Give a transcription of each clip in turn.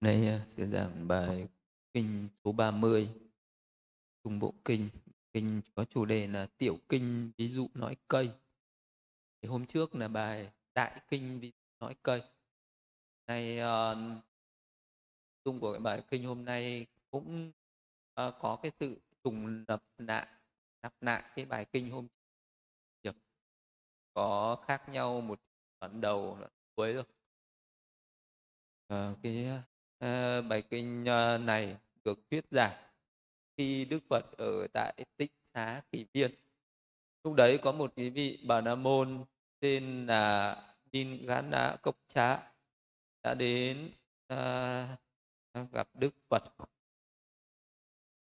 Nay à, sẽ giảng bài kinh số 30 Trung Bộ Kinh. Kinh có chủ đề là Tiểu Kinh ví dụ nói cây. Thì hôm trước là bài Đại Kinh ví dụ nói cây. Nay uh, dung của cái bài kinh hôm nay cũng uh, có cái sự trùng lập lại lặp lại cái bài kinh hôm trước có khác nhau một đoạn đầu đoạn cuối rồi uh, ờ, cái Ờ, bài kinh ờ, này được thuyết giảng khi Đức Phật ở tại Tích Xá Kỳ Viên. Lúc đấy có một quý vị Bà La Môn tên là Ninh Gana Cốc Trá đã đến uh, gặp Đức Phật.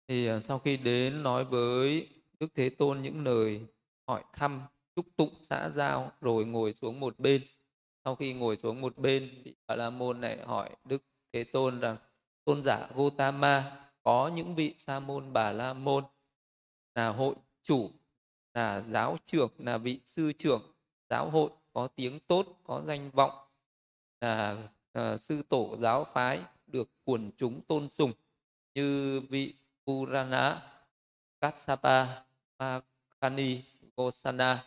Thì sau khi đến nói với Đức Thế Tôn những lời hỏi thăm, chúc tụng xã giao rồi ngồi xuống một bên. Sau khi ngồi xuống một bên, vị Bà La Môn này hỏi Đức Thế Tôn rằng tôn giả Gotama có những vị sa môn bà la môn là hội chủ là giáo trưởng là vị sư trưởng giáo hội có tiếng tốt có danh vọng là uh, sư tổ giáo phái được quần chúng tôn sùng như vị Purana, Kassapa, Makani, Gosana,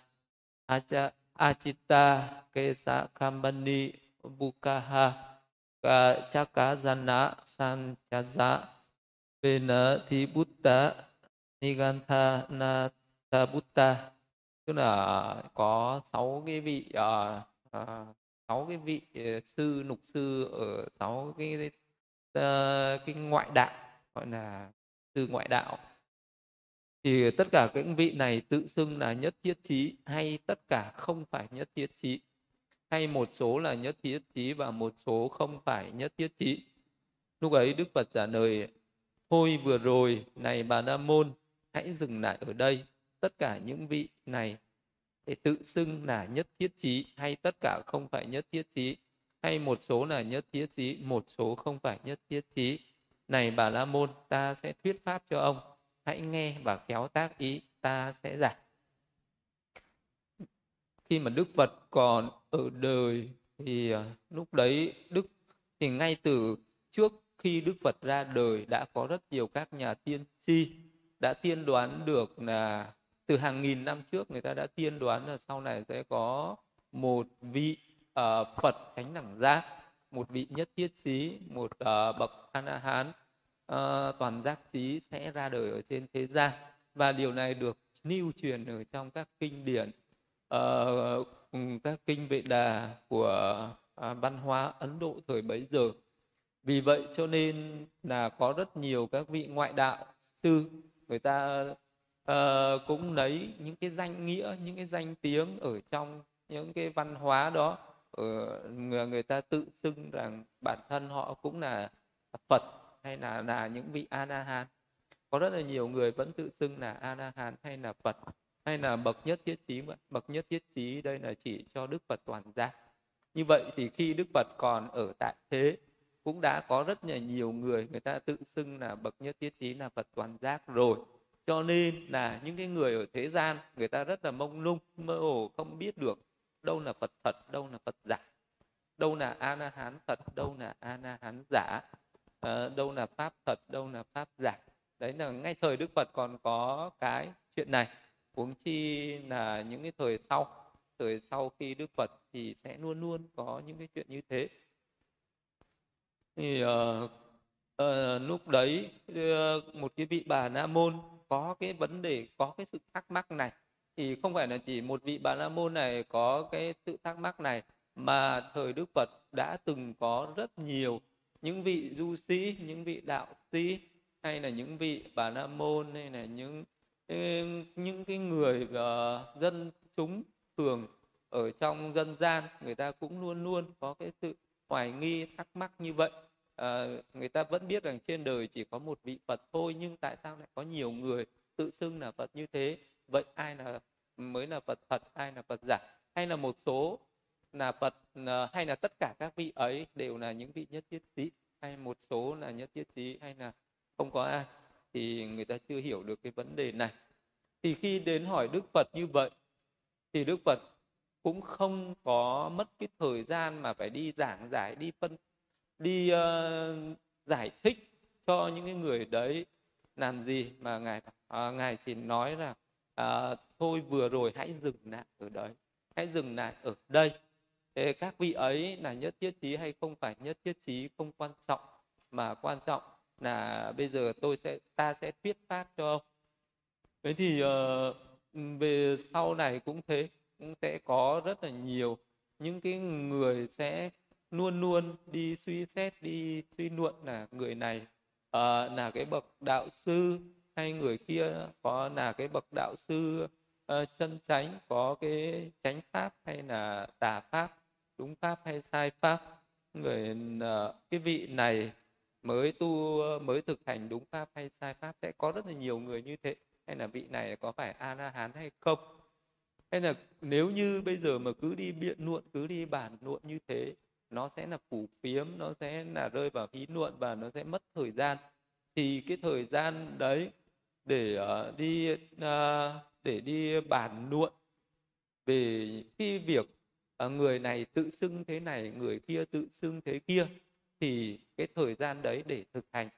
Acha, Achita, Kesa Kambani, Bukaha, Chakazana, Sanchaza, bên thi Buddha Nigantha Natha Buddha tức là có sáu cái vị sáu uh, sáu cái vị uh, sư nục sư ở sáu cái uh, cái ngoại đạo gọi là sư ngoại đạo. Thì tất cả các vị này tự xưng là nhất thiết trí hay tất cả không phải nhất thiết trí hay một số là nhất thiết trí và một số không phải nhất thiết trí. Lúc ấy đức phật trả lời, thôi vừa rồi, này bà la môn, hãy dừng lại ở đây, tất cả những vị này, để tự xưng là nhất thiết trí, hay tất cả không phải nhất thiết trí, hay một số là nhất thiết trí, một số không phải nhất thiết trí. Này bà la môn, ta sẽ thuyết pháp cho ông, hãy nghe và khéo tác ý, ta sẽ giải khi mà đức phật còn ở đời thì à, lúc đấy đức thì ngay từ trước khi Đức Phật ra đời đã có rất nhiều các nhà tiên tri đã tiên đoán được là từ hàng nghìn năm trước người ta đã tiên đoán là sau này sẽ có một vị uh, Phật chánh đẳng giác, một vị nhất thiết trí, một uh, bậc a la hán uh, toàn giác trí sẽ ra đời ở trên thế gian. Và điều này được lưu truyền ở trong các kinh điển uh, các kinh vệ đà của uh, văn hóa Ấn Độ thời bấy giờ. Vì vậy cho nên là có rất nhiều các vị ngoại đạo sư người ta uh, cũng lấy những cái danh nghĩa những cái danh tiếng ở trong những cái văn hóa đó. Ở người, người ta tự xưng rằng bản thân họ cũng là phật hay là là những vị a la hán có rất là nhiều người vẫn tự xưng là a la hán hay là phật hay là bậc nhất thiết trí bậc nhất thiết trí đây là chỉ cho đức phật toàn giác. Như vậy thì khi đức phật còn ở tại thế cũng đã có rất là nhiều người người ta tự xưng là bậc nhất thiết trí là phật toàn giác rồi. Cho nên là những cái người ở thế gian người ta rất là mông lung mơ hồ không biết được đâu là phật thật đâu là phật giả đâu là a la hán thật đâu là a la hán giả à, đâu là pháp thật đâu là pháp giả. Đấy là ngay thời đức phật còn có cái chuyện này huống chi là những cái thời sau thời sau khi đức phật thì sẽ luôn luôn có những cái chuyện như thế. Thì uh, uh, lúc đấy uh, một cái vị bà la môn có cái vấn đề có cái sự thắc mắc này. Thì không phải là chỉ một vị bà la môn này có cái sự thắc mắc này mà thời đức phật đã từng có rất nhiều những vị du sĩ những vị đạo sĩ hay là những vị bà la môn hay là những những cái người uh, dân chúng thường ở trong dân gian người ta cũng luôn luôn có cái sự hoài nghi thắc mắc như vậy. À, người ta vẫn biết rằng trên đời chỉ có một vị phật thôi nhưng tại sao lại có nhiều người tự xưng là phật như thế? Vậy ai là mới là phật thật ai là phật giả? Hay là một số là phật ờ, hay là tất cả các vị ấy đều là những vị nhất thiết trí hay một số là nhất thiết trí hay là không có ai? Thì người ta chưa hiểu được cái vấn đề này. Thì khi đến hỏi đức phật như vậy thì đức phật cũng không có mất cái thời gian mà phải đi giảng giải đi phân đi uh, giải thích cho những cái người đấy làm gì mà ngài uh, ngài chỉ nói là uh, thôi vừa rồi hãy dừng lại ở đấy hãy dừng lại ở đây. Thế các vị ấy là nhất thiết chí hay không phải nhất thiết chí không quan trọng mà quan trọng là bây giờ tôi sẽ ta sẽ thuyết pháp cho ông. Thế thì uh, về sau này cũng thế cũng sẽ có rất là nhiều những cái người sẽ luôn luôn đi suy xét đi suy luận là người này uh, là cái bậc đạo sư hay người kia có là cái bậc đạo sư uh, chân chánh có cái chánh pháp hay là tà pháp đúng pháp hay sai pháp. Người uh, cái vị này mới tu mới thực hành đúng pháp hay sai pháp sẽ có rất là nhiều người như thế. Hay là vị này có phải a la hán hay không? Hay là nếu như bây giờ mà cứ đi biện luận cứ đi bàn luận như thế nó sẽ là phủ phiếm nó sẽ là rơi vào khí luận và nó sẽ mất thời gian. Thì cái thời gian đấy để uh, đi uh, để đi bàn luận về cái việc uh, người này tự xưng thế này người kia tự xưng thế kia thì cái thời gian đấy để thực hành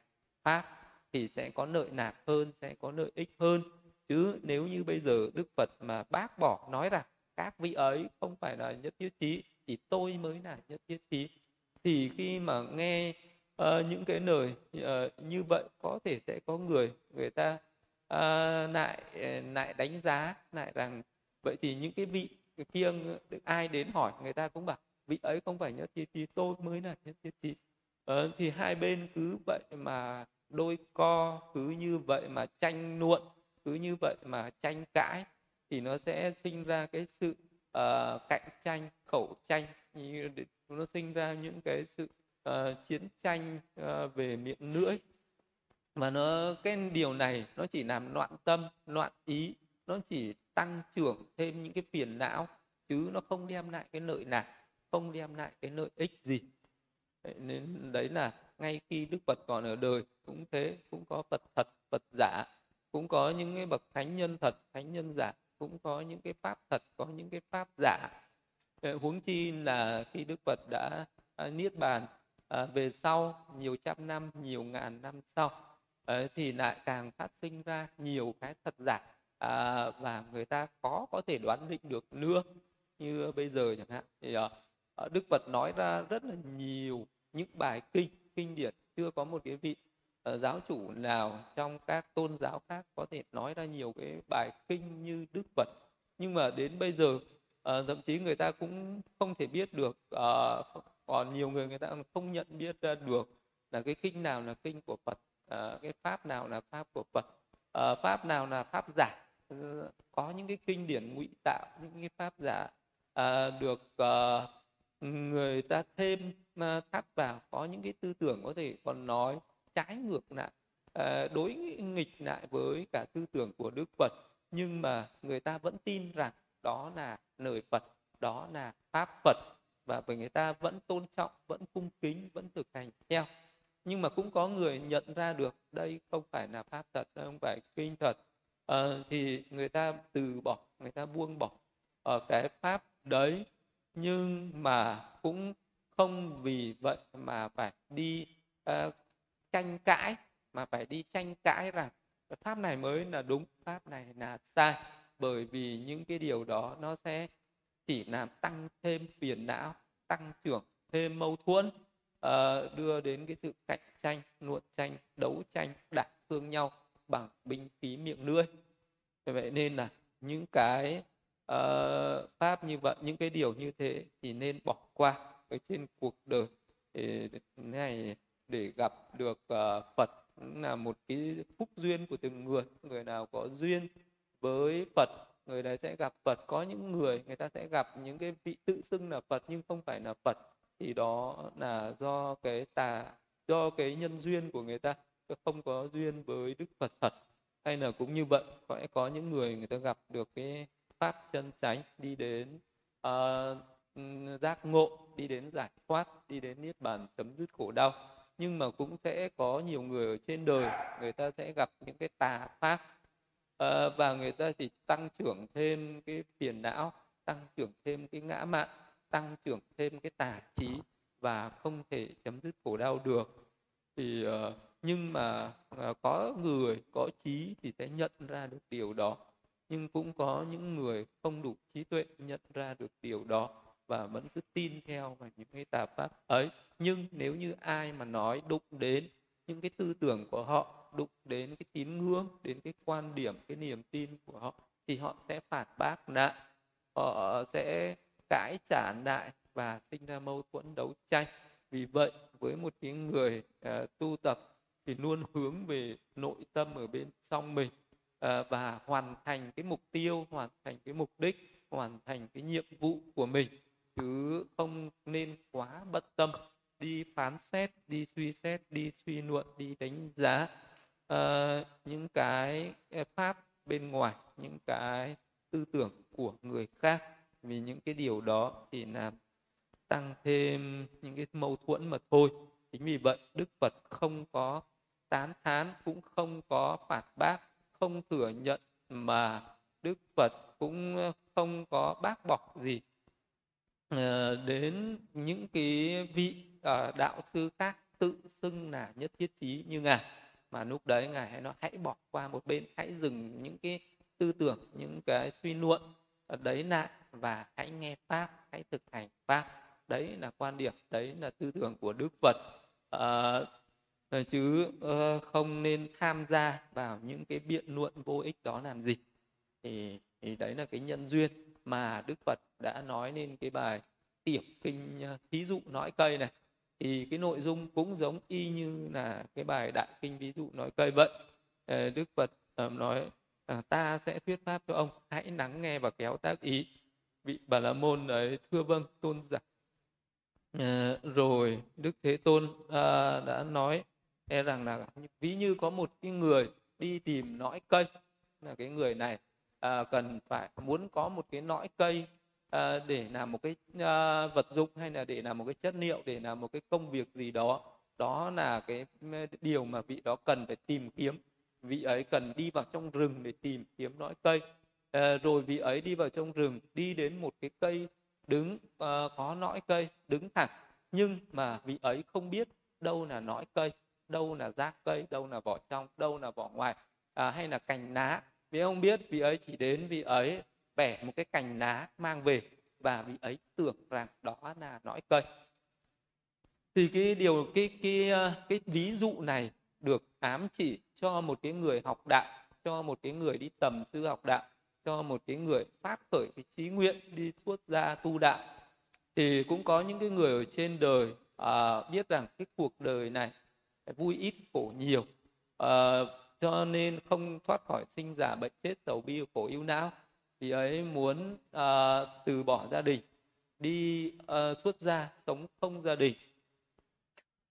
pháp thì sẽ có lợi lạc hơn sẽ có lợi ích hơn. Chứ nếu như bây giờ đức phật mà bác bỏ nói rằng các vị ấy không phải là nhất thiết trí chỉ tôi mới là nhất thiết trí. Thì khi mà nghe uh, những cái lời uh, như vậy có thể sẽ có người người ta uh, lại lại đánh giá lại rằng vậy thì những cái vị kia ai đến hỏi người ta cũng bảo vị ấy không phải nhất thiết trí tôi mới là nhất thiết trí ờ, thì hai bên cứ vậy mà đôi co cứ như vậy mà tranh luận cứ như vậy mà tranh cãi thì nó sẽ sinh ra cái sự uh, cạnh tranh khẩu tranh như nó sinh ra những cái sự uh, chiến tranh uh, về miệng lưỡi. Mà nó cái điều này nó chỉ làm loạn tâm loạn ý nó chỉ tăng trưởng thêm những cái phiền não chứ nó không đem lại cái lợi nào không đem lại cái lợi ích gì nên đấy là ngay khi đức phật còn ở đời cũng thế cũng có phật thật phật giả cũng có những cái bậc thánh nhân thật thánh nhân giả cũng có những cái pháp thật có những cái pháp giả. Huống chi là khi đức phật đã à, niết bàn à, về sau nhiều trăm năm nhiều ngàn năm sau à, thì lại càng phát sinh ra nhiều cái thật giả à, và người ta khó có thể đoán định được nữa như bây giờ chẳng hạn. Thì ờ, Ờ, đức phật nói ra rất là nhiều những bài kinh kinh điển chưa có một cái vị uh, giáo chủ nào trong các tôn giáo khác có thể nói ra nhiều cái bài kinh như đức phật. Nhưng mà đến bây giờ uh, thậm chí người ta cũng không thể biết được uh, còn nhiều người người ta không nhận biết ra được là cái kinh nào là kinh của phật uh, cái pháp nào là pháp của phật. Uh, pháp nào là pháp giả. Uh, có những cái kinh điển ngụy tạo những cái pháp giả uh, được uh, người ta thêm à, thắt vào có những cái tư tưởng có thể còn nói trái ngược lại à, đối nghịch lại với cả tư tưởng của đức phật. Nhưng mà người ta vẫn tin rằng đó là lời phật đó là pháp phật và người ta vẫn tôn trọng vẫn cung kính vẫn thực hành theo. Nhưng mà cũng có người nhận ra được đây không phải là pháp thật đây không phải kinh thật. À, thì người ta từ bỏ người ta buông bỏ ở cái pháp đấy nhưng mà cũng không vì vậy mà phải đi uh, tranh cãi mà phải đi tranh cãi rằng pháp này mới là đúng pháp này là sai. Bởi vì những cái điều đó nó sẽ chỉ làm tăng thêm phiền não tăng trưởng thêm mâu thuẫn uh, đưa đến cái sự cạnh tranh luận tranh đấu tranh đả thương nhau bằng binh khí miệng lưỡi. Vậy nên là những cái uh, pháp như vậy những cái điều như thế thì nên bỏ qua ở trên cuộc đời. Để này để gặp được uh, Phật là một cái phúc duyên của từng người. Người nào có duyên với Phật người đấy sẽ gặp Phật. Có những người người ta sẽ gặp những cái vị tự xưng là Phật nhưng không phải là Phật. Thì đó là do cái tà do cái nhân duyên của người ta. Không có duyên với Đức Phật thật. Hay là cũng như vậy có có những người người ta gặp được cái pháp chân chánh đi đến uh, giác ngộ đi đến giải thoát đi đến niết bàn chấm dứt khổ đau. Nhưng mà cũng sẽ có nhiều người ở trên đời người ta sẽ gặp những cái tà pháp uh, và người ta chỉ tăng trưởng thêm cái phiền não tăng trưởng thêm cái ngã mạn tăng trưởng thêm cái tà trí và không thể chấm dứt khổ đau được. Thì uh, nhưng mà uh, có người có trí thì sẽ nhận ra được điều đó nhưng cũng có những người không đủ trí tuệ nhận ra được điều đó và vẫn cứ tin theo vào những cái tà pháp ấy. Nhưng nếu như ai mà nói đụng đến những cái tư tưởng của họ đụng đến cái tín ngưỡng đến cái quan điểm cái niềm tin của họ thì họ sẽ phản bác lại họ sẽ cãi trả lại và sinh ra mâu thuẫn đấu tranh. Vì vậy với một cái người uh, tu tập thì luôn hướng về nội tâm ở bên trong mình. Ờ, và hoàn thành cái mục tiêu hoàn thành cái mục đích hoàn thành cái nhiệm vụ của mình. Chứ không nên quá bận tâm đi phán xét đi suy xét đi suy luận đi đánh giá. Uh, những cái ờ, pháp bên ngoài những cái tư tưởng của người khác. Vì những cái điều đó thì làm tăng thêm những cái mâu thuẫn mà thôi. Chính vì vậy đức phật không có tán thán cũng không có phản bác không thừa nhận mà đức phật cũng ờ, không có bác bọc gì. Ờ, đến những cái vị ờ, đạo sư khác tự xưng là nhất thiết trí như ngài mà lúc đấy ngài hãy nói hãy bỏ qua một bên hãy dừng những cái tư tưởng những cái suy luận đấy lại và hãy nghe pháp hãy thực hành pháp. Đấy là quan điểm đấy là tư tưởng của đức phật. À, Ờ, chứ ờ, không nên tham gia vào những cái biện luận vô ích đó làm gì. Thì, thì đấy là cái nhân duyên mà đức phật đã nói lên cái bài tiểu kinh ờ, thí dụ nói cây này. Thì cái nội dung cũng giống y như là cái bài đại kinh ví dụ nói cây vậy. Đức phật nói ta sẽ thuyết pháp cho ông hãy lắng nghe và kéo tác ý. Vị bà la môn ấy thưa vâng tôn giả. À, rồi đức thế tôn à, đã nói e rằng là ví như có một cái người đi tìm nõi cây là cái người này à, cần phải muốn có một cái nõi cây à, để làm một cái à, vật dụng hay là để làm một cái chất liệu để làm một cái công việc gì đó. Đó là cái ừ, điều mà vị đó cần phải tìm kiếm. Vị ấy cần đi vào trong rừng để tìm kiếm nõi cây. À, rồi vị ấy đi vào trong rừng đi đến một cái cây đứng à, có nõi cây đứng thẳng. Nhưng mà vị ấy không biết đâu là nõi cây đâu là rác cây đâu là vỏ trong đâu là vỏ ngoài à, hay là cành lá. Vì ông biết vị ấy chỉ đến vị ấy bẻ một cái cành lá mang về và vị ấy tưởng rằng đó là nõi cây. Thì cái điều cái cái ờ, cái ví dụ này được ám chỉ cho một cái người học đạo cho một cái người đi tầm sư học đạo cho một cái người phát khởi cái trí nguyện đi xuất gia tu đạo. Thì cũng có những cái người ở trên đời à, biết rằng cái cuộc đời này vui ít khổ nhiều. À, cho nên không thoát khỏi sinh già bệnh chết sầu bi khổ ưu não. Vì ấy muốn à, từ bỏ gia đình đi à, xuất gia sống không gia đình.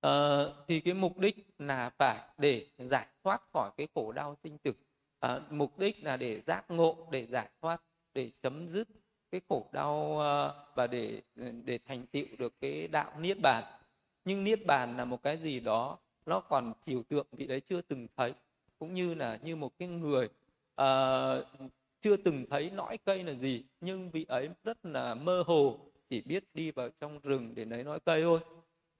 À, thì cái mục đích là phải để giải thoát khỏi cái khổ đau sinh tử. À, mục đích là để giác ngộ để giải thoát để chấm dứt cái khổ đau à, và để để thành tựu được cái đạo niết bàn. Nhưng niết bàn là một cái gì đó nó còn chiều tượng vị đấy chưa từng thấy cũng như là như một cái người uh, chưa từng thấy nõi cây là gì nhưng vị ấy rất là mơ hồ chỉ biết đi vào trong rừng để lấy nõi cây thôi.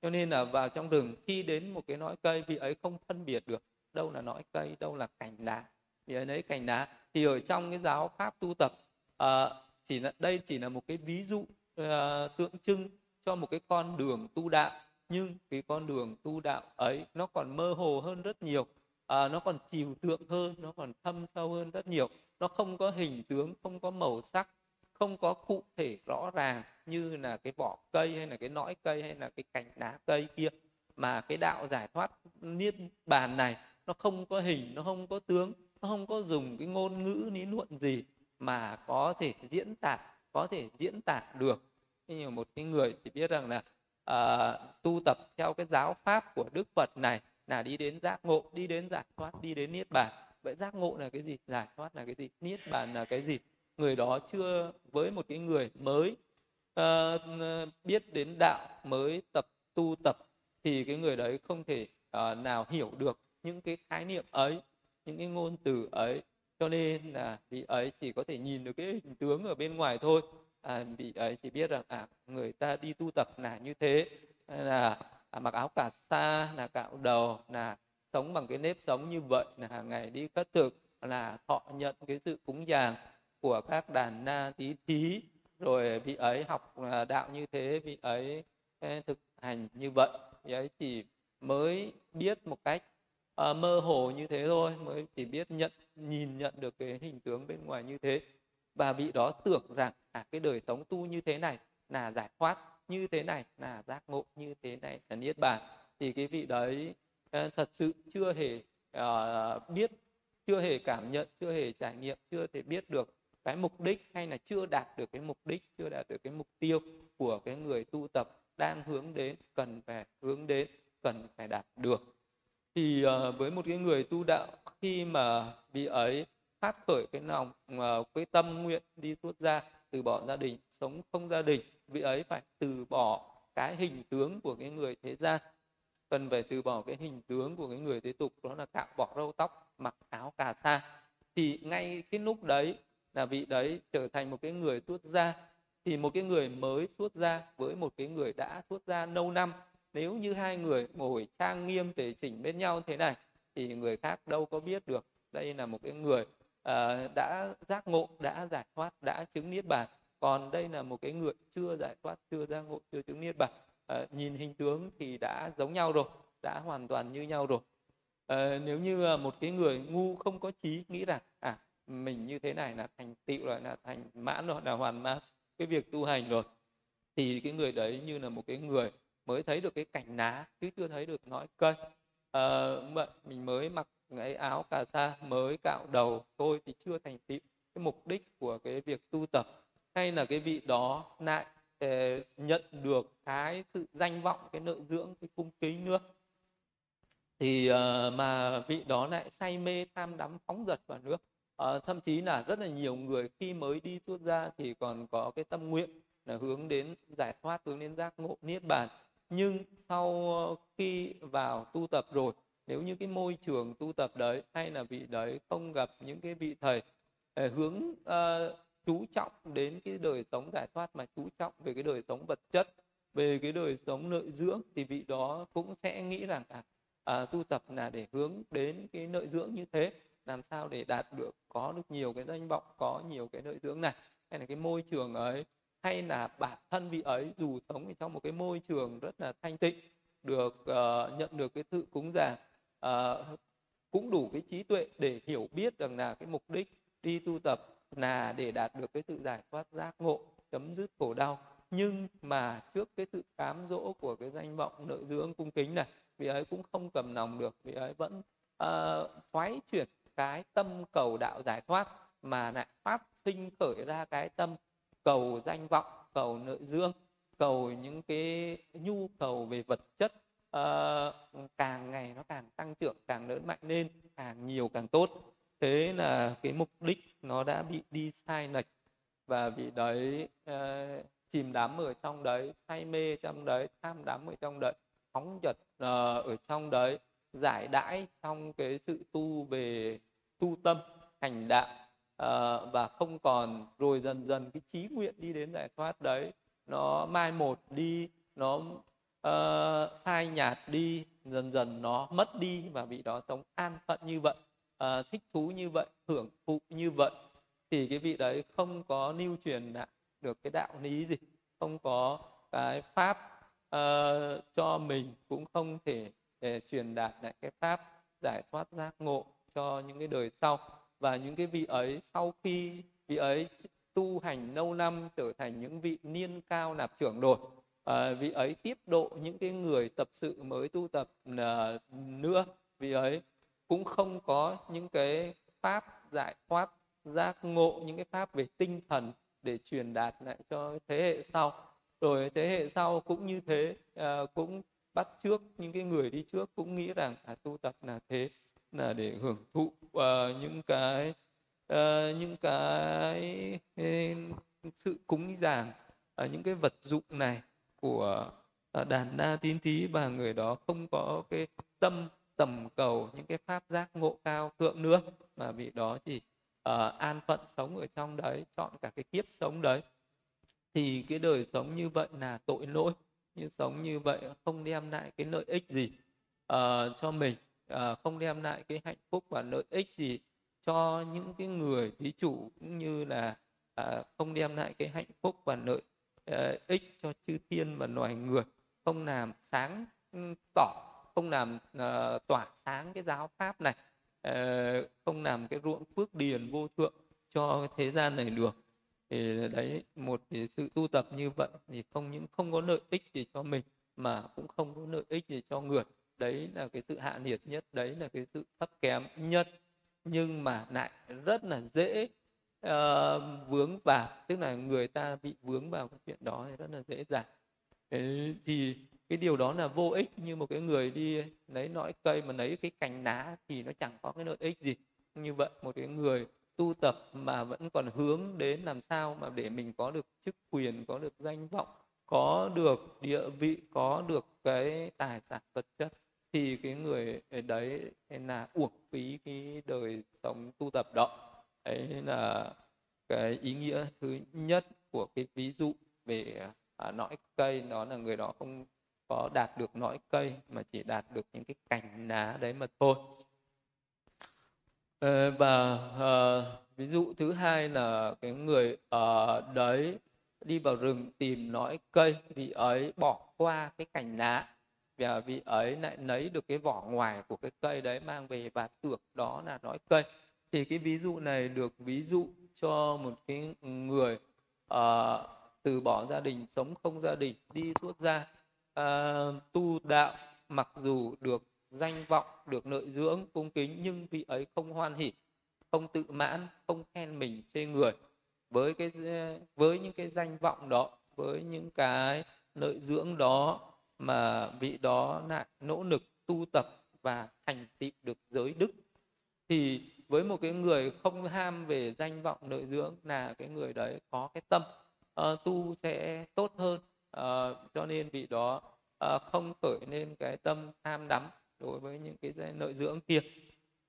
Cho nên là vào trong rừng khi đến một cái nõi cây vị ấy không phân biệt được đâu là nõi cây đâu là cành lá vị ấy lấy cành lá thì ở trong cái giáo pháp tu tập uh, chỉ là đây chỉ là một cái ví dụ uh, tượng trưng cho một cái con đường tu đạo nhưng cái con đường tu đạo ấy nó còn mơ hồ hơn rất nhiều. À, nó còn chiều tượng hơn nó còn thâm sâu hơn rất nhiều. Nó không có hình tướng không có màu sắc không có cụ thể rõ ràng như là cái vỏ cây hay là cái nõi cây hay là cái cành đá cây kia. Mà cái đạo giải thoát niết bàn này nó không có hình nó không có tướng nó không có dùng cái ngôn ngữ lý luận gì mà có thể diễn tả có thể diễn tả được. Nhưng mà một cái người thì biết rằng là uh, tu tập theo cái giáo pháp của đức phật này là đi đến giác ngộ đi đến giải thoát đi đến niết bàn. Vậy giác ngộ là cái gì? Giải thoát là cái gì? Niết bàn là cái gì? Người đó chưa với một cái người mới uh, biết đến đạo mới tập tu tập thì cái người đấy không thể uh, nào hiểu được những cái khái niệm ấy những cái ngôn từ ấy. Cho nên là vị ấy chỉ có thể nhìn được cái hình tướng ở bên ngoài thôi à, bị à, ấy chỉ biết rằng à người ta đi tu tập là như thế. Là à, mặc áo cà sa là cạo đầu là sống bằng cái nếp sống như vậy là hàng ngày đi khất thực là thọ nhận cái sự cúng dường của các đàn na tí thí. Rồi vị ấy học à, đạo như thế vị ấy à, thực hành như vậy. Vị ấy chỉ mới biết một cách uh, mơ hồ như thế thôi mới chỉ biết nhận nhìn nhận được cái hình tướng bên ngoài như thế và vị đó tưởng rằng à cái đời sống tu như thế này là giải thoát như thế này là giác ngộ như thế này là niết bàn. Thì cái vị đấy ờ, thật sự chưa hề uh, biết chưa hề cảm nhận chưa hề trải nghiệm chưa thể biết được cái mục đích hay là chưa đạt được cái mục đích chưa đạt được cái mục tiêu của cái người tu tập đang hướng đến cần phải hướng đến cần phải đạt được. Thì uh, với một cái người tu đạo khi mà vị ấy phát khởi cái lòng ờ, cái tâm nguyện đi xuất gia từ bỏ gia đình, sống không gia đình. Vị ấy phải từ bỏ cái hình tướng của cái người thế gian. Cần phải từ bỏ cái hình tướng của cái người thế tục, đó là cạo bỏ râu tóc, mặc áo cà sa. Thì ngay cái lúc đấy là vị đấy trở thành một cái người xuất gia thì một cái người mới xuất gia với một cái người đã xuất gia lâu năm. Nếu như hai người ngồi trang nghiêm tề chỉnh bên nhau thế này, thì người khác đâu có biết được đây là một cái người uh, đã giác ngộ đã giải thoát đã chứng niết bàn. Còn đây là một cái người chưa giải thoát chưa giác ngộ chưa chứng niết bàn. Uh, nhìn hình tướng thì đã giống nhau rồi đã hoàn toàn như nhau rồi. Uh, nếu như một cái người ngu không có trí nghĩ rằng à mình như thế này là thành tựu rồi là thành mãn rồi là hoàn mãn cái việc tu hành rồi. Thì cái người đấy như là một cái người mới thấy được cái cảnh ná chứ chưa thấy được nói cây à, mình mới mặc cái áo cà sa mới cạo đầu tôi thì chưa thành tựu. Cái mục đích của cái việc tu tập hay là cái vị đó lại ờ, nhận được cái sự danh vọng cái nợ dưỡng cái cung kính nữa. Thì uh, mà vị đó lại say mê tham đắm phóng dật vào nước. Uh, thậm chí là rất là nhiều người khi mới đi xuất ra thì còn có cái tâm nguyện là hướng đến giải thoát hướng đến giác ngộ niết bàn. Nhưng sau khi vào tu tập rồi nếu như cái môi trường tu tập đấy hay là vị đấy không gặp những cái vị thầy ờ, hướng uh, chú trọng đến cái đời sống giải thoát mà chú trọng về cái đời sống vật chất về cái đời sống nội dưỡng thì vị đó cũng sẽ nghĩ rằng à, à, tu tập là để hướng đến cái nội dưỡng như thế. Làm sao để đạt được có được nhiều cái danh vọng có nhiều cái nội dưỡng này. Hay là cái môi trường ấy hay là bản thân vị ấy dù sống trong một cái môi trường rất là thanh tịnh được uh, nhận được cái sự cúng dường uh, cũng đủ cái trí tuệ để hiểu biết rằng là cái mục đích đi tu tập là để đạt được cái sự giải thoát giác ngộ chấm dứt khổ đau. Nhưng mà trước cái sự cám dỗ của cái danh vọng nội dưỡng cung kính này vị ấy cũng không cầm lòng được. Vị ấy vẫn uh, thoái chuyển cái tâm cầu đạo giải thoát mà lại phát sinh khởi ra cái tâm cầu danh vọng cầu nội dương cầu những cái nhu cầu về vật chất uh, càng ngày nó càng tăng trưởng càng lớn mạnh lên càng nhiều càng tốt. Thế là cái mục đích nó đã bị đi sai lệch và vì đấy uh, chìm đắm ở trong đấy say mê trong đấy tham đắm ở trong đấy phóng dật uh, ờ, ở trong đấy giải đãi trong cái sự tu về tu tâm hành đạo uh, và không còn rồi dần dần cái trí nguyện đi đến giải thoát đấy nó mai một đi nó uh, phai nhạt đi dần dần nó mất đi và vị đó sống an phận như vậy uh, thích thú như vậy hưởng thụ như vậy thì cái vị đấy không có lưu truyền lại được cái đạo lý gì không có cái pháp uh, cho mình cũng không thể để truyền đạt lại cái pháp giải thoát giác ngộ cho những cái đời sau. Và những cái vị ấy sau khi vị ấy tu hành lâu năm trở thành những vị niên cao nạp trưởng rồi Ờ, à, vị ấy tiếp độ những cái người tập sự mới tu tập à, nữa. Vị ấy cũng không có những cái pháp giải thoát giác ngộ những cái pháp về tinh thần để truyền đạt lại cho thế hệ sau. Rồi thế hệ sau cũng như thế à, cũng bắt trước những cái người đi trước cũng nghĩ rằng à, tu tập là thế là để hưởng thụ uh, những cái uh, những cái, uh, sự cúng dường uh, những cái vật dụng này của à, đàn na tín thí và người đó không có cái tâm tầm cầu những cái pháp giác ngộ cao thượng nữa mà vị đó chỉ uh, an phận sống ở trong đấy chọn cả cái kiếp sống đấy. Thì cái đời sống như vậy là tội lỗi như sống như vậy không đem lại cái lợi ích gì uh, cho mình uh, không đem lại cái hạnh phúc và lợi ích gì cho những cái người thí chủ cũng như là uh, không đem lại cái hạnh phúc và lợi Ờ, ích cho chư thiên và loài người không làm sáng ừ, tỏ không làm uh, tỏa sáng cái giáo pháp này uh, không làm cái ruộng phước điền vô thượng cho thế gian này được. Thì đấy một cái sự tu tập như vậy thì không những không có lợi ích gì cho mình mà cũng không có lợi ích gì cho người. Đấy là cái sự hạ nhiệt nhất đấy là cái sự thấp kém nhất. Nhưng mà lại rất là dễ uh, vướng vào tức là người ta bị vướng vào cái chuyện đó thì rất là dễ dàng. Đấy, thì cái điều đó là vô ích như một cái người đi lấy nõi cây mà lấy cái cành lá thì nó chẳng có cái lợi ích gì. Như vậy một cái người tu tập mà vẫn còn hướng đến làm sao mà để mình có được chức quyền có được danh vọng có được địa vị có được cái tài sản vật chất thì cái người đấy là uổng phí cái đời sống tu tập đó đấy là cái ý nghĩa thứ nhất của cái ví dụ về à, nõi cây. Đó là người đó không có đạt được nõi cây mà chỉ đạt được những cái cành lá đấy mà thôi. Ờ, và à, ví dụ thứ hai là cái người ở đấy đi vào rừng tìm nõi cây vì ấy bỏ qua cái cành lá và vị ấy lại lấy được cái vỏ ngoài của cái cây đấy mang về và tưởng đó là nõi cây thì cái ví dụ này được ví dụ cho một cái người uh, từ bỏ gia đình sống không gia đình đi xuất gia uh, tu đạo mặc dù được danh vọng được lợi dưỡng cung kính nhưng vị ấy không hoan hỉ không tự mãn không khen mình chê người. Với cái với những cái danh vọng đó với những cái lợi dưỡng đó mà vị đó lại nỗ lực tu tập và thành tựu được giới đức thì với một cái người không ham về danh vọng lợi dưỡng là cái người đấy có cái tâm uh, tu sẽ tốt hơn uh, cho nên vị đó uh, không khởi lên cái tâm tham đắm đối với những cái lợi dưỡng kia.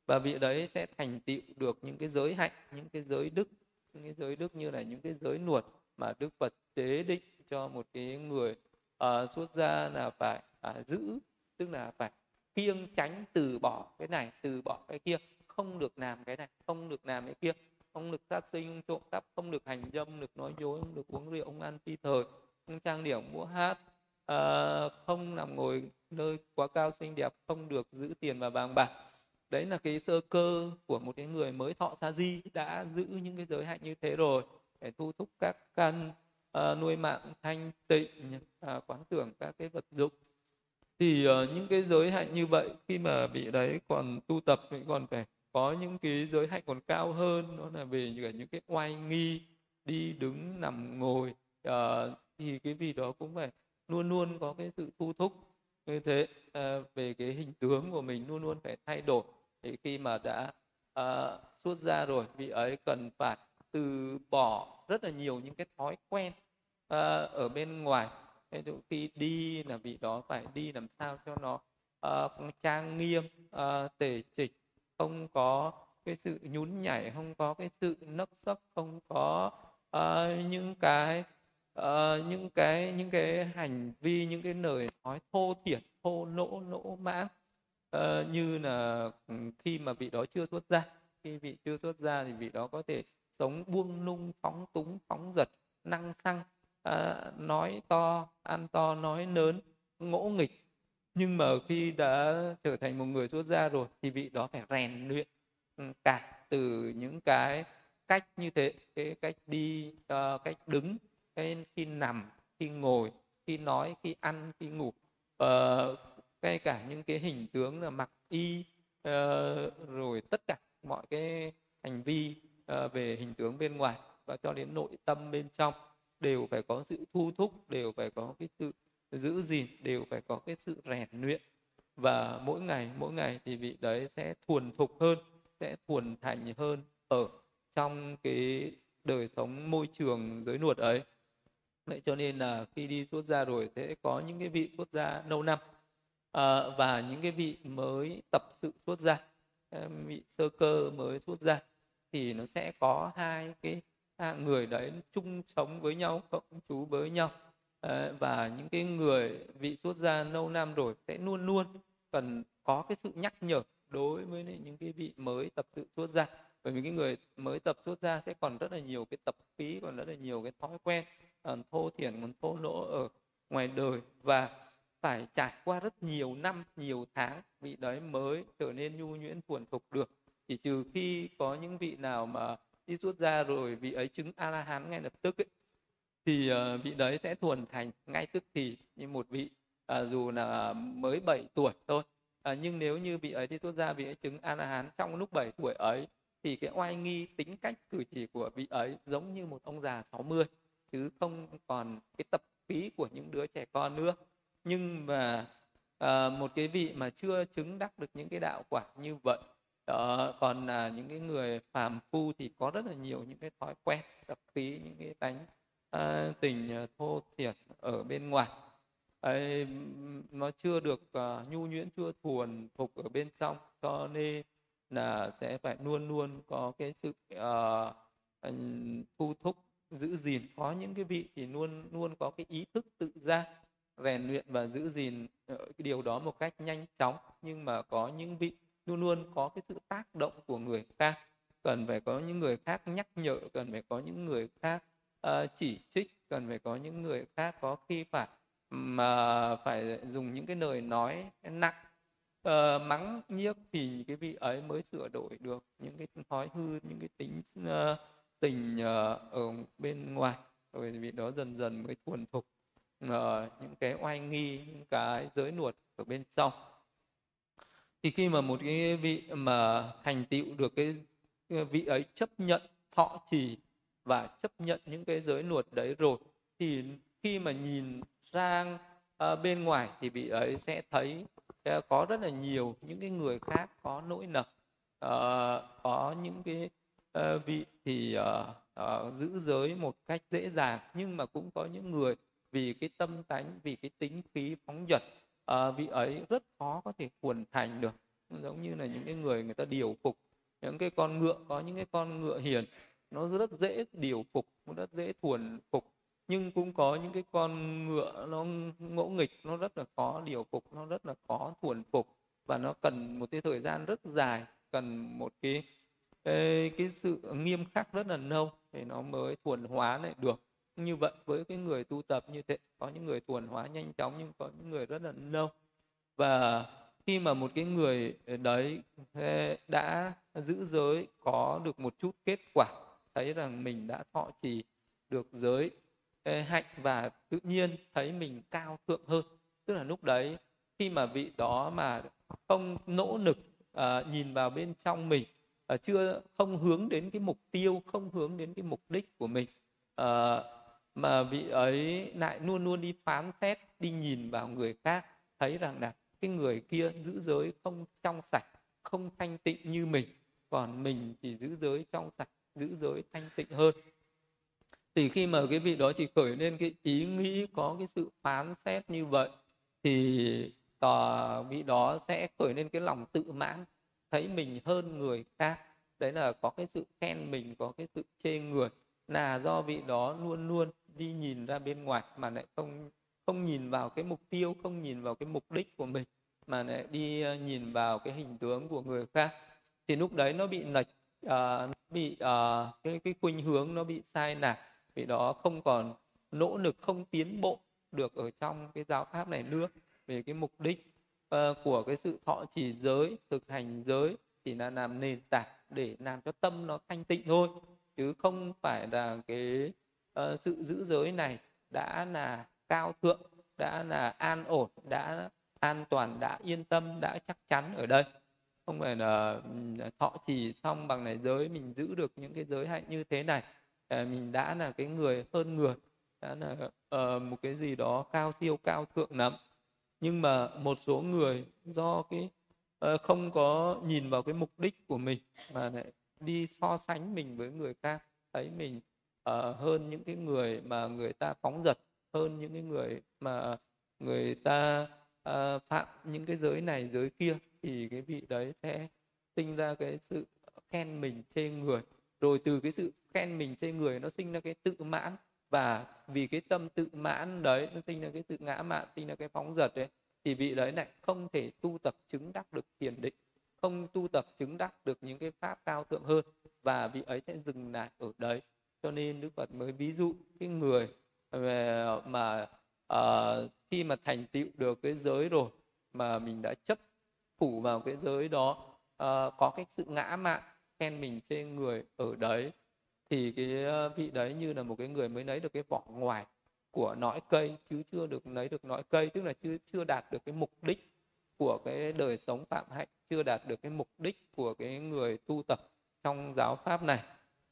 Và vị đấy sẽ thành tựu được những cái giới hạnh những cái giới đức những cái giới đức như là những cái giới nuột mà đức phật chế định cho một cái người uh, xuất gia là phải uh, giữ tức là phải kiêng tránh từ bỏ cái này từ bỏ cái kia không được làm cái này không được làm cái kia không được sát sinh trộm cắp không được hành dâm không được nói dối không được uống rượu không ăn phi thời không trang điểm múa hát uh, không nằm ngồi nơi quá cao xinh đẹp không được giữ tiền và vàng bạc. Đấy là cái sơ cơ của một cái người mới thọ sa di đã giữ những cái giới hạnh như thế rồi để thu thúc các căn uh, nuôi mạng thanh tịnh uh, quán tưởng các cái vật dụng. Thì uh, những cái giới hạnh như vậy khi mà vị đấy còn tu tập thì còn phải có những cái giới hạnh còn cao hơn đó là về những, cái oai nghi đi đứng nằm ngồi. Uh, thì cái vị đó cũng phải luôn luôn có cái sự thu thúc. Như thế uh, về cái hình tướng của mình luôn luôn phải thay đổi thì khi mà đã uh, xuất ra rồi vị ấy cần phải từ bỏ rất là nhiều những cái thói quen uh, ở bên ngoài. Ví dụ khi đi là vị đó phải đi làm sao cho nó uh, trang nghiêm uh, tề chỉnh không có cái sự nhún nhảy không có cái sự nấc sắc không có uh, những cái uh, những cái những cái hành vi những cái lời nói thô thiển thô lỗ lỗ mãng uh, ờ, như là ừ, khi mà vị đó chưa xuất gia. Khi vị chưa xuất gia thì vị đó có thể sống buông lung phóng túng phóng giật năng xăng uh, nói to ăn to nói lớn ngỗ nghịch nhưng mà khi đã trở thành một người xuất gia rồi thì vị đó phải rèn luyện ừ, cả từ những cái cách như thế cái cách đi uh, cách đứng cái khi nằm khi ngồi khi nói khi ăn khi ngủ. Uh, ngay cả những cái hình tướng là mặc y uh, rồi tất cả mọi cái hành vi uh, về hình tướng bên ngoài và cho đến nội tâm bên trong đều phải có sự thu thúc đều phải có cái sự giữ gìn đều phải có cái sự rèn luyện. Và mỗi ngày mỗi ngày thì vị đấy sẽ thuần thục hơn sẽ thuần thành hơn ở trong cái đời sống môi trường giới luật ấy. Vậy cho nên là khi đi xuất gia rồi sẽ có những cái vị xuất gia lâu năm. À, và những cái vị mới tập sự xuất gia vị sơ cơ mới xuất gia thì nó sẽ có hai cái người đấy chung sống với nhau cộng chú với nhau. Ờ, và những cái người vị xuất gia lâu năm rồi sẽ luôn luôn cần có cái sự nhắc nhở đối với những cái vị mới tập tự xuất gia bởi vì cái người mới tập xuất gia sẽ còn rất là nhiều cái tập khí còn rất là nhiều cái thói quen còn thô thiển còn thô lỗ ở ngoài đời. Và phải trải qua rất nhiều năm nhiều tháng vị đấy mới trở nên nhu nhuyễn thuần thục được. Chỉ trừ khi có những vị nào mà đi xuất gia rồi vị ấy chứng a la hán ngay lập tức ấy, thì uh, vị đấy sẽ thuần thành ngay tức thì như một vị uh, dù là mới 7 tuổi thôi. Uh, nhưng nếu như vị ấy đi xuất gia vị ấy chứng a la hán trong lúc 7 tuổi ấy thì cái oai nghi tính cách cử chỉ của vị ấy giống như một ông già 60 chứ không còn cái tập khí của những đứa trẻ con nữa. Nhưng mà à, một cái vị mà chưa chứng đắc được những cái đạo quả như vậy đó còn là những cái người phàm phu thì có rất là nhiều những cái thói quen tập khí những cái tánh à, tình ờ, thô thiệt ở bên ngoài. Ấy, nó chưa được uh, nhu nhuyễn chưa thuần phục ở bên trong cho nên là sẽ phải luôn luôn có cái sự uh, thu thúc giữ gìn. Có những cái vị thì luôn luôn có cái ý thức tự ra rèn luyện và giữ gìn cái điều đó một cách nhanh chóng. Nhưng mà có những vị luôn luôn có cái sự tác động của người khác. Cần phải có những người khác nhắc nhở cần phải có những người khác uh, chỉ trích cần phải có những người khác có khi phải mà phải dùng những cái lời nói nặng. Uh, mắng nhiếc thì cái vị ấy mới sửa đổi được những cái thói hư những cái tính uh, tình uh, ở bên ngoài. Rồi vị đó dần dần mới thuần thục uh, những cái oai nghi những cái giới luật ở bên trong. Thì khi mà một cái vị mà thành tựu được cái vị ấy chấp nhận thọ trì và chấp nhận những cái giới luật đấy rồi thì khi mà nhìn sang uh, bên ngoài thì vị ấy sẽ thấy uh, có rất là nhiều những cái người khác có nỗi nợ uh, có những cái uh, vị thì uh, uh, giữ giới một cách dễ dàng nhưng mà cũng có những người vì cái tâm tánh vì cái tính khí phóng dật uh, vị ấy rất khó có thể thuần thành được. Giống như là những cái người người ta điều phục những cái con ngựa có những cái con ngựa hiền nó rất dễ điều phục nó rất dễ thuần phục. Nhưng cũng có những cái con ngựa nó ngỗ nghịch nó rất là khó điều phục nó rất là khó thuần phục. Và nó cần một cái thời gian rất dài cần một cái cái, cái sự nghiêm khắc rất là lâu để nó mới thuần hóa lại được. Như vậy với cái người tu tập như thế có những người thuần hóa nhanh chóng nhưng có những người rất là lâu. Và khi mà một cái người ờ, đấy đã giữ giới có được một chút kết quả thấy rằng mình đã thọ trì được giới hạnh và tự nhiên thấy mình cao thượng hơn. Tức là lúc đấy khi mà vị đó mà không nỗ lực uh, nhìn vào bên trong mình uh, chưa không hướng đến cái mục tiêu không hướng đến cái mục đích của mình uh, mà vị ấy lại luôn luôn đi phán xét đi nhìn vào người khác thấy rằng là cái người kia giữ giới không trong sạch không thanh tịnh như mình còn mình thì giữ giới trong sạch giữ giới thanh tịnh hơn. Thì khi mà cái vị đó chỉ khởi lên cái ý nghĩ có cái sự phán xét như vậy thì tòa vị đó sẽ khởi lên cái lòng tự mãn thấy mình hơn người khác. Đấy là có cái sự khen mình có cái sự chê người là do vị đó luôn luôn đi nhìn ra bên ngoài mà lại không không nhìn vào cái mục tiêu không nhìn vào cái mục đích của mình mà lại đi à, nhìn vào cái hình tướng của người khác. Thì lúc đấy nó bị lệch uh, bị uh, cái cái khuynh hướng nó bị sai lạc vì đó không còn nỗ lực không tiến bộ được ở trong cái giáo pháp này nữa. Về cái mục đích uh, của cái sự thọ trì giới thực hành giới thì là làm nền tảng để làm cho tâm nó thanh tịnh thôi chứ không phải là cái uh, sự giữ giới này đã là cao thượng đã là an ổn đã an toàn đã yên tâm đã chắc chắn ở đây không phải là ừ, thọ trì xong bằng này giới mình giữ được những cái giới hạnh như thế này à, mình đã là cái người hơn người đã là uh, một cái gì đó cao siêu cao thượng lắm. Nhưng mà một số người do cái uh, không có nhìn vào cái mục đích của mình mà lại đi so sánh mình với người khác thấy mình uh, hơn những cái người mà người ta phóng dật hơn những cái người mà người ta uh, phạm những cái giới này giới kia thì cái vị đấy sẽ sinh ra cái sự khen mình chê người. Rồi từ cái sự khen mình chê người nó sinh ra cái tự mãn. Và vì cái tâm tự mãn đấy nó sinh ra cái sự ngã mạn sinh ra cái phóng dật đấy thì vị đấy lại không thể tu tập chứng đắc được thiền định không tu tập chứng đắc được những cái pháp cao thượng hơn. Và vị ấy sẽ dừng lại ở đấy. Cho nên đức phật mới ví dụ cái người mà uh, khi mà thành tựu được cái giới rồi mà mình đã chấp phủ vào cái giới đó uh, có cái sự ngã mạn khen mình trên người ở đấy thì cái ờ, vị đấy như là một cái người mới lấy được cái vỏ ngoài của nõi cây chứ chưa được lấy được nõi cây tức là chưa chưa đạt được cái mục đích của cái đời sống phạm hạnh chưa đạt được cái mục đích của cái người tu tập trong giáo pháp này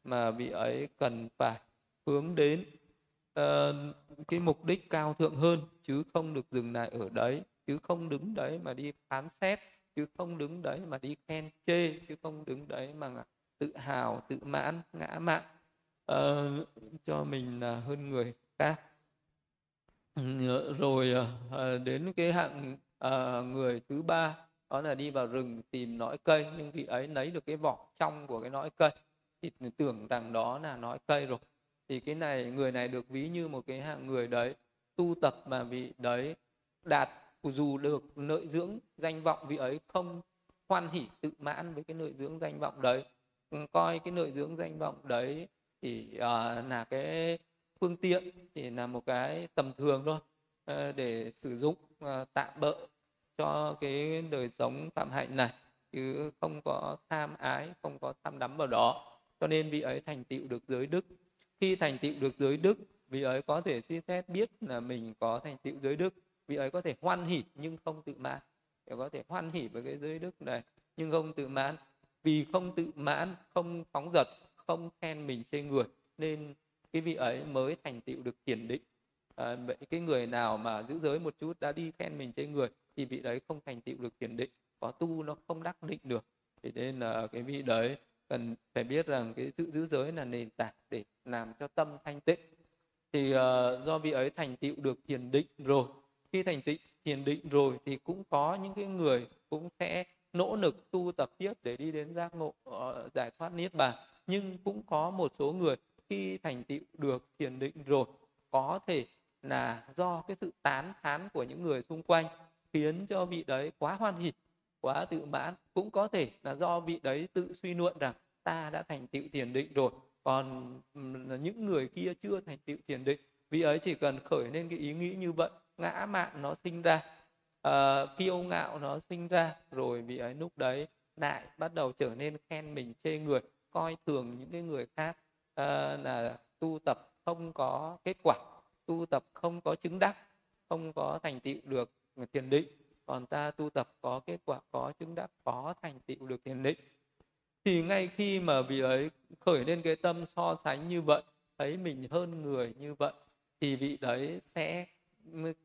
mà vị ấy cần phải hướng đến uh, cái mục đích cao thượng hơn chứ không được dừng lại ở đấy chứ không đứng đấy mà đi phán xét chứ không đứng đấy mà đi khen chê chứ không đứng đấy mà tự hào tự mãn ngã mạn. Uh, cho mình là hơn người khác. Rồi uh, đến cái hạng uh, người thứ ba đó là đi vào rừng tìm nõi cây nhưng vị ấy lấy được cái vỏ trong của cái nõi cây. Thì tưởng rằng đó là nõi cây rồi. Thì cái này người này được ví như một cái hạng người đấy tu tập mà vị đấy đạt dù được lợi dưỡng danh vọng vị ấy không hoan hỉ tự mãn với cái lợi dưỡng danh vọng đấy. Coi cái lợi dưỡng danh vọng đấy thì uh, là cái phương tiện thì là một cái tầm thường thôi uh, để sử dụng uh, tạm bỡ cho cái đời sống phạm hạnh này. Chứ không có tham ái không có tham đắm vào đó. Cho nên vị ấy thành tựu được giới đức. Khi thành tựu được giới đức vị ấy có thể suy xét biết là mình có thành tựu giới đức vị ấy có thể hoan hỉ nhưng không tự mãn. Để có thể hoan hỉ với cái giới đức này nhưng không tự mãn. Vì không tự mãn không phóng dật không khen mình trên người nên cái vị ấy mới thành tựu được thiền định. À, vậy cái người nào mà giữ giới một chút đã đi khen mình trên người thì vị đấy không thành tựu được thiền định. Có tu nó không đắc định được. Thế nên là cái vị đấy cần phải biết rằng cái sự giữ giới là nền tảng để làm cho tâm thanh tịnh. Thì uh, do vị ấy thành tựu được thiền định rồi khi thành tựu, thiền định rồi thì cũng có những cái người cũng sẽ nỗ lực tu tập tiếp để đi đến giác ngộ ờ, giải thoát niết bàn. Nhưng cũng có một số người khi thành tựu được thiền định rồi, có thể là do cái sự tán thán của những người xung quanh khiến cho vị đấy quá hoan hỉ, quá tự mãn. Cũng có thể là do vị đấy tự suy luận rằng ta đã thành tựu thiền định rồi, còn những người kia chưa thành tựu thiền định. Vị ấy chỉ cần khởi lên cái ý nghĩ như vậy ngã mạn nó sinh ra uh, kiêu ngạo nó sinh ra rồi bị ấy lúc đấy lại bắt đầu trở nên khen mình chê người coi thường những cái người khác uh, là tu tập không có kết quả tu tập không có chứng đắc không có thành tựu được tiền định. Còn ta tu tập có kết quả có chứng đắc có thành tựu được tiền định. Thì ngay khi mà vị ấy khởi lên cái tâm so sánh như vậy thấy mình hơn người như vậy thì vị đấy sẽ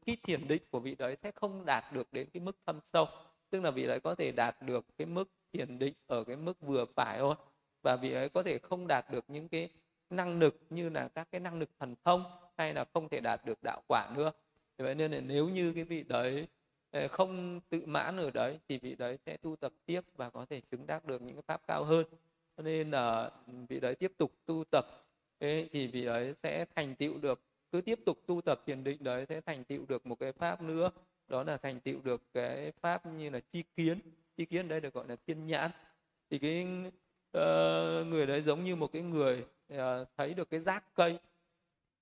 cái thiền định của vị đấy sẽ không đạt được đến cái mức thâm sâu. Tức là vị đấy có thể đạt được cái mức thiền định ở cái mức vừa phải thôi. Và vị ấy có thể không đạt được những cái năng lực như là các cái năng lực thần thông hay là không thể đạt được đạo quả nữa. Vậy nên là nếu như cái vị đấy ờ, không tự mãn ở đấy thì vị đấy sẽ tu tập tiếp và có thể chứng đắc được những cái pháp cao hơn. Cho nên là vị đấy tiếp tục tu tập thì vị ấy sẽ thành tựu được cứ tiếp tục tu tập thiền định đấy sẽ thành tựu được một cái pháp nữa. Đó là thành tựu được cái pháp như là chi kiến. Chi kiến đây được gọi là thiên nhãn. Thì cái uh, người đấy giống như một cái người uh, thấy được cái rác cây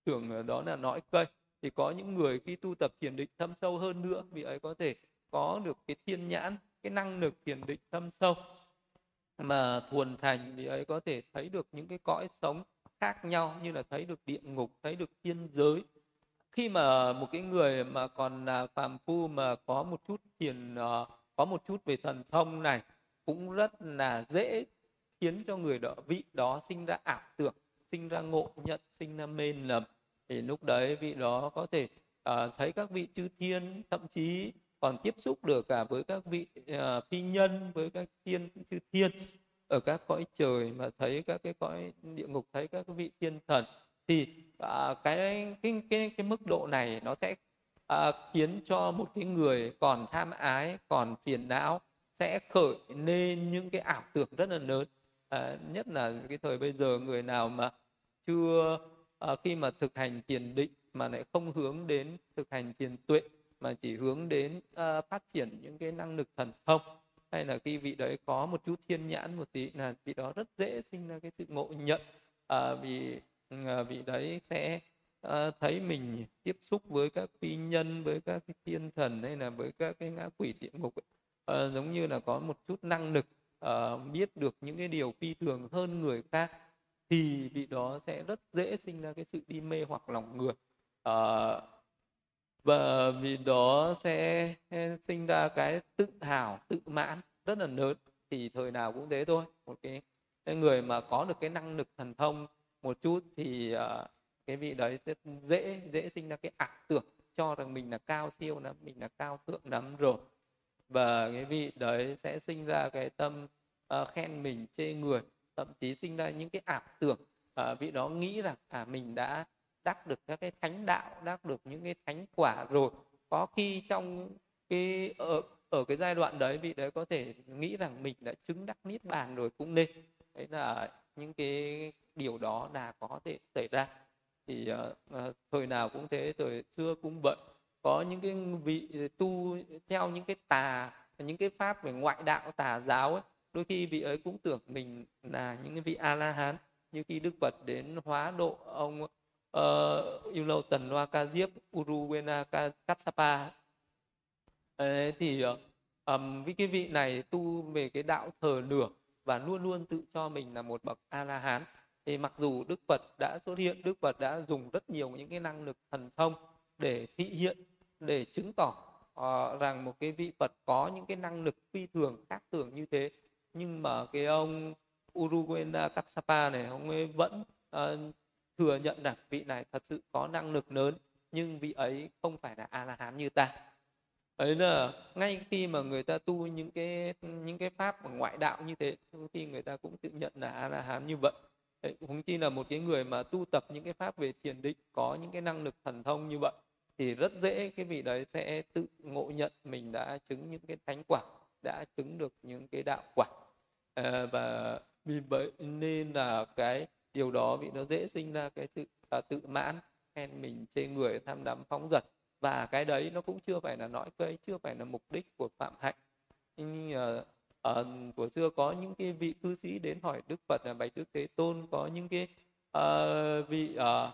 tưởng đó là nõi cây. Thì có những người khi tu tập thiền định thâm sâu hơn nữa vị ấy có thể có được cái thiên nhãn cái năng lực thiền định thâm sâu. Mà thuần thành vị ấy có thể thấy được những cái cõi sống khác nhau như là thấy được địa ngục thấy được thiên giới. Khi mà một cái người mà còn là phàm phu mà có một chút thiền à, có một chút về thần thông này cũng rất là dễ khiến cho người đó vị đó sinh ra ảo tưởng sinh ra ngộ nhận sinh ra mê lầm. Thì lúc đấy vị đó có thể uh, thấy các vị chư thiên thậm chí còn tiếp xúc được cả với các vị uh, phi nhân với các thiên chư thiên ở các cõi trời mà thấy các cái cõi địa ngục thấy các vị thiên thần thì à, cái cái cái cái mức độ này nó sẽ à, khiến cho một cái người còn tham ái còn phiền não sẽ khởi lên những cái ảo tưởng rất là lớn. À, nhất là cái thời bây giờ người nào mà chưa à, khi mà thực hành thiền định mà lại không hướng đến thực hành thiền tuệ mà chỉ hướng đến à, phát triển những cái năng lực thần thông hay là khi vị đấy có một chút thiên nhãn một tí là vị đó rất dễ sinh ra cái sự ngộ nhận à, vì ừ, à, vị đấy sẽ à, thấy mình tiếp xúc với các phi nhân với các cái thiên thần hay là với các cái ngã quỷ địa ngục ấy. À, giống như là có một chút năng lực à, biết được những cái điều phi thường hơn người khác thì vị đó sẽ rất dễ sinh ra cái sự đi mê hoặc lòng người à, và vì đó sẽ sinh ra cái tự hào tự mãn rất là lớn. Thì thời nào cũng thế thôi. Một cái, cái người mà có được cái năng lực thần thông một chút thì uh, cái vị đấy sẽ dễ dễ sinh ra cái ảo tưởng cho rằng mình là cao siêu lắm mình là cao thượng lắm rồi. Và cái vị đấy sẽ sinh ra cái tâm uh, khen mình chê người thậm chí sinh ra những cái ảo tưởng. Uh, vị đó nghĩ rằng à mình đã đắc được các cái thánh đạo đắc được những cái thánh quả rồi. Có khi trong cái ở ở cái giai đoạn đấy vị đấy có thể nghĩ rằng mình đã chứng đắc niết bàn rồi cũng nên. Đấy là những cái điều đó là có thể xảy ra. Thì uh, thời nào cũng thế thời xưa cũng vậy. Có những cái vị tu theo những cái tà những cái pháp về ngoại đạo tà giáo ấy đôi khi vị ấy cũng tưởng mình là những cái vị a la hán như khi đức phật đến hóa độ ông uh, yêu lâu tần loa ca diếp uruwena katsapa. Đấy, thì uh, um, cái vị này tu về cái đạo thờ nửa và luôn luôn tự cho mình là một bậc a la hán thì mặc dù đức phật đã xuất hiện đức phật đã dùng rất nhiều những cái năng lực thần thông để thị hiện để chứng tỏ uh, rằng một cái vị phật có những cái năng lực phi thường khác thường như thế. Nhưng mà cái ông uruguay Kassapa này ông ấy vẫn uh, thừa nhận rằng vị này thật sự có năng lực lớn nhưng vị ấy không phải là a la hán như ta. Ấy là ngay khi mà người ta tu những cái những cái pháp ngoại đạo như thế khi người ta cũng tự nhận là a la hán như vậy. Đấy, huống chi là một cái người mà tu tập những cái pháp về thiền định có những cái năng lực thần thông như vậy thì rất dễ cái vị đấy sẽ tự ngộ nhận mình đã chứng những cái thánh quả đã chứng được những cái đạo quả. À, và vì vậy nên là cái điều đó vì nó dễ sinh ra cái sự à, tự mãn khen mình chê người tham đắm phóng dật. Và cái đấy nó cũng chưa phải là nói cây chưa phải là mục đích của phạm hạnh. Nhưng à, ở của xưa có những cái vị cư sĩ đến hỏi đức phật là bạch đức thế tôn có những cái uh, vị uh,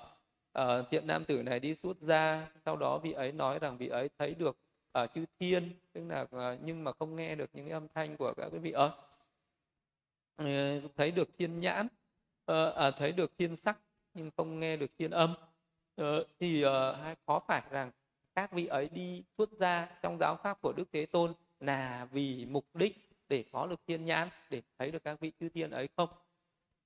uh, thiện nam tử này đi xuất gia? Sau đó vị ấy nói rằng vị ấy thấy được uh, chư thiên tức là uh, nhưng mà không nghe được những cái âm thanh của các cái vị ấy uh, thấy được thiên nhãn uh, à, thấy được thiên sắc nhưng không nghe được thiên âm. Uh, thì uh, có phải rằng các vị ấy đi xuất gia trong giáo pháp của đức thế tôn là vì mục đích để có được thiên nhãn để thấy được các vị chư thiên ấy không?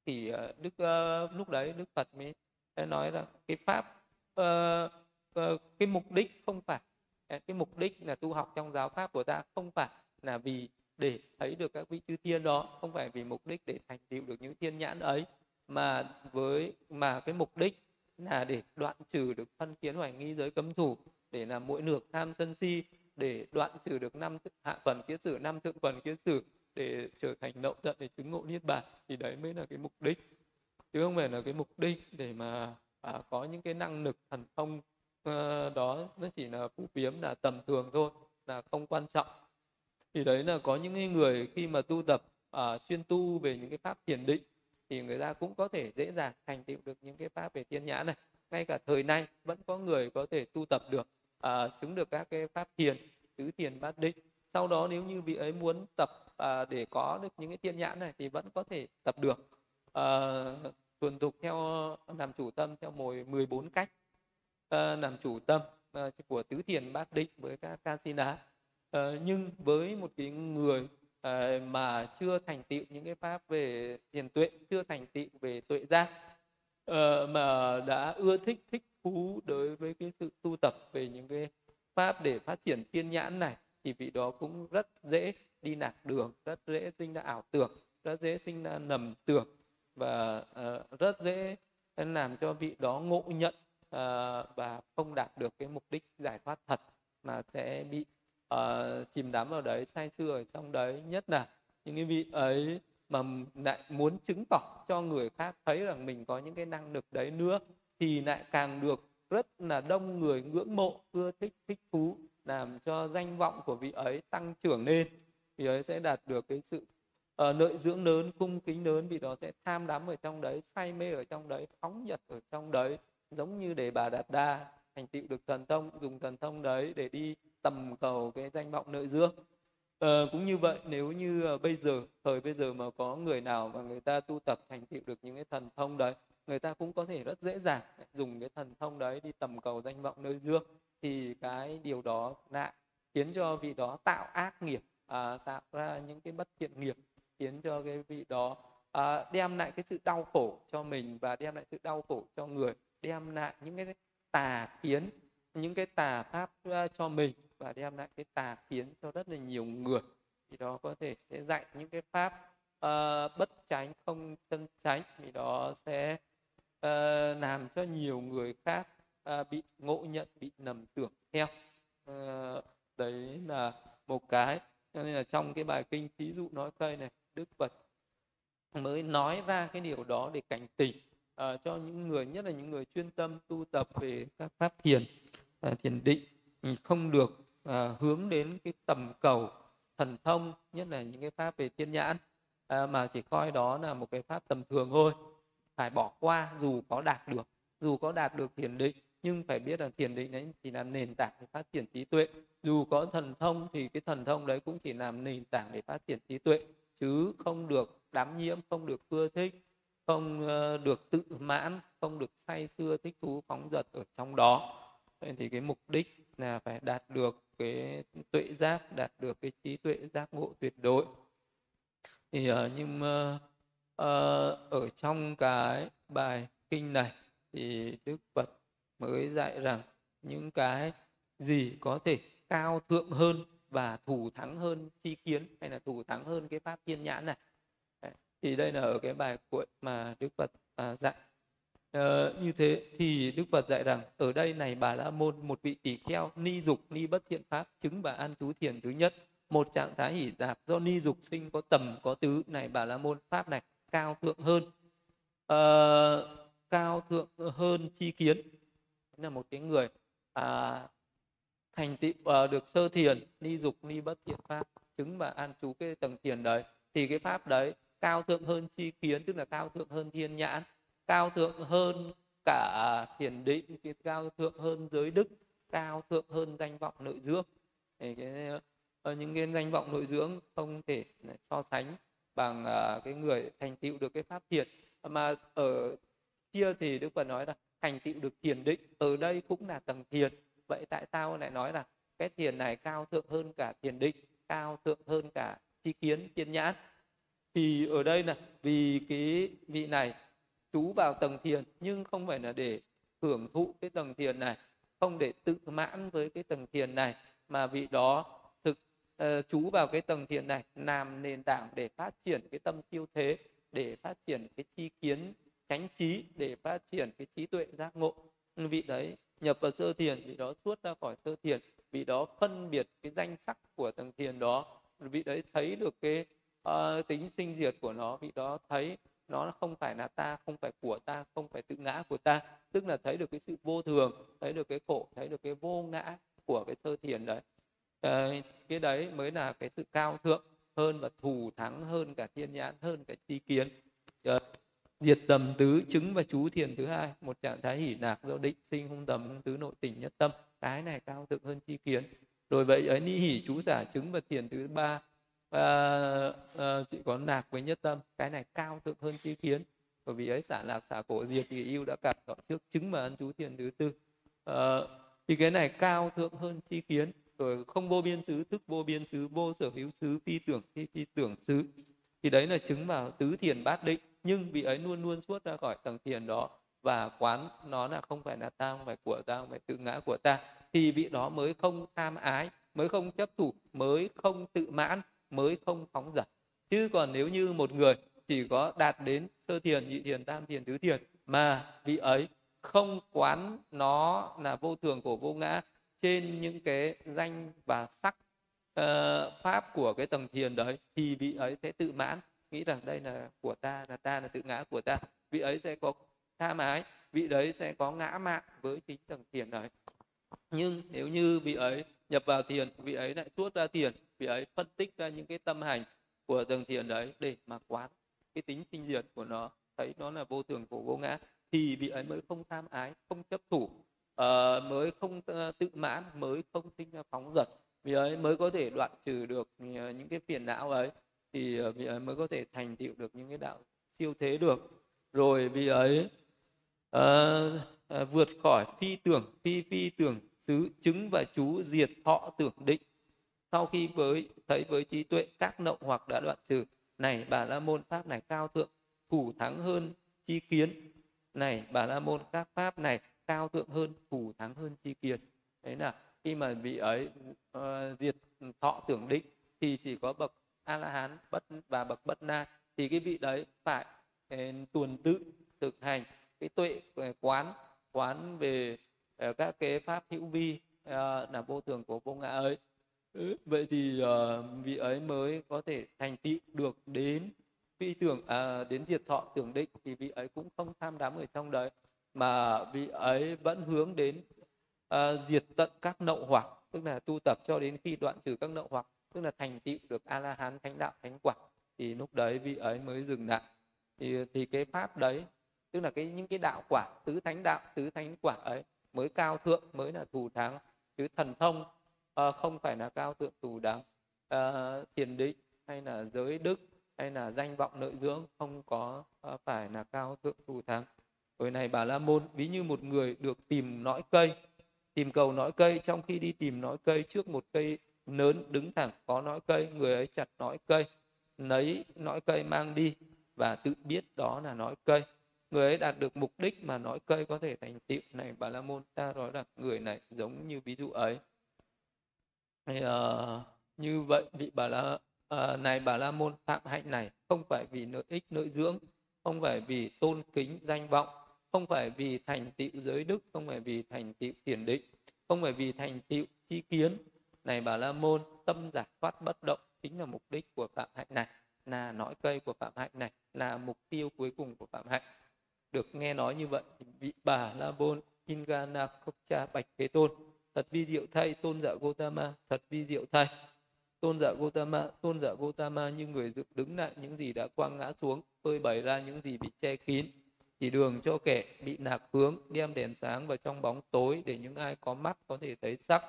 Thì uh, đức uh, lúc đấy đức phật mới nói là cái pháp uh, uh, cái mục đích không phải à, cái mục đích là tu học trong giáo pháp của ta không phải là vì để thấy được các vị chư thiên đó không phải vì mục đích để thành tựu được những thiên nhãn ấy mà với mà cái mục đích là để đoạn trừ được phân kiến hoài nghi giới cấm thủ để làm mỗi nược tham sân si để đoạn trừ được năm hạ phần kiến sử năm thượng phần kiến sử để trở thành nậu tận để chứng ngộ niết bàn thì đấy mới là cái mục đích. Chứ không phải là cái mục đích để mà à, có những cái năng lực thần thông à, đó nó chỉ là phù phiếm là tầm thường thôi là không quan trọng. Thì đấy là có những người khi mà tu tập à, chuyên tu về những cái pháp thiền định thì người ta cũng có thể dễ dàng thành tựu được những cái pháp về thiên nhãn này. Ngay cả thời nay vẫn có người có thể tu tập được à, chứng được các cái pháp thiền tứ thiền bát định sau đó nếu như vị ấy muốn tập à, để có được những cái thiên nhãn này thì vẫn có thể tập được. À, thuần thục theo làm chủ tâm theo mồi 14 cách à, làm chủ tâm à, của tứ thiền bát định với các casina à, nhưng với một cái người Ờ, mà chưa thành tựu những cái pháp về thiền tuệ chưa thành tựu về tuệ giác. Ờ, mà đã ưa thích thích thú đối với cái sự tu tập về những cái pháp để phát triển thiên nhãn này thì vị đó cũng rất dễ đi lạc đường rất dễ sinh ra ảo tưởng rất dễ sinh ra nầm tưởng và uh, rất dễ làm cho vị đó ngộ nhận uh, và không đạt được cái mục đích giải thoát thật mà sẽ bị uh, chìm đắm vào đấy say sưa ở trong đấy nhất là những cái vị ấy mà lại muốn chứng tỏ cho người khác thấy rằng mình có những cái năng lực đấy nữa thì lại càng được rất là đông người ngưỡng mộ ưa thích thích thú làm cho danh vọng của vị ấy tăng trưởng lên. Vị ấy sẽ đạt được cái sự uh, lợi dưỡng lớn cung kính lớn vì đó sẽ tham đắm ở trong đấy say mê ở trong đấy phóng nhật ở trong đấy giống như đề bà đạt đa thành tựu được thần thông dùng thần thông đấy để đi tầm cầu cái danh vọng nơi dương. Ờ, cũng như vậy nếu như ờ, bây giờ thời bây giờ mà có người nào mà người ta tu tập thành tựu được những cái thần thông đấy người ta cũng có thể rất dễ dàng dùng cái thần thông đấy đi tầm cầu danh vọng nơi dương thì cái điều đó lại khiến cho vị đó tạo ác nghiệp à, tạo ra những cái bất thiện nghiệp khiến cho cái vị đó à, đem lại cái sự đau khổ cho mình và đem lại sự đau khổ cho người đem lại những cái tà kiến những cái tà pháp ờ, cho mình và đem lại cái tà kiến cho rất là nhiều người. Thì đó có thể sẽ dạy những cái pháp uh, bất tránh không chân tránh thì đó sẽ uh, làm cho nhiều người khác uh, bị ngộ nhận bị nầm tưởng theo. Uh, đấy là một cái. Cho nên là trong cái bài kinh thí dụ nói cây này đức phật mới nói ra cái điều đó để cảnh tỉnh uh, cho những người nhất là những người chuyên tâm tu tập về các pháp thiền uh, thiền định ừ, không được uh, hướng đến cái tầm cầu thần thông nhất là những cái pháp về thiên nhãn uh, mà chỉ coi đó là một cái pháp tầm thường thôi. Phải bỏ qua dù có đạt được dù có đạt được thiền định nhưng phải biết rằng thiền định đấy chỉ làm nền tảng để phát triển trí tuệ. Dù có thần thông thì cái thần thông đấy cũng chỉ làm nền tảng để phát triển trí tuệ chứ không được đám nhiễm không được ưa thích không ờ, được tự mãn không được say sưa thích thú phóng dật ở trong đó. Vậy thì cái mục đích là phải đạt được cái tuệ giác đạt được cái trí tuệ giác ngộ tuyệt đối. Thì ờ, nhưng uh, ở trong cái bài kinh này thì đức phật mới dạy rằng những cái gì có thể cao thượng hơn và thủ thắng hơn chi kiến hay là thủ thắng hơn cái pháp thiên nhãn này thì đây là ở cái bài cuội mà đức phật à, dạy. À, như thế thì Đức Phật dạy rằng ở đây này bà la môn một vị tỷ kheo ni dục ni bất thiện pháp chứng bà an trú thiền thứ nhất. Một trạng thái hỷ dạp do ni dục sinh có tầm có tứ này bà la môn pháp này cao thượng hơn. À, cao thượng hơn chi kiến. Là một cái người à, thành tựu à, được sơ thiền ni dục ni bất thiện pháp chứng và an trú cái tầng thiền đấy. Thì cái pháp đấy cao thượng hơn chi kiến, tức là cao thượng hơn thiên nhãn, cao thượng hơn cả thiền định cao thượng hơn giới đức, cao thượng hơn danh vọng nội dưỡng. Thì cái ờ, những cái danh vọng nội dưỡng không thể so sánh bằng ờ, cái người thành tựu được cái pháp thiền. Mà ở kia thì đức phật nói là thành tựu được thiền định, ở đây cũng là tầng thiền. Vậy tại sao lại nói là cái thiền này cao thượng hơn cả thiền định, cao thượng hơn cả chi kiến, thiên nhãn? Thì ở đây là vì cái vị này chú vào tầng thiền nhưng không phải là để hưởng thụ cái tầng thiền này không để tự mãn với cái tầng thiền này mà vị đó thực ờ, uh, chú vào cái tầng thiền này làm nền tảng để phát triển cái tâm siêu thế để phát triển cái chi kiến chánh trí để phát triển cái trí tuệ giác ngộ. Vị đấy nhập vào sơ thiền vị đó xuất ra khỏi sơ thiền vị đó phân biệt cái danh sắc của tầng thiền đó. Vị đấy thấy được cái uh, tính sinh diệt của nó vị đó thấy nó không phải là ta không phải của ta không phải tự ngã của ta. Tức là thấy được cái sự vô thường thấy được cái khổ thấy được cái vô ngã của cái sơ thiền đấy. À, cái đấy mới là cái sự cao thượng hơn và thù thắng hơn cả thiên nhãn hơn cả chi kiến. À, diệt tầm tứ chứng và chú thiền thứ hai một trạng thái hỷ lạc do định sinh hung tầm hung tứ nội tình nhất tâm. Cái này cao thượng hơn chi kiến. Rồi vậy ấy ni hỷ chú giả chứng và thiền thứ ba uh, uh, chị có lạc với nhất tâm cái này cao thượng hơn chi kiến. Bởi vì ấy xả lạc xả cổ diệt thì yêu đã cảm rõ trước chứng mà ân chú thiền thứ tư. Uh, thì cái này cao thượng hơn chi kiến. Rồi không vô biên xứ thức vô biên xứ vô sở hữu xứ phi tưởng phi phi tưởng xứ. Thì đấy là chứng vào tứ thiền bát định. Nhưng vị ấy luôn luôn suốt ra khỏi tầng thiền đó. Và quán nó là không phải là ta không phải của ta không phải tự ngã của ta. Thì vị đó mới không tham ái mới không chấp thủ mới không tự mãn mới không phóng dật. Chứ còn nếu như một người chỉ có đạt đến sơ thiền nhị thiền tam thiền tứ thiền mà vị ấy không quán nó là vô thường của vô ngã trên những cái danh và sắc uh, pháp của cái tầng thiền đấy thì vị ấy sẽ tự mãn. Nghĩ rằng đây là của ta là ta là tự ngã của ta. Vị ấy sẽ có tham ái vị đấy sẽ có ngã mạn với chính tầng thiền đấy. Nhưng nếu như vị ấy nhập vào thiền vị ấy lại tuốt ra thiền vị ấy phân tích ra những cái tâm hành của tầng thiền đấy để mà quán cái tính sinh diệt của nó thấy nó là vô thường của vô ngã thì vị ấy mới không tham ái không chấp thủ uh, mới không uh, tự mãn mới không sinh ra phóng dật. Vị ấy mới có thể đoạn trừ được ờ, những cái phiền não ấy thì vị ấy mới có thể thành tựu được những cái đạo siêu thế được. Rồi vị ấy uh, uh, vượt khỏi phi tưởng phi phi tưởng xứ chứng và chú diệt thọ tưởng định. Sau khi với thấy với trí tuệ các nậu hoặc đã đoạn trừ này bà la môn pháp này cao thượng thủ thắng hơn chi kiến. Này bà la môn các pháp này cao thượng hơn thủ thắng hơn chi kiến. Đấy là khi mà vị ấy uh, diệt thọ tưởng định thì chỉ có bậc a la hán bất và bậc bất na thì cái vị đấy phải ờ, tuần tự thực hành. Cái tuệ ờ, quán quán về Ờ, các cái pháp hữu vi uh, là vô thường của vô ngã ấy. Ừ, vậy thì uh, vị ấy mới có thể thành tựu được đến phi tưởng à, đến diệt thọ tưởng định thì vị ấy cũng không tham đắm ở trong đấy mà vị ấy vẫn hướng đến à, diệt tận các nậu hoặc tức là tu tập cho đến khi đoạn trừ các nậu hoặc tức là thành tựu được a la hán thánh đạo thánh quả thì lúc đấy vị ấy mới dừng lại. Thì thì cái pháp đấy tức là cái những cái đạo quả tứ thánh đạo tứ thánh quả ấy mới cao thượng mới là thù thắng chứ thần thông à, không phải là cao thượng thù đáng. À, thiền định hay là giới đức hay là danh vọng nội dưỡng không có à, phải là cao thượng thù thắng hồi này bà la môn ví như một người được tìm nõi cây tìm cầu nõi cây trong khi đi tìm nõi cây trước một cây lớn đứng thẳng có nõi cây người ấy chặt nõi cây lấy nõi cây mang đi và tự biết đó là nõi cây người ấy đạt được mục đích mà nói cây có thể thành tựu này bà la môn ta nói là người này giống như ví dụ ấy. Thì, uh, như vậy vị bà la uh, này bà la môn phạm hạnh này không phải vì lợi ích nội dưỡng không phải vì tôn kính danh vọng không phải vì thành tựu giới đức không phải vì thành tựu tiền định không phải vì thành tựu chi kiến. Này bà la môn tâm giải thoát bất động chính là mục đích của phạm hạnh này là nói cây của phạm hạnh này là mục tiêu cuối cùng của phạm hạnh được nghe nói như vậy, vị bà la bôn ingana cha bạch thế tôn, thật vi diệu thay tôn giả gotama thật vi diệu thay tôn giả Gotama tôn giả Gotama như người dựng đứng lại những gì đã quăng ngã xuống, phơi bày ra những gì bị che kín, chỉ đường cho kẻ bị nạc hướng, đem đèn sáng vào trong bóng tối để những ai có mắt có thể thấy sắc.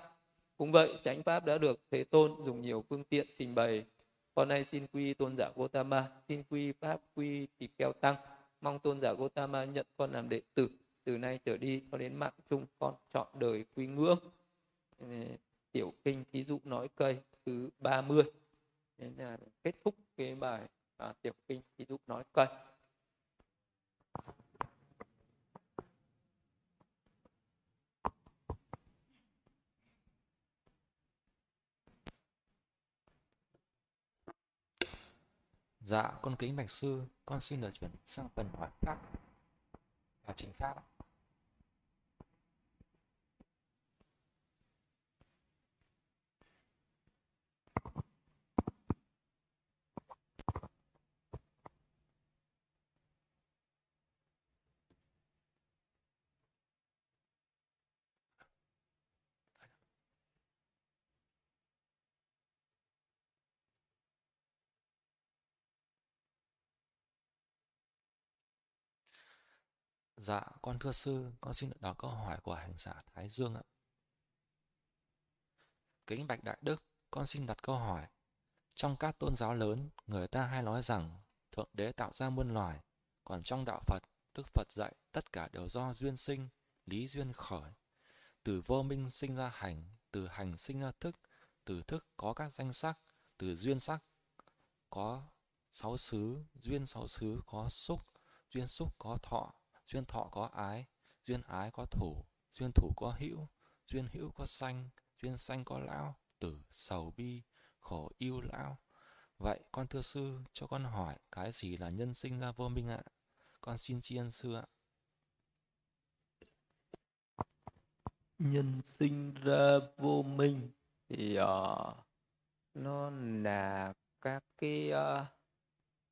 Cũng vậy, chánh pháp đã được thế tôn dùng nhiều phương tiện trình bày. Con nay xin quy tôn giả Gotama xin quy pháp quy tỳ kheo tăng mong tôn giả Gotama nhận con làm đệ tử từ nay trở đi cho đến mạng chung con chọn đời quy ngưỡng. Ờ, tiểu kinh thí dụ nói cây thứ 30 nên là kết thúc cái bài à, tiểu kinh thí dụ nói cây. Dạ, con kính bạch sư, con xin được chuyển sang phần hỏi pháp và trình pháp. Dạ, con thưa sư, con xin được đọc câu hỏi của hành giả Thái Dương ạ. Kính bạch đại đức, con xin đặt câu hỏi. Trong các tôn giáo lớn, người ta hay nói rằng Thượng Đế tạo ra muôn loài, còn trong đạo Phật, Đức Phật dạy tất cả đều do duyên sinh, lý duyên khởi. Từ vô minh sinh ra hành, từ hành sinh ra thức, từ thức có các danh sắc, từ duyên sắc có sáu xứ, duyên sáu xứ có xúc, duyên xúc có thọ, duyên thọ có ái duyên ái có thủ duyên thủ có hữu duyên hữu có sanh duyên sanh có lão tử sầu bi khổ yêu lão. Vậy con thưa sư cho con hỏi cái gì là nhân sinh ra vô minh ạ? Con xin tri ân sư ạ. Nhân sinh ra vô minh thì uh, nó là các cái uh,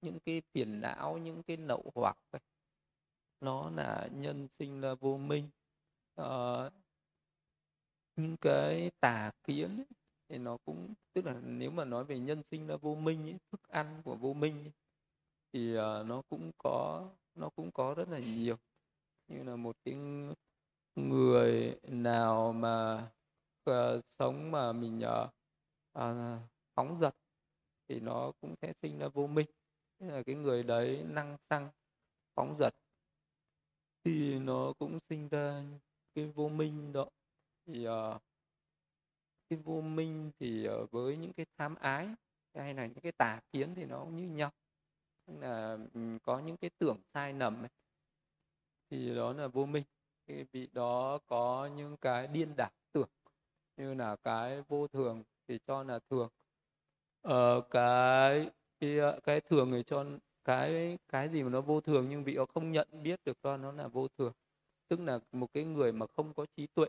những cái phiền não những cái nậu hoặc ấy nó là nhân sinh là vô minh. Uh, những cái tà kiến ấy, thì nó cũng tức là nếu mà nói về nhân sinh là vô minh ấy, thức ăn của vô minh ấy, thì uh, nó cũng có nó cũng có rất là nhiều. Như là một cái người nào mà uh, sống mà mình uh, uh, phóng dật thì nó cũng sẽ sinh ra vô minh. Thế là cái người đấy năng xăng phóng dật thì nó cũng sinh ra cái vô minh đó. Thì uh, cái vô minh thì uh, với những cái tham ái hay là những cái tà kiến thì nó cũng như nhau. Là có những cái tưởng sai lầm ấy. thì đó là vô minh. Cái vị đó có những cái điên đảo tưởng như là cái vô thường thì cho là thường. Ờ, cái cái ờ, cái thường thì cho cái cái gì mà nó vô thường nhưng vị đó không nhận biết được cho nó là vô thường. Tức là một cái người mà không có trí tuệ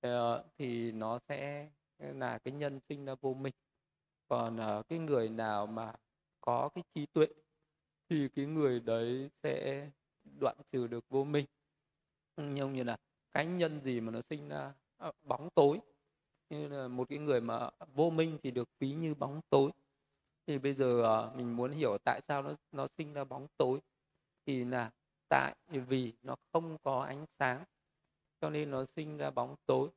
ờ, thì nó sẽ là cái nhân sinh là vô minh. Còn ờ, cái người nào mà có cái trí tuệ thì cái người đấy sẽ đoạn trừ được vô minh. Nhưng như là cái nhân gì mà nó sinh ra ờ, bóng tối. Như là một cái người mà vô minh thì được ví như bóng tối thì bây giờ uh, mình muốn hiểu tại sao nó nó sinh ra bóng tối. Thì là tại vì nó không có ánh sáng cho nên nó sinh ra bóng tối.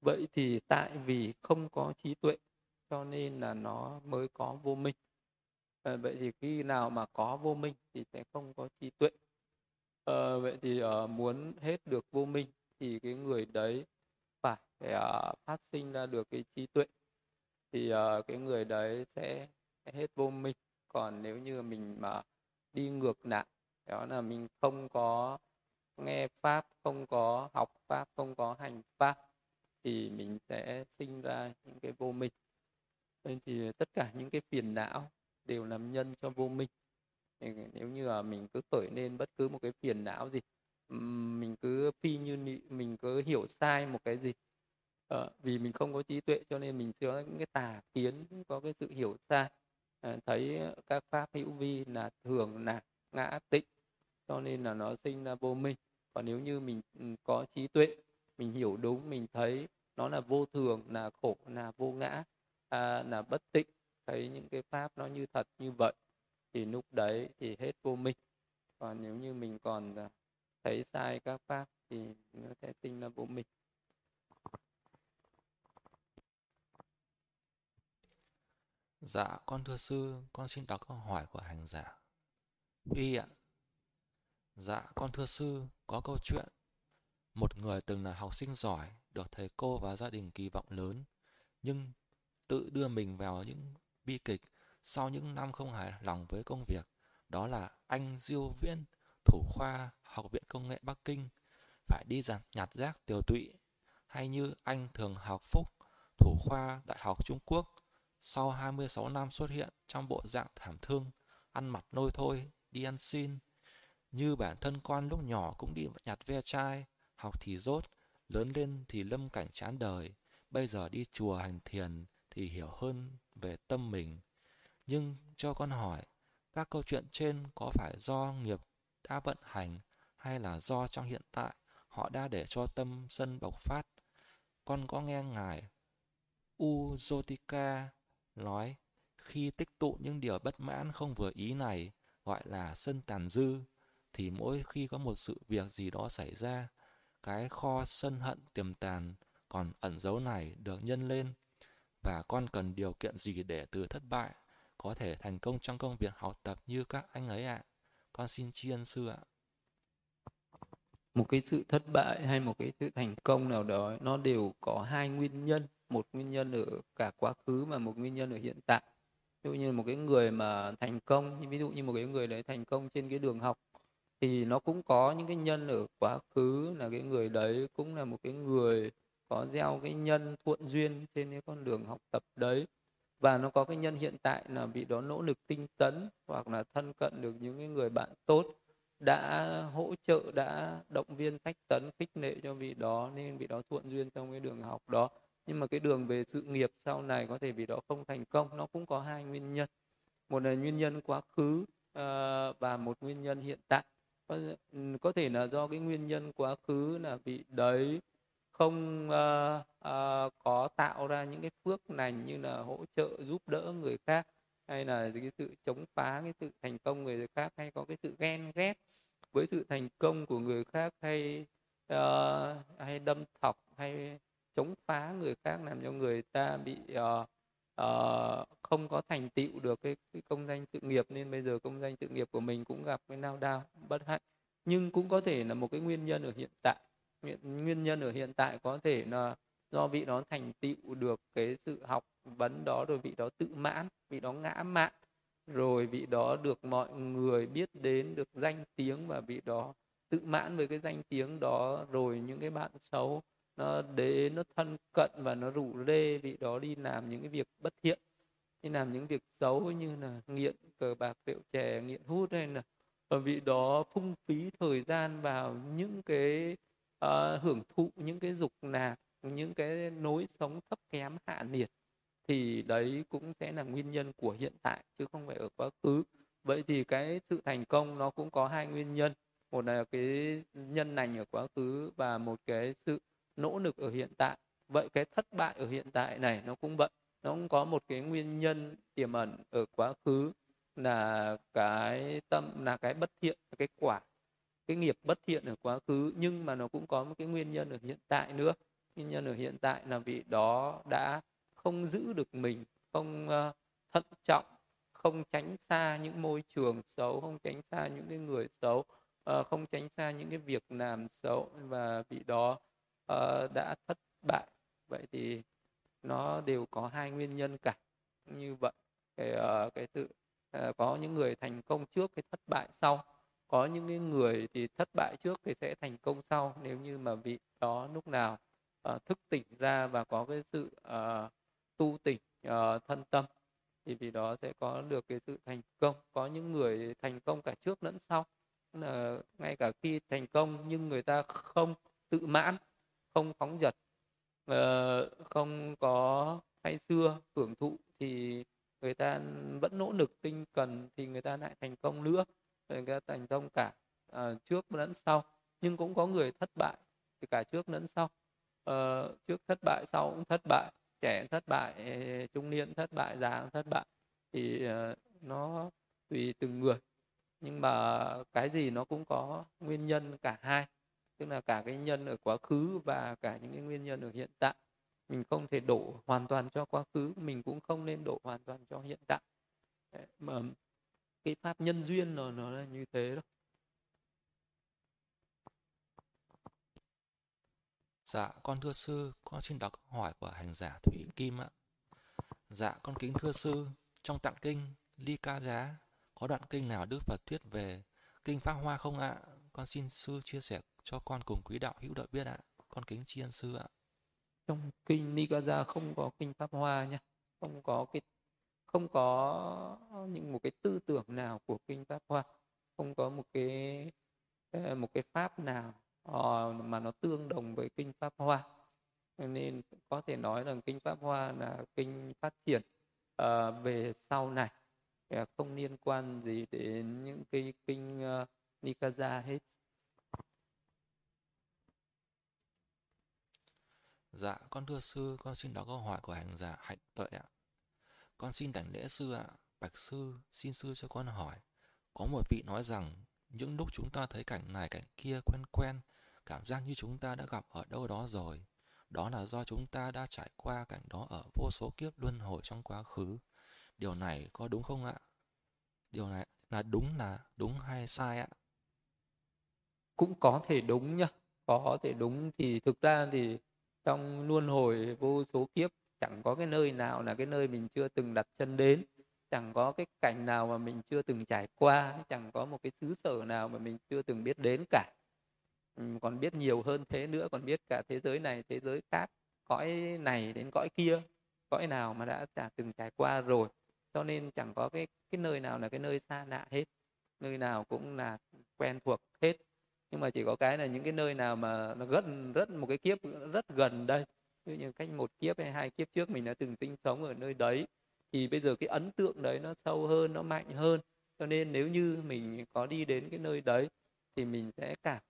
Vậy thì tại vì không có trí tuệ cho nên là nó mới có vô minh. À, vậy thì khi nào mà có vô minh thì sẽ không có trí tuệ. À, vậy thì uh, muốn hết được vô minh thì cái người đấy phải uh, phát sinh ra được cái trí tuệ thì uh, cái người đấy sẽ hết vô minh. Còn nếu như mình mà đi ngược lại đó là mình không có nghe pháp không có học pháp không có hành pháp thì mình sẽ sinh ra những cái vô minh. Nên thì tất cả những cái phiền não đều làm nhân cho vô minh. Nếu như là mình cứ khởi lên bất cứ một cái phiền não gì mình cứ phi như mình cứ hiểu sai một cái gì à, vì mình không có trí tuệ cho nên mình sẽ có những cái tà kiến có cái sự hiểu sai. À, thấy các pháp hữu vi là thường là ngã tịnh cho nên là nó sinh ra vô minh. Còn nếu như mình ừ, có trí tuệ mình hiểu đúng mình thấy nó là vô thường là khổ là vô ngã à, là bất tịnh thấy những cái pháp nó như thật như vậy thì lúc đấy thì hết vô minh. Còn nếu như mình còn à, thấy sai các pháp thì nó sẽ sinh ra vô minh. Dạ, con thưa sư, con xin đọc câu hỏi của hành giả. Huy ạ. Dạ, con thưa sư, có câu chuyện. Một người từng là học sinh giỏi, được thầy cô và gia đình kỳ vọng lớn, nhưng tự đưa mình vào những bi kịch sau những năm không hài lòng với công việc. Đó là anh Diêu Viễn, thủ khoa Học viện Công nghệ Bắc Kinh, phải đi giặt nhặt rác tiều tụy, hay như anh Thường Học Phúc, thủ khoa Đại học Trung Quốc, sau 26 năm xuất hiện trong bộ dạng thảm thương, ăn mặt nôi thôi, đi ăn xin. Như bản thân con lúc nhỏ cũng đi nhặt ve chai, học thì rốt, lớn lên thì lâm cảnh chán đời, bây giờ đi chùa hành thiền thì hiểu hơn về tâm mình. Nhưng cho con hỏi, các câu chuyện trên có phải do nghiệp đã vận hành hay là do trong hiện tại họ đã để cho tâm sân bộc phát? Con có nghe ngài Uzotika nói, khi tích tụ những điều bất mãn không vừa ý này, gọi là sân tàn dư, thì mỗi khi có một sự việc gì đó xảy ra, cái kho sân hận tiềm tàn còn ẩn dấu này được nhân lên, và con cần điều kiện gì để từ thất bại có thể thành công trong công việc học tập như các anh ấy ạ? Con xin tri ân sư ạ. Một cái sự thất bại hay một cái sự thành công nào đó, nó đều có hai nguyên nhân một nguyên nhân ở cả quá khứ mà một nguyên nhân ở hiện tại. Ví dụ như một cái người mà thành công ví dụ như một cái người đấy thành công trên cái đường học, thì nó cũng có những cái nhân ở quá khứ, là cái người đấy cũng là một cái người có gieo cái nhân thuận duyên trên cái con đường học tập đấy. Và nó có cái nhân hiện tại là vị đó nỗ lực tinh tấn, hoặc là thân cận được những cái người bạn tốt, đã hỗ trợ, đã động viên sách tấn, khích lệ cho vị đó, nên vị đó thuận duyên trong cái đường học đó nhưng mà cái đường về sự nghiệp sau này có thể vì đó không thành công nó cũng có hai nguyên nhân. Một là nguyên nhân quá khứ uh, và một nguyên nhân hiện tại. Có, có thể là do cái nguyên nhân quá khứ là vị đấy không uh, uh, có tạo ra những cái phước lành như là hỗ trợ giúp đỡ người khác hay là cái sự chống phá cái sự thành công người khác hay có cái sự ghen ghét với sự thành công của người khác hay uh, hay đâm thọc hay chống phá người khác làm cho người ta bị uh, uh, không có thành tựu được cái, cái công danh sự nghiệp. Nên bây giờ công danh sự nghiệp của mình cũng gặp cái nao đao bất hạnh. Nhưng cũng có thể là một cái nguyên nhân ở hiện tại. Nguyên nhân ở hiện tại có thể là do vị đó thành tựu được cái sự học vấn đó rồi vị đó tự mãn vị đó ngã mạn rồi vị đó được mọi người biết đến được danh tiếng và vị đó tự mãn với cái danh tiếng đó rồi những cái bạn xấu nó đến nó thân cận và nó rủ rê vị đó đi làm những cái việc bất thiện đi làm những việc xấu như là nghiện cờ bạc rượu chè nghiện hút hay là và vị đó phung phí thời gian vào những cái uh, hưởng thụ những cái dục lạc những cái nối sống thấp kém hạ nhiệt thì đấy cũng sẽ là nguyên nhân của hiện tại chứ không phải ở quá khứ. Vậy thì cái sự thành công nó cũng có hai nguyên nhân. Một là cái nhân lành ở quá khứ và một cái sự nỗ lực ở hiện tại. Vậy cái thất bại ở hiện tại này nó cũng vậy. Nó cũng có một cái nguyên nhân tiềm ẩn ở quá khứ là cái tâm là cái bất thiện cái quả cái nghiệp bất thiện ở quá khứ. Nhưng mà nó cũng có một cái nguyên nhân ở hiện tại nữa. Nguyên nhân ở hiện tại là vị đó đã không giữ được mình không uh, thận trọng không tránh xa những môi trường xấu không tránh xa những cái người xấu uh, không tránh xa những cái việc làm xấu. Và vị đó uh, đã thất bại. Vậy thì nó đều có hai nguyên nhân cả. Như vậy cái uh, cái sự uh, có những người thành công trước cái thất bại sau. Có những cái người thì thất bại trước thì sẽ thành công sau. Nếu như mà vị đó lúc nào uh, thức tỉnh ra và có cái sự uh, tu tỉnh uh, thân tâm thì vì đó sẽ có được cái sự thành công. Có những người thành công cả trước lẫn sau. Là ngay cả khi thành công nhưng người ta không tự mãn không phóng dật ờ, không có say xưa hưởng thụ thì người ta vẫn nỗ lực tinh cần thì người ta lại thành công nữa người ta thành công cả uh, trước lẫn sau. Nhưng cũng có người thất bại thì cả trước lẫn sau. Uh, trước thất bại sau cũng thất bại trẻ thất bại trung niên thất bại già thất bại thì uh, nó tùy từng người. Nhưng mà cái gì nó cũng có nguyên nhân cả hai tức là cả cái nhân ở quá khứ và cả những cái nguyên nhân ở hiện tại mình không thể đổ hoàn toàn cho quá khứ mình cũng không nên đổ hoàn toàn cho hiện tại mà cái pháp nhân duyên nó nó là như thế đó Dạ, con thưa sư, con xin đọc câu hỏi của hành giả Thủy Kim ạ. Dạ, con kính thưa sư, trong tạng kinh Ly Ca Giá có đoạn kinh nào Đức Phật thuyết về kinh Pháp Hoa không ạ? Con xin sư chia sẻ cho con cùng quý đạo hữu đợi biết ạ. Con kính tri ân sư ạ. Trong kinh Nikaya không có kinh Pháp Hoa nha, không có cái không có những một cái tư tưởng nào của kinh Pháp Hoa, không có một cái ờ, một cái pháp nào ờ, mà nó tương đồng với kinh Pháp Hoa nên có thể nói rằng kinh Pháp Hoa là kinh phát triển uh, về sau này không liên quan gì đến những cái kinh uh, Nikaya hết Dạ, con thưa sư, con xin đọc câu hỏi của hành giả hạnh tuệ ạ. Con xin đảnh lễ sư ạ. Bạch sư, xin sư cho con hỏi. Có một vị nói rằng, những lúc chúng ta thấy cảnh này cảnh kia quen quen, cảm giác như chúng ta đã gặp ở đâu đó rồi. Đó là do chúng ta đã trải qua cảnh đó ở vô số kiếp luân hồi trong quá khứ. Điều này có đúng không ạ? Điều này là đúng là đúng hay sai ạ? Cũng có thể đúng nhá. Có thể đúng thì thực ra thì trong luân hồi vô số kiếp chẳng có cái nơi nào là cái nơi mình chưa từng đặt chân đến. Chẳng có cái cảnh nào mà mình chưa từng trải qua chẳng có một cái xứ sở nào mà mình chưa từng biết đến cả. Ừ, còn biết nhiều hơn thế nữa còn biết cả thế giới này thế giới khác cõi này đến cõi kia cõi nào mà đã, đã từng trải qua rồi. Cho nên chẳng có cái cái nơi nào là cái nơi xa lạ hết nơi nào cũng là quen thuộc hết nhưng mà chỉ có cái là những cái nơi nào mà nó rất rất một cái kiếp, rất gần đây. Như cách một kiếp hay hai kiếp trước mình đã từng sinh sống ở nơi đấy, thì bây giờ cái ấn tượng đấy nó sâu hơn, nó mạnh hơn. Cho nên nếu như mình có đi đến cái nơi đấy, thì mình sẽ cảm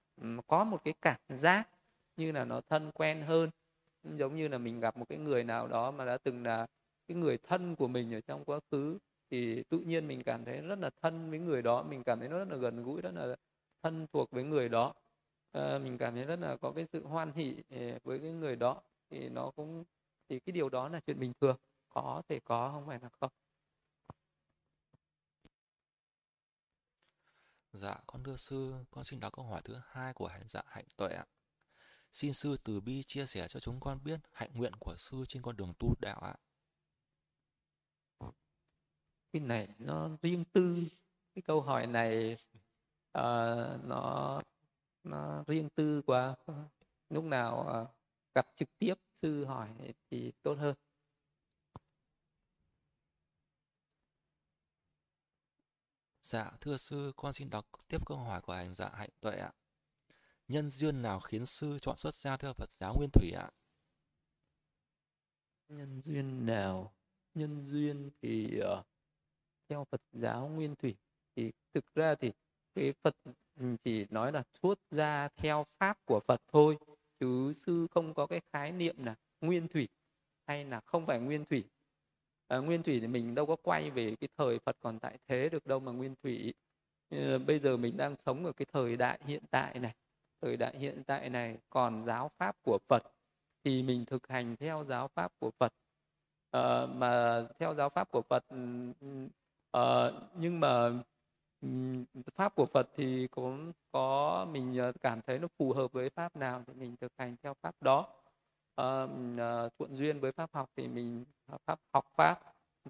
có một cái cảm giác như là nó thân quen hơn. Giống như là mình gặp một cái người nào đó mà đã từng là cái người thân của mình ở trong quá khứ, thì tự nhiên mình cảm thấy rất là thân với người đó, mình cảm thấy nó rất là gần gũi, rất là thân thuộc với người đó à, mình cảm thấy rất là có cái sự hoan hỷ ờ, với cái người đó thì nó cũng thì cái điều đó là chuyện bình thường có thể có không phải là không Dạ, con thưa sư, con xin đọc câu hỏi thứ hai của hành dạ hạnh tuệ ạ. Xin sư từ bi chia sẻ cho chúng con biết hạnh nguyện của sư trên con đường tu đạo ạ. Cái này nó riêng tư, cái câu hỏi này uh, nó nó riêng tư quá. Lúc nào uh, gặp trực tiếp sư hỏi thì tốt hơn. Dạ, thưa sư, con xin đọc tiếp câu hỏi của hành dạ hạnh tuệ ạ. Nhân duyên nào khiến sư chọn xuất gia theo Phật giáo Nguyên Thủy ạ? Nhân duyên nào? Nhân duyên thì uh, theo Phật giáo Nguyên Thủy thì thực ra thì cái Phật ừ, chỉ nói là thốt ra theo pháp của Phật thôi chứ sư không có cái khái niệm là nguyên thủy hay là không phải nguyên thủy. À, nguyên thủy thì mình đâu có quay về cái thời Phật còn tại thế được đâu mà nguyên thủy. À, bây giờ mình đang sống ở cái thời đại hiện tại này thời đại hiện tại này còn giáo pháp của Phật thì mình thực hành theo giáo pháp của Phật. À, mà theo giáo pháp của Phật à, nhưng mà pháp của Phật thì cũng có mình ờ, cảm thấy nó phù hợp với pháp nào thì mình thực hành theo pháp đó. À, thuận duyên với pháp học thì mình pháp học pháp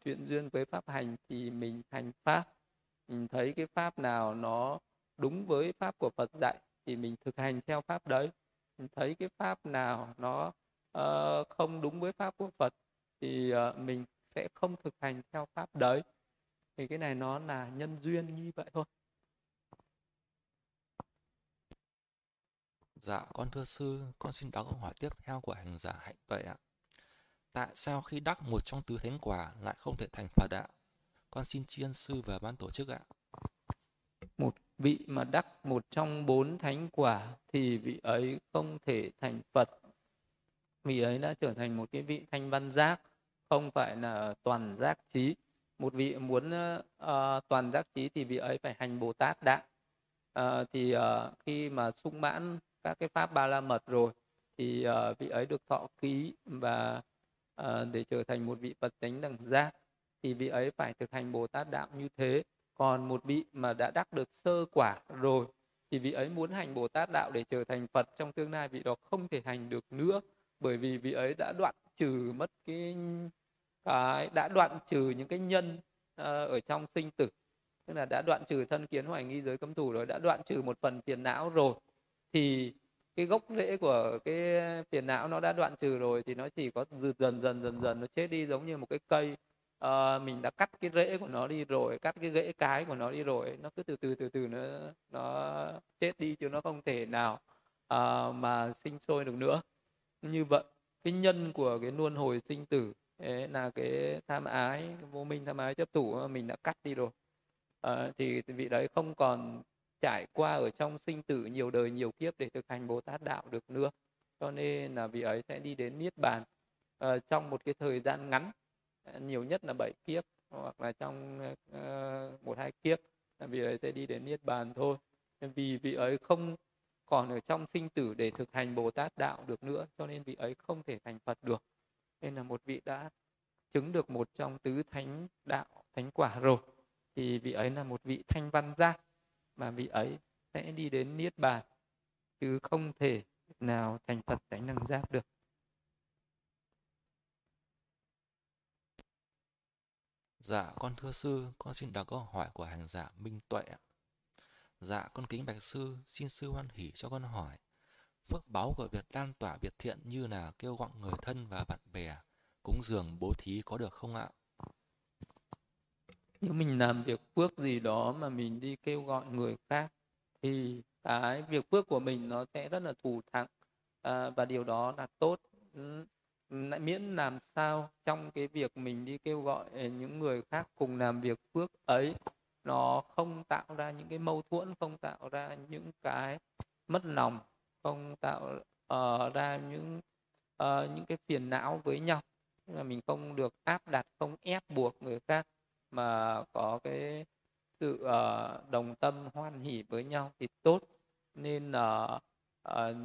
thuận duyên với pháp hành thì mình hành pháp. Mình thấy cái pháp nào nó đúng với pháp của Phật dạy thì mình thực hành theo pháp đấy. Mình thấy cái pháp nào nó uh, không đúng với pháp của Phật thì uh, mình sẽ không thực hành theo pháp đấy thì cái này nó là nhân duyên như vậy thôi Dạ, con thưa sư, con xin đọc câu hỏi tiếp theo của hành giả hạnh tuệ ạ. Tại sao khi đắc một trong tứ thánh quả lại không thể thành Phật ạ? Con xin tri ân sư và ban tổ chức ạ. Một vị mà đắc một trong bốn thánh quả thì vị ấy không thể thành Phật. Vị ấy đã trở thành một cái vị thanh văn giác, không phải là toàn giác trí. Một vị muốn uh, toàn giác trí thì vị ấy phải hành Bồ Tát đạo. Uh, ờ, thì uh, khi mà sung mãn các cái pháp ba la mật rồi thì uh, vị ấy được thọ ký và uh, để trở thành một vị Phật tánh đẳng giác thì vị ấy phải thực hành Bồ Tát đạo như thế còn một vị mà đã đắc được sơ quả rồi thì vị ấy muốn hành Bồ Tát đạo để trở thành Phật trong tương lai vị đó không thể hành được nữa bởi vì vị ấy đã đoạn trừ mất cái cái đã đoạn trừ những cái nhân ờ, ở trong sinh tử. Tức là đã đoạn trừ thân kiến hoài nghi giới cấm thủ rồi đã đoạn trừ một phần phiền não rồi thì cái gốc rễ của cái phiền não nó đã đoạn trừ rồi thì nó chỉ có dần dần dần dần dần nó chết đi giống như một cái cây. À, mình đã cắt cái rễ của nó đi rồi cắt cái rễ cái của nó đi rồi nó cứ từ từ từ từ nó nó chết đi chứ nó không thể nào à, mà sinh sôi được nữa. Như vậy cái nhân của cái luân hồi sinh tử Đấy là cái tham ái vô minh tham ái chấp thủ mà mình đã cắt đi rồi. À, thì vị đấy không còn trải qua ở trong sinh tử nhiều đời nhiều kiếp để thực hành Bồ Tát đạo được nữa. Cho nên là vị ấy sẽ đi đến niết bàn à, trong một cái thời gian ngắn ờ, nhiều nhất là bảy kiếp hoặc là trong uh, một hai kiếp là vị ấy sẽ đi đến niết bàn thôi. Vì vị ấy không còn ở trong sinh tử để thực hành Bồ Tát đạo được nữa cho nên vị ấy không thể thành Phật được nên là một vị đã chứng được một trong tứ thánh đạo thánh quả rồi thì vị ấy là một vị thanh văn giác mà vị ấy sẽ đi đến niết bàn chứ không thể nào thành Phật tránh năng giác được. Dạ, con thưa sư, con xin đọc câu hỏi của hành giả Minh Tuệ. Dạ, con kính bạch sư, xin sư hoan hỷ cho con hỏi. Phước báo của việc lan tỏa việc thiện như là kêu gọi người thân và bạn bè, cúng dường bố thí có được không ạ? nếu mình làm việc phước gì đó mà mình đi kêu gọi người khác thì cái việc phước của mình nó sẽ rất là thù thắng. À, và điều đó là tốt. Ừ, lại miễn làm sao trong cái việc mình đi kêu gọi những người khác cùng làm việc phước ấy nó không tạo ra những cái mâu thuẫn không tạo ra những cái mất lòng không tạo uh, ra những uh, những cái phiền não với nhau. Là mình không được áp đặt không ép buộc người khác mà có cái sự uh, đồng tâm hoan hỷ với nhau thì tốt. Nên là uh,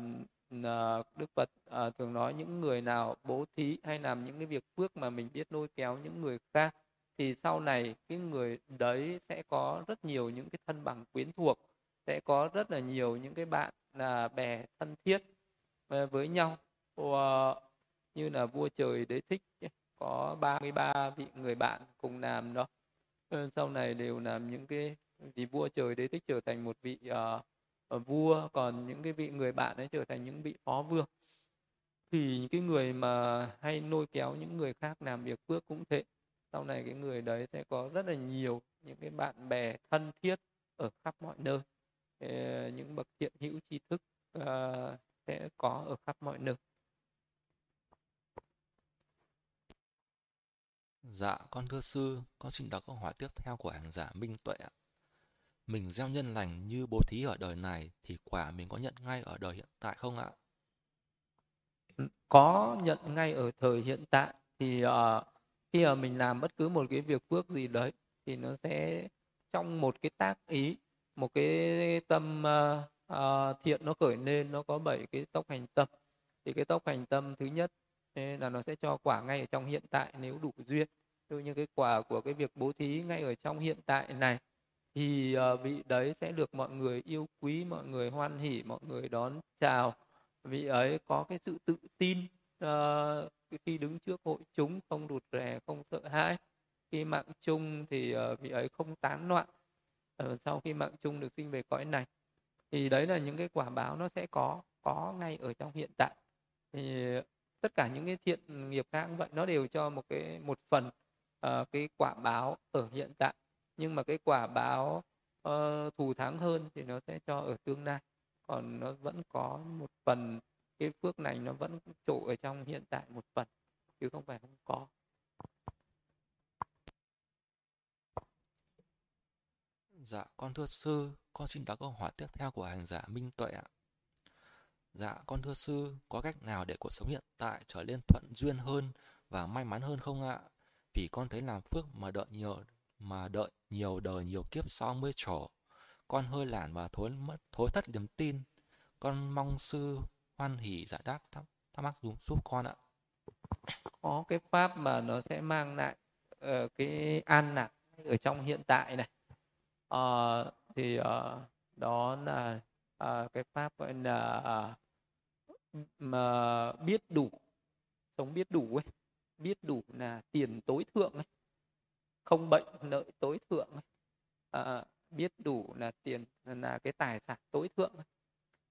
uh, Đức Phật uh, thường nói những người nào bố thí hay làm những cái việc phước mà mình biết lôi kéo những người khác thì sau này cái người đấy sẽ có rất nhiều những cái thân bằng quyến thuộc sẽ có rất là nhiều những cái bạn là bè thân thiết với nhau. Ờ, như là vua trời đế thích có 33 vị người bạn cùng làm đó. Ờ, sau này đều làm những cái thì vua trời đế thích trở thành một vị uh, vua còn những cái vị người bạn ấy trở thành những vị phó vương. Thì những cái người mà hay lôi kéo những người khác làm việc phước cũng thế. Sau này cái người đấy sẽ có rất là nhiều những cái bạn bè thân thiết ở khắp mọi nơi những bậc thiện hữu tri thức uh, sẽ có ở khắp mọi nơi Dạ, con thưa sư, con xin đọc câu hỏi tiếp theo của hành giả Minh Tuệ ạ. Mình gieo nhân lành như bố thí ở đời này thì quả mình có nhận ngay ở đời hiện tại không ạ? Có nhận ngay ở thời hiện tại thì uh, khi mà mình làm bất cứ một cái việc phước gì đấy thì nó sẽ trong một cái tác ý, một cái tâm uh, uh, thiện nó khởi lên nó có bảy cái tốc hành tâm. Thì cái tốc hành tâm thứ nhất là nó sẽ cho quả ngay ở trong hiện tại nếu đủ duyên. Như như cái quả của cái việc bố thí ngay ở trong hiện tại này thì uh, vị đấy sẽ được mọi người yêu quý mọi người hoan hỉ mọi người đón chào. Vị ấy có cái sự tự tin uh, khi đứng trước hội chúng không rụt rè không sợ hãi. Khi mạng chung thì uh, vị ấy không tán loạn. Ờ, sau khi mạng chung được sinh về cõi này thì đấy là những cái quả báo nó sẽ có có ngay ở trong hiện tại. Thì ờ, tất cả những cái thiện nghiệp khác vậy nó đều cho một cái một phần uh, cái quả báo ở hiện tại. Nhưng mà cái quả báo uh, thù thắng hơn thì nó sẽ cho ở tương lai. Còn nó vẫn có một phần cái phước này nó vẫn trụ ở trong hiện tại một phần chứ không phải không có. Dạ, con thưa sư, con xin đọc câu hỏi tiếp theo của hành giả Minh Tuệ ạ. Dạ, con thưa sư, có cách nào để cuộc sống hiện tại trở nên thuận duyên hơn và may mắn hơn không ạ? Vì con thấy làm phước mà đợi nhiều mà đợi nhiều đời nhiều kiếp sau mới trổ. Con hơi lản và thối mất thối thất niềm tin. Con mong sư hoan hỷ giải đáp thắc, thắc mắc giúp, giúp con ạ. Có cái pháp mà nó sẽ mang lại uh, cái an lạc ở trong hiện tại này à, thì à, đó là à, cái pháp gọi là à, mà biết đủ sống biết đủ ấy biết đủ là tiền tối thượng ấy không bệnh nợ tối thượng ấy. À, biết đủ là tiền là cái tài sản tối thượng ấy.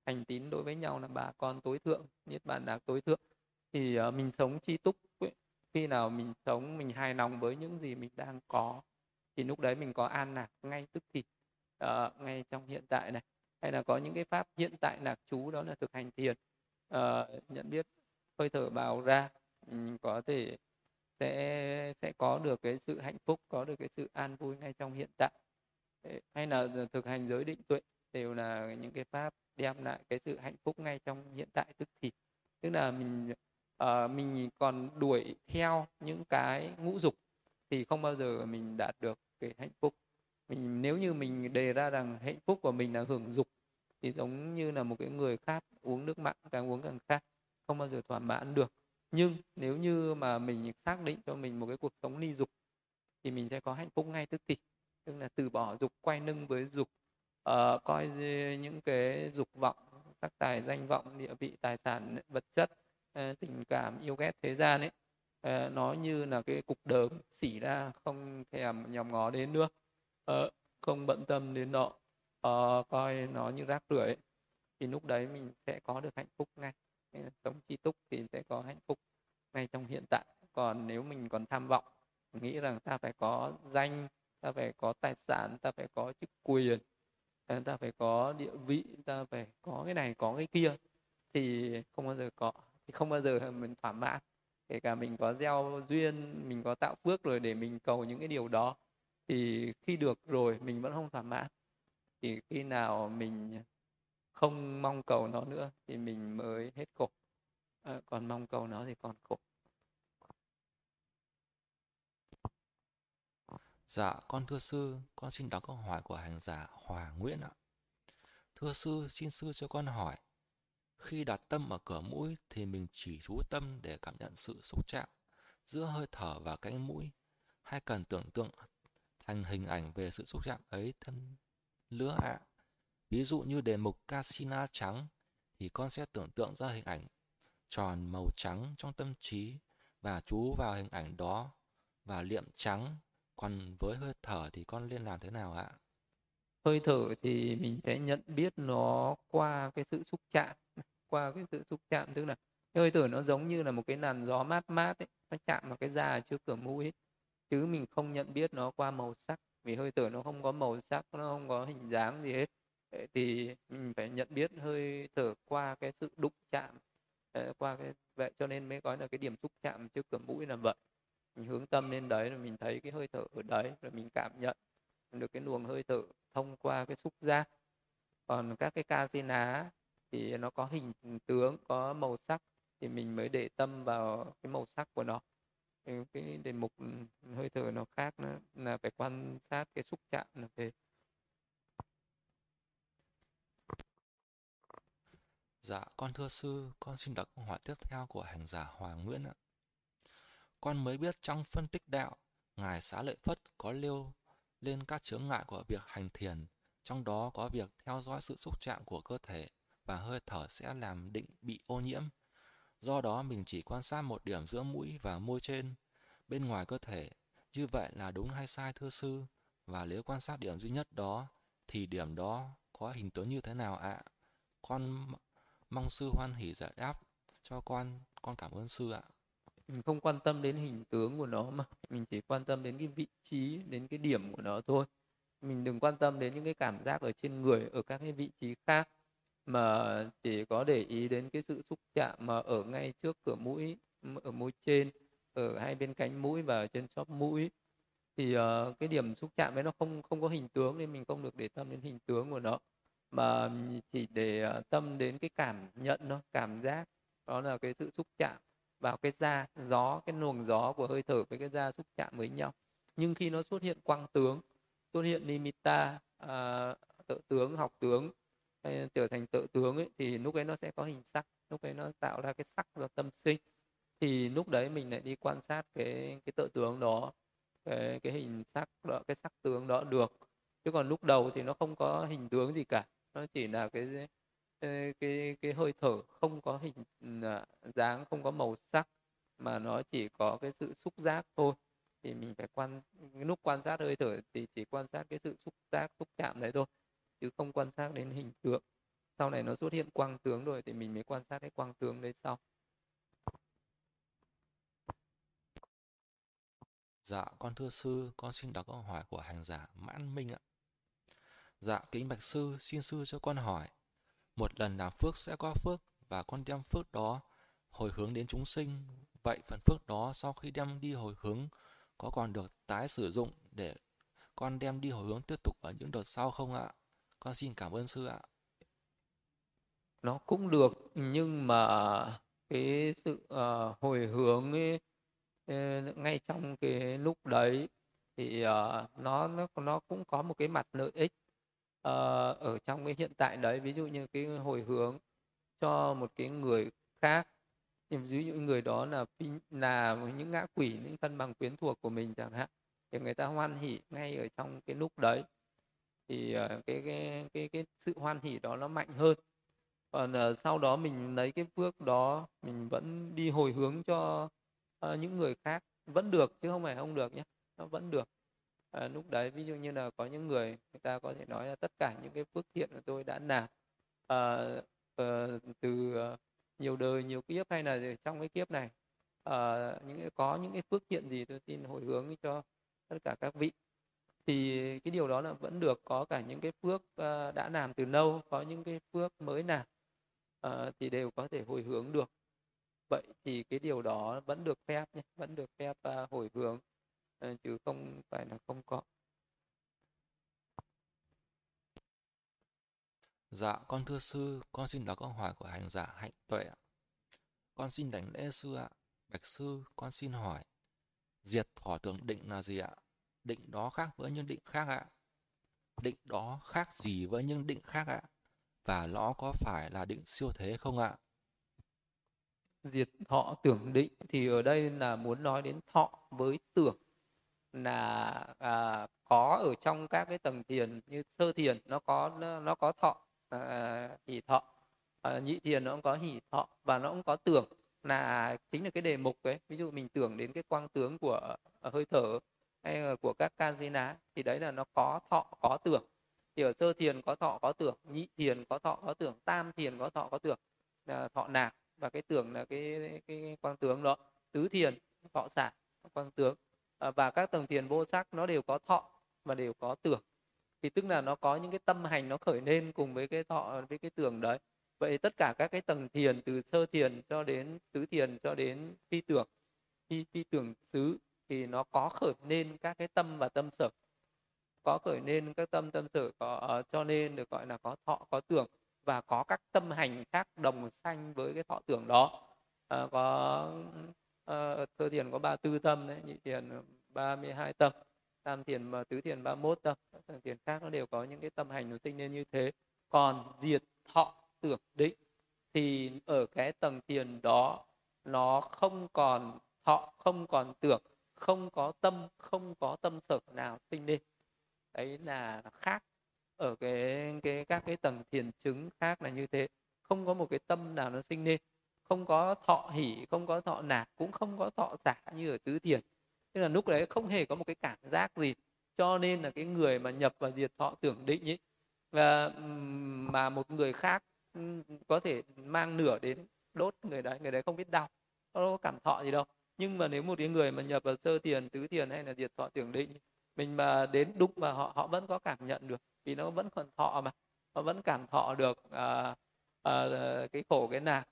thành tín đối với nhau là bà con tối thượng niết bàn là tối thượng thì uh, mình sống chi túc ấy. khi nào mình sống mình hài lòng với những gì mình đang có thì lúc đấy mình có an lạc ngay tức thì uh, ngay trong hiện tại này. Hay là có những cái pháp hiện tại lạc trú đó là thực hành thiền. Uh, nhận biết hơi thở vào ra mình có thể sẽ sẽ có được cái sự hạnh phúc có được cái sự an vui ngay trong hiện tại. Hay là thực hành giới định tuệ đều là những cái pháp đem lại cái sự hạnh phúc ngay trong hiện tại tức thì. Tức là mình uh, mình còn đuổi theo những cái ngũ dục thì không bao giờ mình đạt được cái hạnh phúc. Mình nếu như mình đề ra rằng hạnh phúc của mình là hưởng dục thì giống như là một cái người khác uống nước mặn càng uống càng khát không bao giờ thỏa mãn được. Nhưng nếu như mà mình xác định cho mình một cái cuộc sống ly dục thì mình sẽ có hạnh phúc ngay tức thì. Tức là từ bỏ dục quay lưng với dục uh, coi những cái dục vọng sắc tài danh vọng địa vị tài sản vật chất uh, tình cảm yêu ghét thế gian ấy Ờ, nó như là cái cục đờm xỉ ra không thèm nhòm ngó đến nữa. Uh, không bận tâm đến nọ uh, ờ, coi nó như rác rưởi thì lúc đấy mình sẽ có được hạnh phúc ngay. Sống chi túc thì sẽ có hạnh phúc ngay trong hiện tại. Còn nếu mình còn tham vọng nghĩ rằng ta phải có danh ta phải có tài sản ta phải có chức quyền ta phải có địa vị ta phải có cái này có cái kia thì không bao giờ có thì không bao giờ mình thỏa mãn kể cả mình có gieo duyên mình có tạo phước rồi để mình cầu những cái điều đó thì khi được rồi mình vẫn không thỏa mãn. Thì khi nào mình không mong cầu nó nữa thì mình mới hết khổ. À, còn mong cầu nó thì còn khổ. Dạ, con thưa sư, con xin đọc câu hỏi của hành giả Hòa Nguyễn ạ. Thưa sư, xin sư cho con hỏi, khi đặt tâm ở cửa mũi thì mình chỉ chú tâm để cảm nhận sự xúc chạm giữa hơi thở và cánh mũi, hay cần tưởng tượng thành hình ảnh về sự xúc chạm ấy thân lứa ạ. Ví dụ như đề mục casina trắng thì con sẽ tưởng tượng ra hình ảnh tròn màu trắng trong tâm trí và chú vào hình ảnh đó và liệm trắng. Còn với hơi thở thì con nên làm thế nào ạ? Hơi thở thì mình sẽ nhận biết nó qua cái sự xúc chạm qua cái sự xúc chạm, tức là cái hơi thở nó giống như là một cái làn gió mát mát ấy, nó chạm vào cái da trước cửa mũi ấy. chứ mình không nhận biết nó qua màu sắc, vì hơi thở nó không có màu sắc, nó không có hình dáng gì hết thì mình phải nhận biết hơi thở qua cái sự đụng chạm ờ, qua cái, vậy cho nên mới nói là cái điểm xúc chạm trước cửa mũi là vậy mình hướng tâm lên đấy, rồi mình thấy cái hơi thở ở đấy, rồi mình cảm nhận được cái luồng hơi thở thông qua cái xúc giác. Còn các cái casina thì nó có hình tướng có màu sắc thì mình mới để tâm vào cái màu sắc của nó. Cái đề mục hơi thở nó khác nữa là phải quan sát cái xúc chạm là về. Dạ, con thưa sư, con xin đọc câu hỏi tiếp theo của hành giả Hoàng Nguyễn ạ. Con mới biết trong phân tích đạo, Ngài Xá Lợi Phất có nêu lên các chướng ngại của việc hành thiền, trong đó có việc theo dõi sự xúc chạm của cơ thể và hơi thở sẽ làm định bị ô nhiễm. Do đó mình chỉ quan sát một điểm giữa mũi và môi trên, bên ngoài cơ thể. Như vậy là đúng hay sai thưa sư? Và nếu quan sát điểm duy nhất đó, thì điểm đó có hình tướng như thế nào ạ? Con mong sư hoan hỷ giải đáp cho con, con cảm ơn sư ạ mình không quan tâm đến hình tướng của nó mà. Mình chỉ quan tâm đến cái vị trí đến cái điểm của nó thôi. Mình đừng quan tâm đến những cái cảm giác ở trên người ở các cái vị trí khác mà chỉ có để ý đến cái sự xúc chạm mà ở ngay trước cửa mũi ở môi trên ở hai bên cánh mũi và ở trên chóp mũi. Thì uh, cái điểm xúc chạm ấy nó không không có hình tướng nên mình không được để tâm đến hình tướng của nó. Mà chỉ để uh, tâm đến cái cảm nhận nó cảm giác. Đó là cái sự xúc chạm vào cái da gió cái luồng gió của hơi thở với cái da xúc chạm với nhau. Nhưng khi nó xuất hiện quang tướng xuất hiện nimitta à, tự tướng học tướng hay trở thành tự tướng ấy, thì lúc ấy nó sẽ có hình sắc lúc ấy nó tạo ra cái sắc do tâm sinh. Thì lúc đấy mình lại đi quan sát cái cái tự tướng đó cái cái hình sắc đó cái sắc tướng đó được. Chứ còn lúc đầu thì nó không có hình tướng gì cả nó chỉ là cái cái cái hơi thở không có hình à, dáng không có màu sắc mà nó chỉ có cái sự xúc giác thôi. Thì mình phải quan lúc quan sát hơi thở thì chỉ quan sát cái sự xúc giác xúc chạm đấy thôi chứ không quan sát đến hình tượng. Sau này nó xuất hiện quang tướng rồi thì mình mới quan sát cái quang tướng đấy sau. Dạ, con thưa sư, con xin đọc câu hỏi của hành giả Mãn Minh ạ. Dạ, kính bạch sư, xin sư cho con hỏi, một lần làm phước sẽ có phước và con đem phước đó hồi hướng đến chúng sinh. Vậy phần phước đó sau khi đem đi hồi hướng có còn được tái sử dụng để con đem đi hồi hướng tiếp tục ở những đợt sau không ạ? Con xin cảm ơn sư ạ. Nó cũng được nhưng mà cái sự uh, hồi hướng ấy, ờ, ngay trong cái lúc đấy thì uh, nó nó nó cũng có một cái mặt lợi ích Ờ, ở trong cái hiện tại đấy ví dụ như cái hồi hướng cho một cái người khác thì ví dụ người đó là là những ngã quỷ những thân bằng quyến thuộc của mình chẳng hạn thì người ta hoan hỉ ngay ở trong cái lúc đấy. Thì ờ, cái, cái cái cái sự hoan hỉ đó nó mạnh hơn. Còn uh, sau đó mình lấy cái phước đó mình vẫn đi hồi hướng cho uh, những người khác vẫn được chứ không phải không được nhé nó vẫn được à, lúc đấy ví dụ như là có những người người ta có thể nói là tất cả những cái phước thiện của tôi đã làm à, à, từ ờ, nhiều đời nhiều kiếp hay là trong cái kiếp này. À, những có những cái phước thiện gì tôi xin hồi hướng cho tất cả các vị. Thì cái điều đó là vẫn được có cả những cái phước uh, đã làm từ lâu có những cái phước mới làm uh, thì đều có thể hồi hướng được. Vậy thì cái điều đó vẫn được phép nhé vẫn được phép uh, hồi hướng. Ờ, chứ không phải là không có Dạ, con thưa sư, con xin đọc câu hỏi của hành giả Hạnh Tuệ. Con xin đánh lễ sư ạ. Bạch sư, con xin hỏi, diệt thỏa tưởng định là gì ạ? Định đó khác với những định khác ạ. Định đó khác gì với những định khác ạ? Và nó có phải là định siêu thế không ạ? Diệt thọ tưởng định thì ở đây là muốn nói đến thọ với tưởng là à, có ở trong các cái tầng thiền như sơ thiền nó có nó có thọ à, hỷ thọ. À, nhị thiền nó cũng có hỷ thọ và nó cũng có tưởng là chính là cái đề mục ấy. Ví dụ mình tưởng đến cái quang tướng của à, hơi thở hay là của các canjina thì đấy là nó có thọ có tưởng. Thì ở sơ thiền có thọ có tưởng nhị thiền có thọ có tưởng tam thiền có thọ có tưởng. Là thọ nạc và cái tưởng là cái cái quang tướng đó. Tứ thiền thọ xả quang tướng. Ờ, và các tầng thiền vô sắc nó đều có thọ và đều có tưởng. Thì tức là nó có những cái tâm hành nó khởi lên cùng với cái thọ với cái tưởng đấy. Vậy tất cả các cái tầng thiền từ sơ thiền cho đến tứ thiền cho đến phi tưởng phi phi tưởng xứ thì nó có khởi lên các cái tâm và tâm sở. Có khởi lên các tâm tâm sở có ờ, cho nên được gọi là có thọ có tưởng và có các tâm hành khác đồng sanh với cái thọ tưởng đó. Uh, có Ờ, uh, sơ thiền có ba tư tâm đấy nhị thiền ờ, 32 tâm tam thiền và tứ thiền 31 tâm. Các tầng thiền khác nó đều có những cái tâm hành nó sinh lên như thế. Còn diệt thọ tưởng định thì ở cái tầng thiền đó nó không còn thọ không còn tưởng không có tâm không có tâm sở nào sinh lên. Đấy là khác. Ở cái cái các cái tầng thiền chứng khác là như thế. Không có một cái tâm nào nó sinh lên không có thọ hỷ không có thọ nạc cũng không có thọ giả như ở tứ thiền. Tức là lúc đấy không hề có một cái cảm giác gì. Cho nên là cái người mà nhập vào diệt thọ tưởng định ấy và mà một người khác có thể mang nửa đến đốt người đấy người đấy không biết đau không có cảm thọ gì đâu. Nhưng mà nếu một cái người mà nhập vào sơ tiền, tứ tiền hay là diệt thọ tưởng định mình mà đến đúc mà họ họ vẫn có cảm nhận được vì nó vẫn còn thọ mà nó vẫn cảm thọ được à, à, cái khổ cái nạc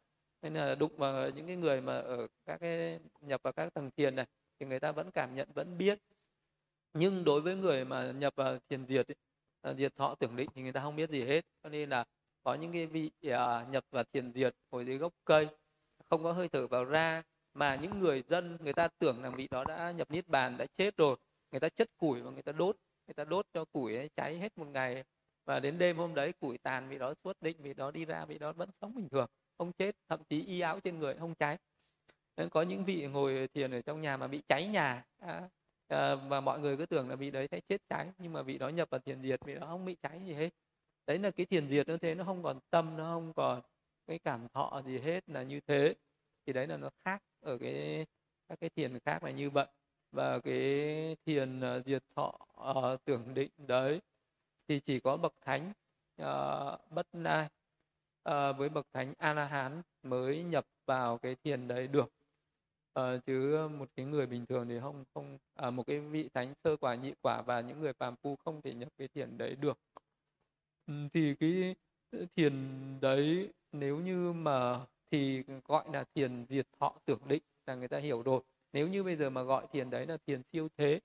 nên là đụng vào những cái người mà ở các cái nhập vào các tầng thiền này thì người ta vẫn cảm nhận vẫn biết. Nhưng đối với người mà nhập vào thiền diệt ấy, à, diệt thọ tưởng định thì người ta không biết gì hết. Cho nên là có những cái vị à, nhập vào thiền diệt ngồi dưới gốc cây không có hơi thở vào ra mà những người dân người ta tưởng là vị đó đã nhập niết bàn đã chết rồi. Người ta chất củi và người ta đốt người ta đốt cho củi ấy cháy hết một ngày. Và đến đêm hôm đấy củi tàn vị đó xuất định vị đó đi ra vị đó vẫn sống bình thường không chết thậm chí y áo trên người không cháy. Nên có những vị ngồi thiền ở trong nhà mà bị cháy nhà à, à, mà mọi người cứ tưởng là vị đấy sẽ chết cháy nhưng mà vị đó nhập vào thiền diệt vị đó không bị cháy gì hết. Đấy là cái thiền diệt như thế nó không còn tâm nó không còn cái cảm thọ gì hết là như thế. Thì đấy là nó khác ở cái các cái thiền khác là như vậy. Và cái thiền uh, diệt thọ uh, tưởng định đấy thì chỉ có bậc thánh uh, bất lai à, với bậc thánh a la hán mới nhập vào cái thiền đấy được. À, chứ một cái người bình thường thì không không à, một cái vị thánh sơ quả nhị quả và những người phàm phu không thể nhập cái thiền đấy được. Ừ, thì cái thiền đấy nếu như mà thì gọi là thiền diệt thọ tưởng định là người ta hiểu rồi. Nếu như bây giờ mà gọi thiền đấy là thiền siêu thế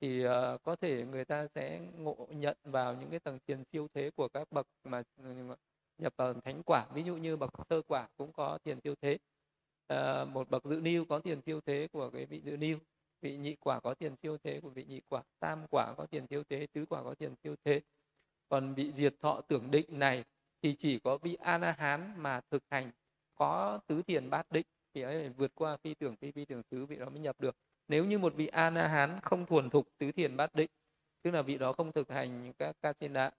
thì uh, có thể người ta sẽ ngộ nhận vào những cái tầng thiền siêu thế của các bậc mà nhập vào thánh quả. Ví dụ như bậc sơ quả cũng có tiền tiêu thế. À, một bậc dự niu có tiền tiêu thế của cái vị dự niu vị nhị quả có tiền tiêu thế của vị nhị quả. Tam quả có tiền tiêu thế tứ quả có tiền tiêu thế. Còn vị diệt thọ tưởng định này thì chỉ có vị a la hán mà thực hành có tứ thiền bát định. Thì ấy vượt qua phi tưởng phi phi tưởng xứ vị đó mới nhập được. Nếu như một vị a la hán không thuần thục tứ thiền bát định tức là vị đó không thực hành các kasina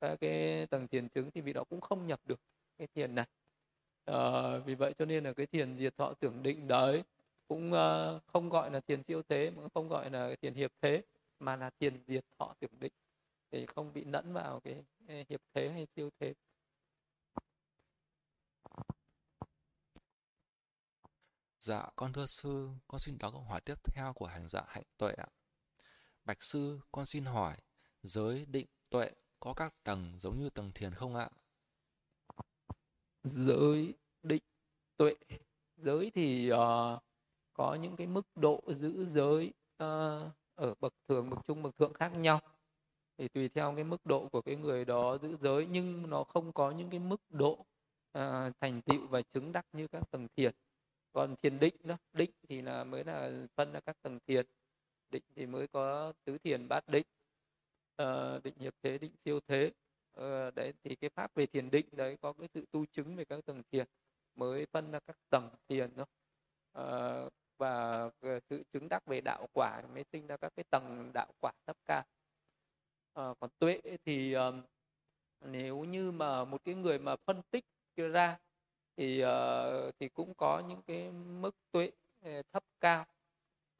các cái tầng thiền chứng thì vị đó cũng không nhập được cái thiền này à, vì vậy cho nên là cái thiền diệt thọ tưởng định đấy cũng uh, không gọi là thiền siêu thế mà không gọi là thiền hiệp thế mà là thiền diệt thọ tưởng định để không bị lẫn vào cái hiệp thế hay siêu thế Dạ, con thưa sư, con xin đọc câu hỏi tiếp theo của hành giả hạnh tuệ ạ. Bạch sư, con xin hỏi, giới định tuệ có các tầng giống như tầng thiền không ạ? Giới định tuệ, giới thì uh, có những cái mức độ giữ giới uh, ở bậc thường, bậc trung, bậc thượng khác nhau. thì tùy theo cái mức độ của cái người đó giữ giới nhưng nó không có những cái mức độ uh, thành tựu và chứng đắc như các tầng thiền còn thiền định đó định thì là mới là phân ra các tầng thiền định thì mới có tứ thiền bát định uh, định hiệp thế định siêu thế. Uh, đấy thì cái pháp về thiền định đấy có cái sự tu chứng về các tầng thiền mới phân ra các tầng thiền đó uh, ờ, và sự chứng đắc về đạo quả mới sinh ra các cái tầng đạo quả thấp cao. Uh, còn tuệ thì nếu như mà một cái người mà phân tích ra thì uh, thì cũng có những cái mức tuệ thấp cao.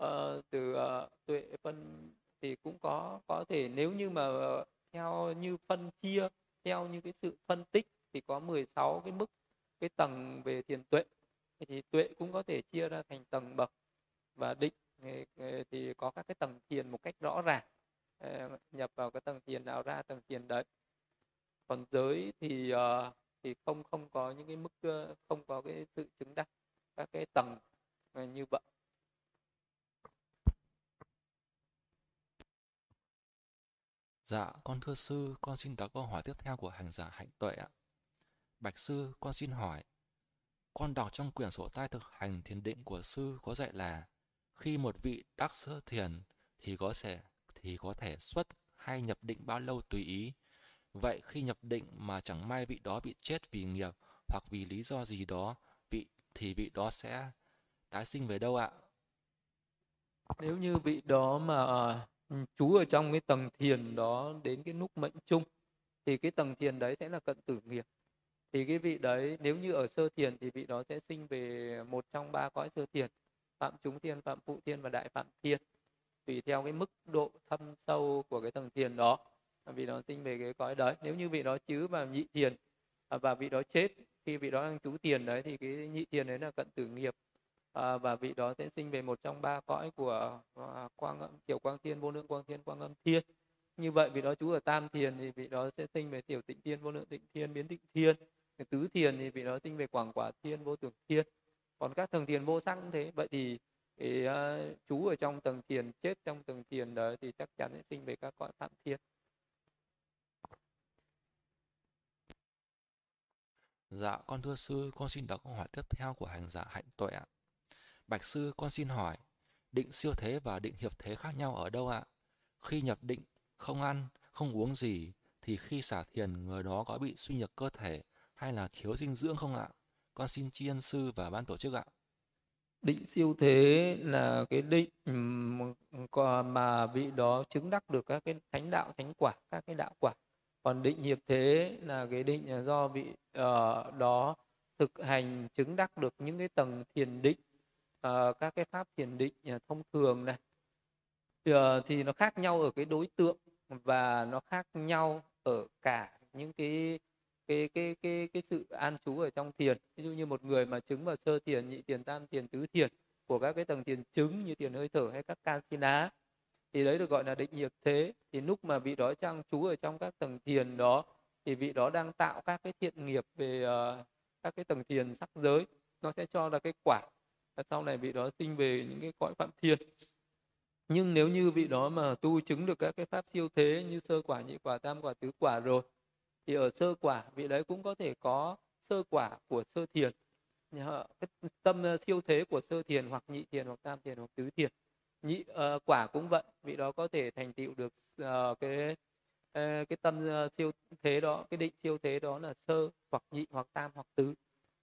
Uh, từ uh, tuệ phân thì cũng có có thể nếu như mà theo như phân chia, theo như cái sự phân tích thì có 16 cái mức, cái tầng về thiền tuệ. Thì tuệ cũng có thể chia ra thành tầng bậc và định. Thì có các cái tầng thiền một cách rõ ràng. Ờ, nhập vào cái tầng thiền nào ra, tầng thiền đấy. Còn giới thì ờ, thì không không có những cái mức ờ, không có cái sự chứng đắc các cái tầng như vậy. Dạ, con thưa sư, con xin đọc câu hỏi tiếp theo của hành giả hạnh tuệ ạ. Bạch sư, con xin hỏi, con đọc trong quyển sổ tay thực hành thiền định của sư có dạy là khi một vị đắc sơ thiền thì có thể thì có thể xuất hay nhập định bao lâu tùy ý. Vậy khi nhập định mà chẳng may vị đó bị chết vì nghiệp hoặc vì lý do gì đó, vị thì vị đó sẽ tái sinh về đâu ạ? Nếu như vị đó mà à, Ừ, chú ở trong cái tầng thiền đó đến cái lúc mệnh chung, thì cái tầng thiền đấy sẽ là cận tử nghiệp. Thì cái vị đấy, nếu như ở sơ thiền thì vị đó sẽ sinh về một trong ba cõi sơ thiền, phạm chúng thiên phạm phụ thiên và đại phạm thiên tùy theo cái mức độ thâm sâu của cái tầng thiền đó vị đó sinh về cái cõi đấy. Nếu như vị đó chứ vào nhị thiền à, và vị đó chết, khi vị đó đang trú tiền đấy, thì cái nhị thiền đấy là cận tử nghiệp à, và vị đó sẽ sinh về một trong ba cõi của à, quang âm tiểu quang thiên vô lượng quang thiên quang âm thiên. Như vậy vị đó chú ở tam thiền thì vị đó sẽ sinh về tiểu tịnh thiên vô lượng tịnh thiên biến tịnh thiên. Tứ thiền thì vị đó sinh về quảng quả thiên vô tưởng thiên. Còn các tầng thiền vô sắc cũng thế. Vậy thì, thì uh, ờ, chú ở trong tầng thiền chết trong tầng thiền đó thì chắc chắn sẽ sinh về các cõi phạm thiên. Dạ, con thưa sư, con xin đọc câu hỏi tiếp theo của hành giả hạnh tuệ ạ. Bạch sư, con xin hỏi, định siêu thế và định hiệp thế khác nhau ở đâu ạ? Khi nhập định, không ăn, không uống gì, thì khi xả thiền người đó có bị suy nhược cơ thể hay là thiếu dinh dưỡng không ạ? Con xin tri ân sư và ban tổ chức ạ. Định siêu thế là cái định mà vị đó chứng đắc được các cái thánh đạo, thánh quả, các cái đạo quả. Còn định hiệp thế là cái định do vị uh, đó thực hành chứng đắc được những cái tầng thiền định uh, các cái pháp thiền định uh, thông thường này. Uh, thì nó khác nhau ở cái đối tượng và nó khác nhau ở cả những cái cái cái cái cái sự an trú ở trong thiền. Ví dụ như một người mà chứng vào sơ thiền nhị thiền tam thiền tứ thiền của các cái tầng thiền chứng như thiền hơi thở hay các can thì đấy được gọi là định nghiệp thế. Thì lúc mà vị đó trang trú ở trong các tầng thiền đó thì vị đó đang tạo các cái thiện nghiệp về uh, các cái tầng thiền sắc giới nó sẽ cho ra cái quả và sau này vị đó sinh về những cái cõi phạm thiên. Nhưng nếu như vị đó mà tu chứng được các cái pháp siêu thế như sơ quả nhị quả tam quả tứ quả rồi thì ở sơ quả vị đấy cũng có thể có sơ quả của sơ thiền. Cái tâm ờ, siêu thế của sơ thiền hoặc nhị thiền hoặc tam thiền hoặc tứ thiền. Nhị uh, quả cũng vậy vị đó có thể thành tựu được uh, cái uh, cái tâm uh, siêu thế đó cái định siêu thế đó là sơ hoặc nhị hoặc tam hoặc tứ.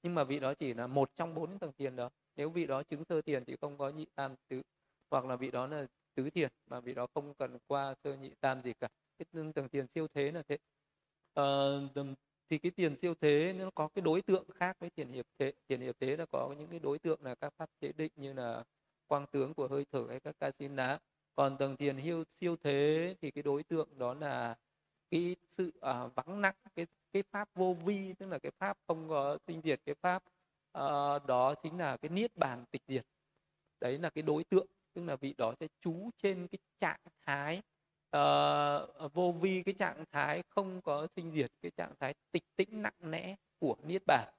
Nhưng mà vị đó chỉ là một trong bốn tầng thiền đó nếu vị đó chứng sơ thiền thì không có nhị tam tứ hoặc là vị đó là tứ thiền mà vị đó không cần qua sơ nhị tam gì cả. Cái tầng tiền siêu thế là thế. À, thì cái tiền siêu thế nó có cái đối tượng khác với tiền hiệp thế. Tiền hiệp thế là có những cái đối tượng là các pháp chế định như là quang tướng của hơi thở hay các ca xin lá còn tầng tiền hiêu siêu thế thì cái đối tượng đó là cái sự uh, vắng nặng cái cái pháp vô vi tức là cái pháp không có sinh diệt cái pháp uh, đó chính là cái niết bàn tịch diệt. Đấy là cái đối tượng tức là vị đó sẽ trú trên cái trạng thái uh, vô vi cái trạng thái không có sinh diệt cái trạng thái tịch tĩnh nặng nẽ của niết bàn.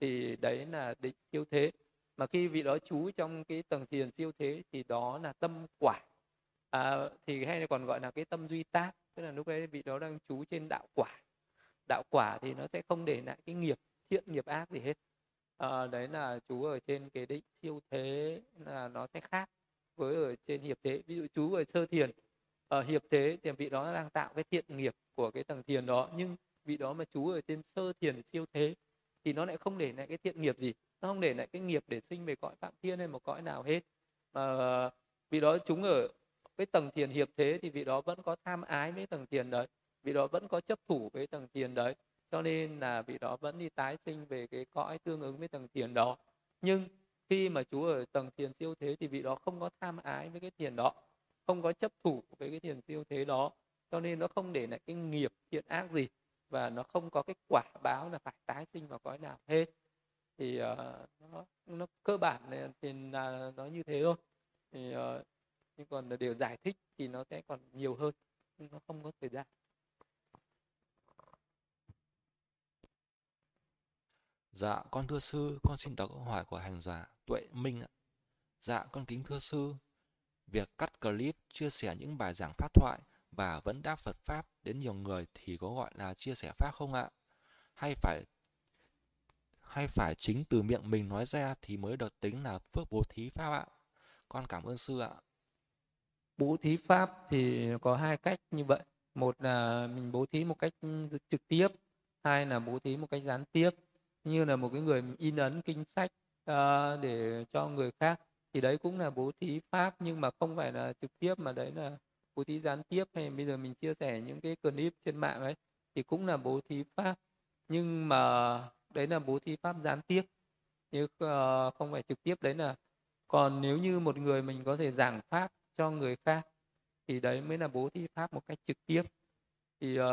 Thì đấy là định siêu thế. Mà khi vị đó trú trong cái tầng thiền siêu thế thì đó là tâm quả. À, thì hay còn gọi là cái tâm duy tác tức là lúc ấy vị đó đang trú trên đạo quả. Đạo quả thì nó sẽ không để lại cái nghiệp thiện nghiệp ác gì hết à, đấy là chú ở trên cái định siêu thế là nó sẽ khác với ở trên hiệp thế. Ví dụ chú ở sơ thiền ở hiệp thế thì vị đó đang tạo cái thiện nghiệp của cái tầng thiền đó nhưng vị đó mà chú ở trên sơ thiền siêu thế thì nó lại không để lại cái thiện nghiệp gì nó không để lại cái nghiệp để sinh về cõi phạm thiên hay một cõi nào hết. Mà vị đó chúng ở cái tầng thiền hiệp thế thì vị đó vẫn có tham ái với tầng thiền đấy vị đó vẫn có chấp thủ với tầng thiền đấy cho nên là vị đó vẫn đi tái sinh về cái cõi tương ứng với tầng tiền đó. Nhưng khi mà chú ở tầng tiền siêu thế thì vị đó không có tham ái với cái tiền đó không có chấp thủ với cái tiền siêu thế đó. Cho nên nó không để lại cái nghiệp thiện ác gì và nó không có cái quả báo là phải tái sinh vào cõi nào hết. Thì uh, nó nó cơ bản thì là nó như thế thôi. Thì uh, nhưng còn điều giải thích thì nó sẽ còn nhiều hơn nhưng nó không có thời gian. Dạ, con thưa sư, con xin đọc câu hỏi của hành giả Tuệ Minh ạ. Dạ, con kính thưa sư, việc cắt clip chia sẻ những bài giảng pháp thoại và vấn đáp Phật Pháp đến nhiều người thì có gọi là chia sẻ Pháp không ạ? Hay phải hay phải chính từ miệng mình nói ra thì mới được tính là phước bố thí Pháp ạ? Con cảm ơn sư ạ. Bố thí Pháp thì có hai cách như vậy. Một là mình bố thí một cách trực tiếp, hai là bố thí một cách gián tiếp như là một cái người in ấn kinh sách uh, để cho người khác thì đấy cũng là bố thí pháp nhưng mà không phải là trực tiếp mà đấy là bố thí gián tiếp. Hay bây giờ mình chia sẻ những cái clip trên mạng ấy thì cũng là bố thí pháp nhưng mà đấy là bố thí pháp gián tiếp. Chứ uh, ờ, không phải trực tiếp đấy là còn nếu như một người mình có thể giảng pháp cho người khác thì đấy mới là bố thí pháp một cách trực tiếp. Thì uh,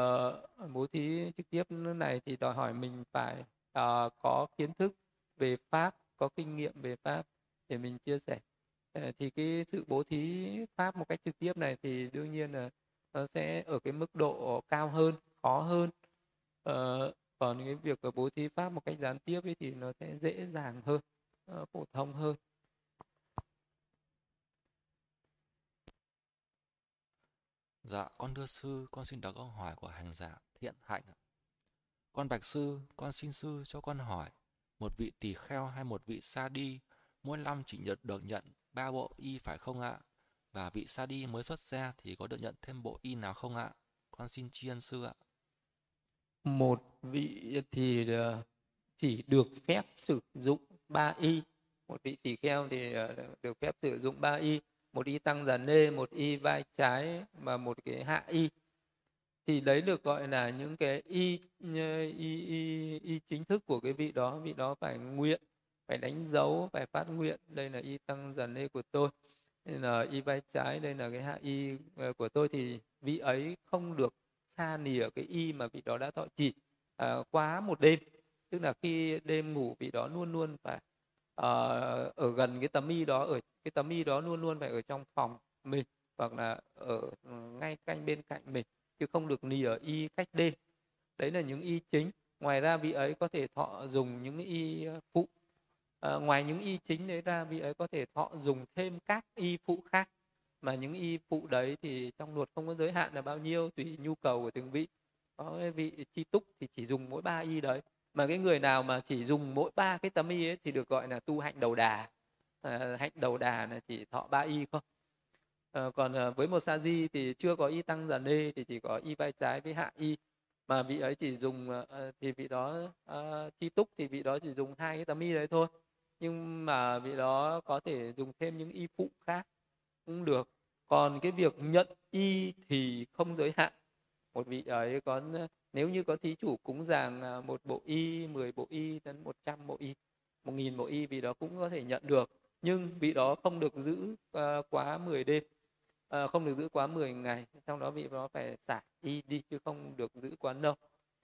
bố thí trực tiếp này thì đòi hỏi mình phải uh, có kiến thức về pháp có kinh nghiệm về pháp để mình chia sẻ. Uh, thì cái sự bố thí pháp một cách trực tiếp này thì đương nhiên là nó sẽ ở cái mức độ cao hơn khó hơn. Uh, còn cái việc bố thí pháp một cách gián tiếp ấy thì nó sẽ dễ dàng hơn uh, phổ thông hơn. Dạ, con đưa sư, con xin đọc câu hỏi của hành giả Thiện Hạnh ạ. Con bạch sư, con xin sư cho con hỏi, một vị tỳ kheo hay một vị sa đi, mỗi năm chỉ nhận được nhận ba bộ y phải không ạ? Và vị sa đi mới xuất ra thì có được nhận thêm bộ y nào không ạ? Con xin tri ân sư ạ. Một vị thì ờ, chỉ được phép sử dụng ba y. Một vị tỳ kheo thì ờ, được phép sử dụng ba y. Một y tăng già nê, một y vai trái và một cái hạ y thì đấy được gọi là những cái y y, y, y chính thức của cái vị đó. Vị đó phải nguyện phải đánh dấu phải phát nguyện. Đây là y tăng dần lê của tôi. Đây là y vai trái đây là cái hạ y ờ, của tôi. Thì vị ấy không được xa nìa cái y mà vị đó đã thọ trì à, quá một đêm. Tức là khi đêm ngủ vị đó luôn luôn phải à, ở gần cái tấm y đó ở cái tấm y đó luôn luôn phải ở trong phòng mình hoặc là ở ngay cạnh bên cạnh mình chứ không được nìa y cách đêm. Đấy là những y chính. Ngoài ra vị ấy có thể thọ dùng những y ờ, phụ. À, ngoài những y chính đấy ra vị ấy có thể thọ dùng thêm các y phụ khác. Mà những y phụ đấy thì trong luật không có giới hạn là bao nhiêu tùy nhu cầu của từng vị. Có vị chi túc thì chỉ dùng mỗi ba y đấy. Mà cái người nào mà chỉ dùng mỗi ba cái tấm y ấy thì được gọi là tu hạnh đầu đà. À, hạnh đầu đà là chỉ thọ ba y không à, còn à, với một sa di thì chưa có y tăng giàn nê thì chỉ có y vai trái với hạ y. Mà vị ấy chỉ dùng à, thì vị đó à, chi túc thì vị đó chỉ dùng hai cái tấm y đấy thôi. Nhưng mà vị đó có thể dùng thêm những y phụ khác cũng được. Còn cái việc nhận y thì không giới hạn. Một vị ấy có nếu như có thí chủ cúng dường một bộ y 10 bộ y đến 100 bộ y một nghìn bộ y vị đó cũng có thể nhận được. Nhưng vị đó không được giữ uh, quá 10 đêm à, không được giữ quá 10 ngày trong đó vị đó phải xả y đi chứ không được giữ quá lâu.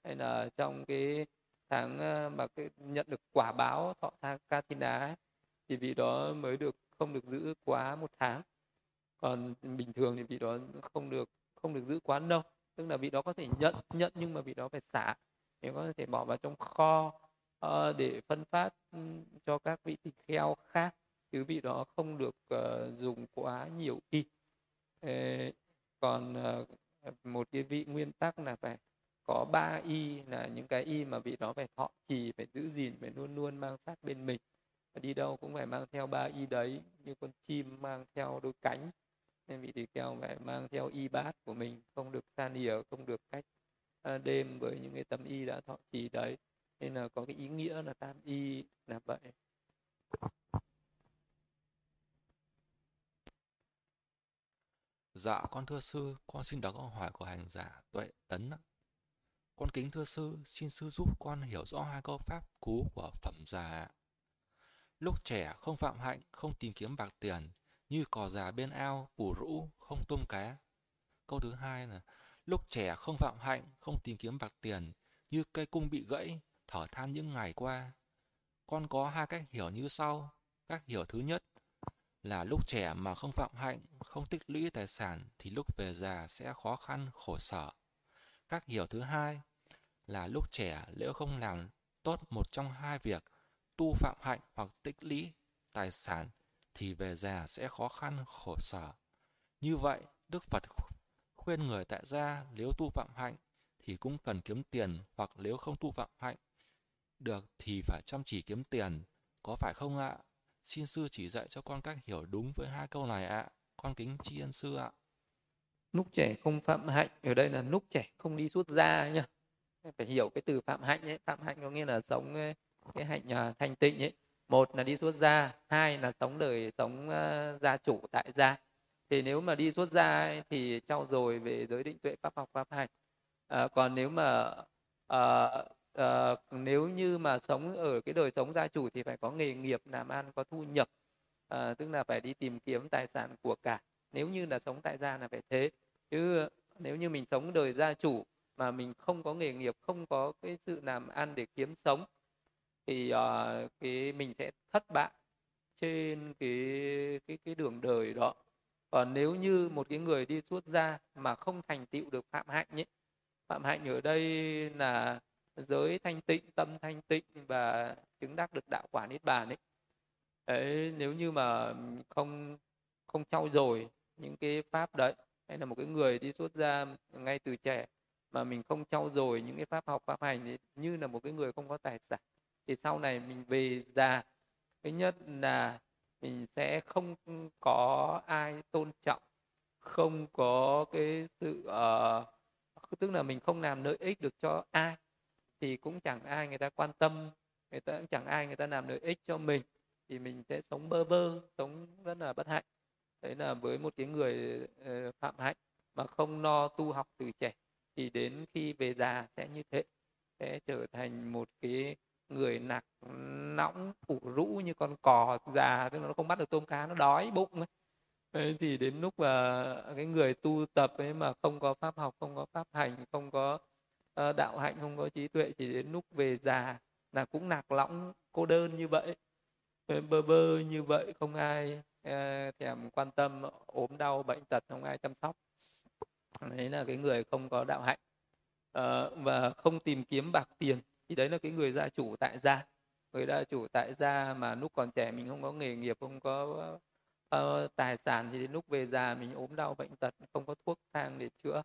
Hay là trong cái tháng ờ, mà cái, nhận được quả báo thọ thang katina ấy, thì vị đó mới được không được giữ quá một tháng. Còn bình thường thì vị đó không được không được giữ quá lâu. Tức là vị đó có thể nhận nhận nhưng mà vị đó phải xả. Thì có thể bỏ vào trong kho uh, để phân phát ừ, cho các vị tỳ kheo khác. Chứ vị đó không được uh, dùng quá nhiều y còn ờ, một cái vị nguyên tắc là phải có ba y, là những cái y mà vị đó phải thọ trì, phải giữ gìn, phải luôn luôn mang sát bên mình. Đi đâu cũng phải mang theo ba y đấy, như con chim mang theo đôi cánh. Nên vị tỳ kheo phải mang theo y bát của mình, không được xa nỉa không được cách ờ, đêm với những cái tấm y đã thọ trì đấy. Nên là có cái ý nghĩa là tam y là vậy. Dạ con thưa sư, con xin đọc câu hỏi của hành giả Tuệ Tấn ạ. Con kính thưa sư, xin sư giúp con hiểu rõ hai câu pháp cú của phẩm già. Lúc trẻ không phạm hạnh, không tìm kiếm bạc tiền, như cò già bên ao, ủ rũ, không tôm cá. Câu thứ hai là lúc trẻ không phạm hạnh, không tìm kiếm bạc tiền, như cây cung bị gãy, thở than những ngày qua. Con có hai cách hiểu như sau. Cách hiểu thứ nhất là lúc trẻ mà không phạm hạnh, không tích lũy tài sản thì lúc về già sẽ khó khăn, khổ sở. Các hiểu thứ hai là lúc trẻ nếu không làm tốt một trong hai việc tu phạm hạnh hoặc tích lũy tài sản thì về già sẽ khó khăn khổ sở. Như vậy, Đức Phật khuyên người tại gia nếu tu phạm hạnh thì cũng cần kiếm tiền hoặc nếu không tu phạm hạnh được thì phải chăm chỉ kiếm tiền, có phải không ạ? Xin sư chỉ dạy cho con cách hiểu đúng với hai câu này ạ. Con kính tri ân sư ạ. Lúc trẻ không phạm hạnh, ở đây là lúc trẻ không đi xuất gia nhá. Phải hiểu cái từ phạm hạnh ấy, phạm hạnh có nghĩa là sống cái hạnh à, thanh tịnh ấy. Một là đi xuất gia, hai là sống đời sống gia chủ tại gia. Thì nếu mà đi xuất gia ấy, thì trau dồi về giới định tuệ pháp học pháp hành. À, ờ, còn nếu mà à, uh, nếu như mà sống ở cái đời sống gia chủ thì phải có nghề nghiệp làm ăn có thu nhập. Uh, tức là phải đi tìm kiếm tài sản của cả. Nếu như là sống tại gia là phải thế. Chứ nếu như mình sống đời gia chủ mà mình không có nghề nghiệp không có cái sự làm ăn để kiếm sống thì uh, cái mình sẽ thất bại trên cái cái cái đường đời đó. Còn nếu như một cái người đi xuất gia mà không thành tựu được phạm hạnh ấy phạm hạnh ở đây là giới thanh tịnh tâm thanh tịnh và chứng đắc được đạo quả niết bàn ấy. Đấy nếu như mà không không trau dồi những cái pháp đấy hay là một cái người đi xuất gia ngay từ trẻ mà mình không trau dồi những cái pháp học pháp hành thì như là một cái người không có tài sản thì sau này mình về già thứ nhất là mình sẽ không có ai tôn trọng không có cái sự uh, tức là mình không làm lợi ích được cho ai thì cũng chẳng ai người ta quan tâm người ta cũng chẳng ai người ta làm lợi ích cho mình thì mình sẽ sống bơ vơ sống rất là bất hạnh đấy là với một cái người ờ, phạm hạnh mà không no tu học từ trẻ thì đến khi về già sẽ như thế sẽ trở thành một cái người nặc nóng ủ rũ như con cò già tức là nó không bắt được tôm cá nó đói bụng ấy. Đấy, thì đến lúc mà cái người tu tập ấy mà không có pháp học không có pháp hành không có uh, Ờ, đạo hạnh không có trí tuệ chỉ đến lúc về già là cũng nạc lõng cô đơn như vậy. Bơ vơ như vậy không ai ờ, thèm quan tâm ốm đau bệnh tật không ai chăm sóc. Đấy là cái người không có đạo hạnh. Ờ, và không tìm kiếm bạc tiền thì đấy là cái người gia chủ tại gia. Người gia chủ tại gia mà lúc còn trẻ mình không có nghề nghiệp không có uh, tài sản thì đến lúc về già mình ốm đau bệnh tật không có thuốc thang để chữa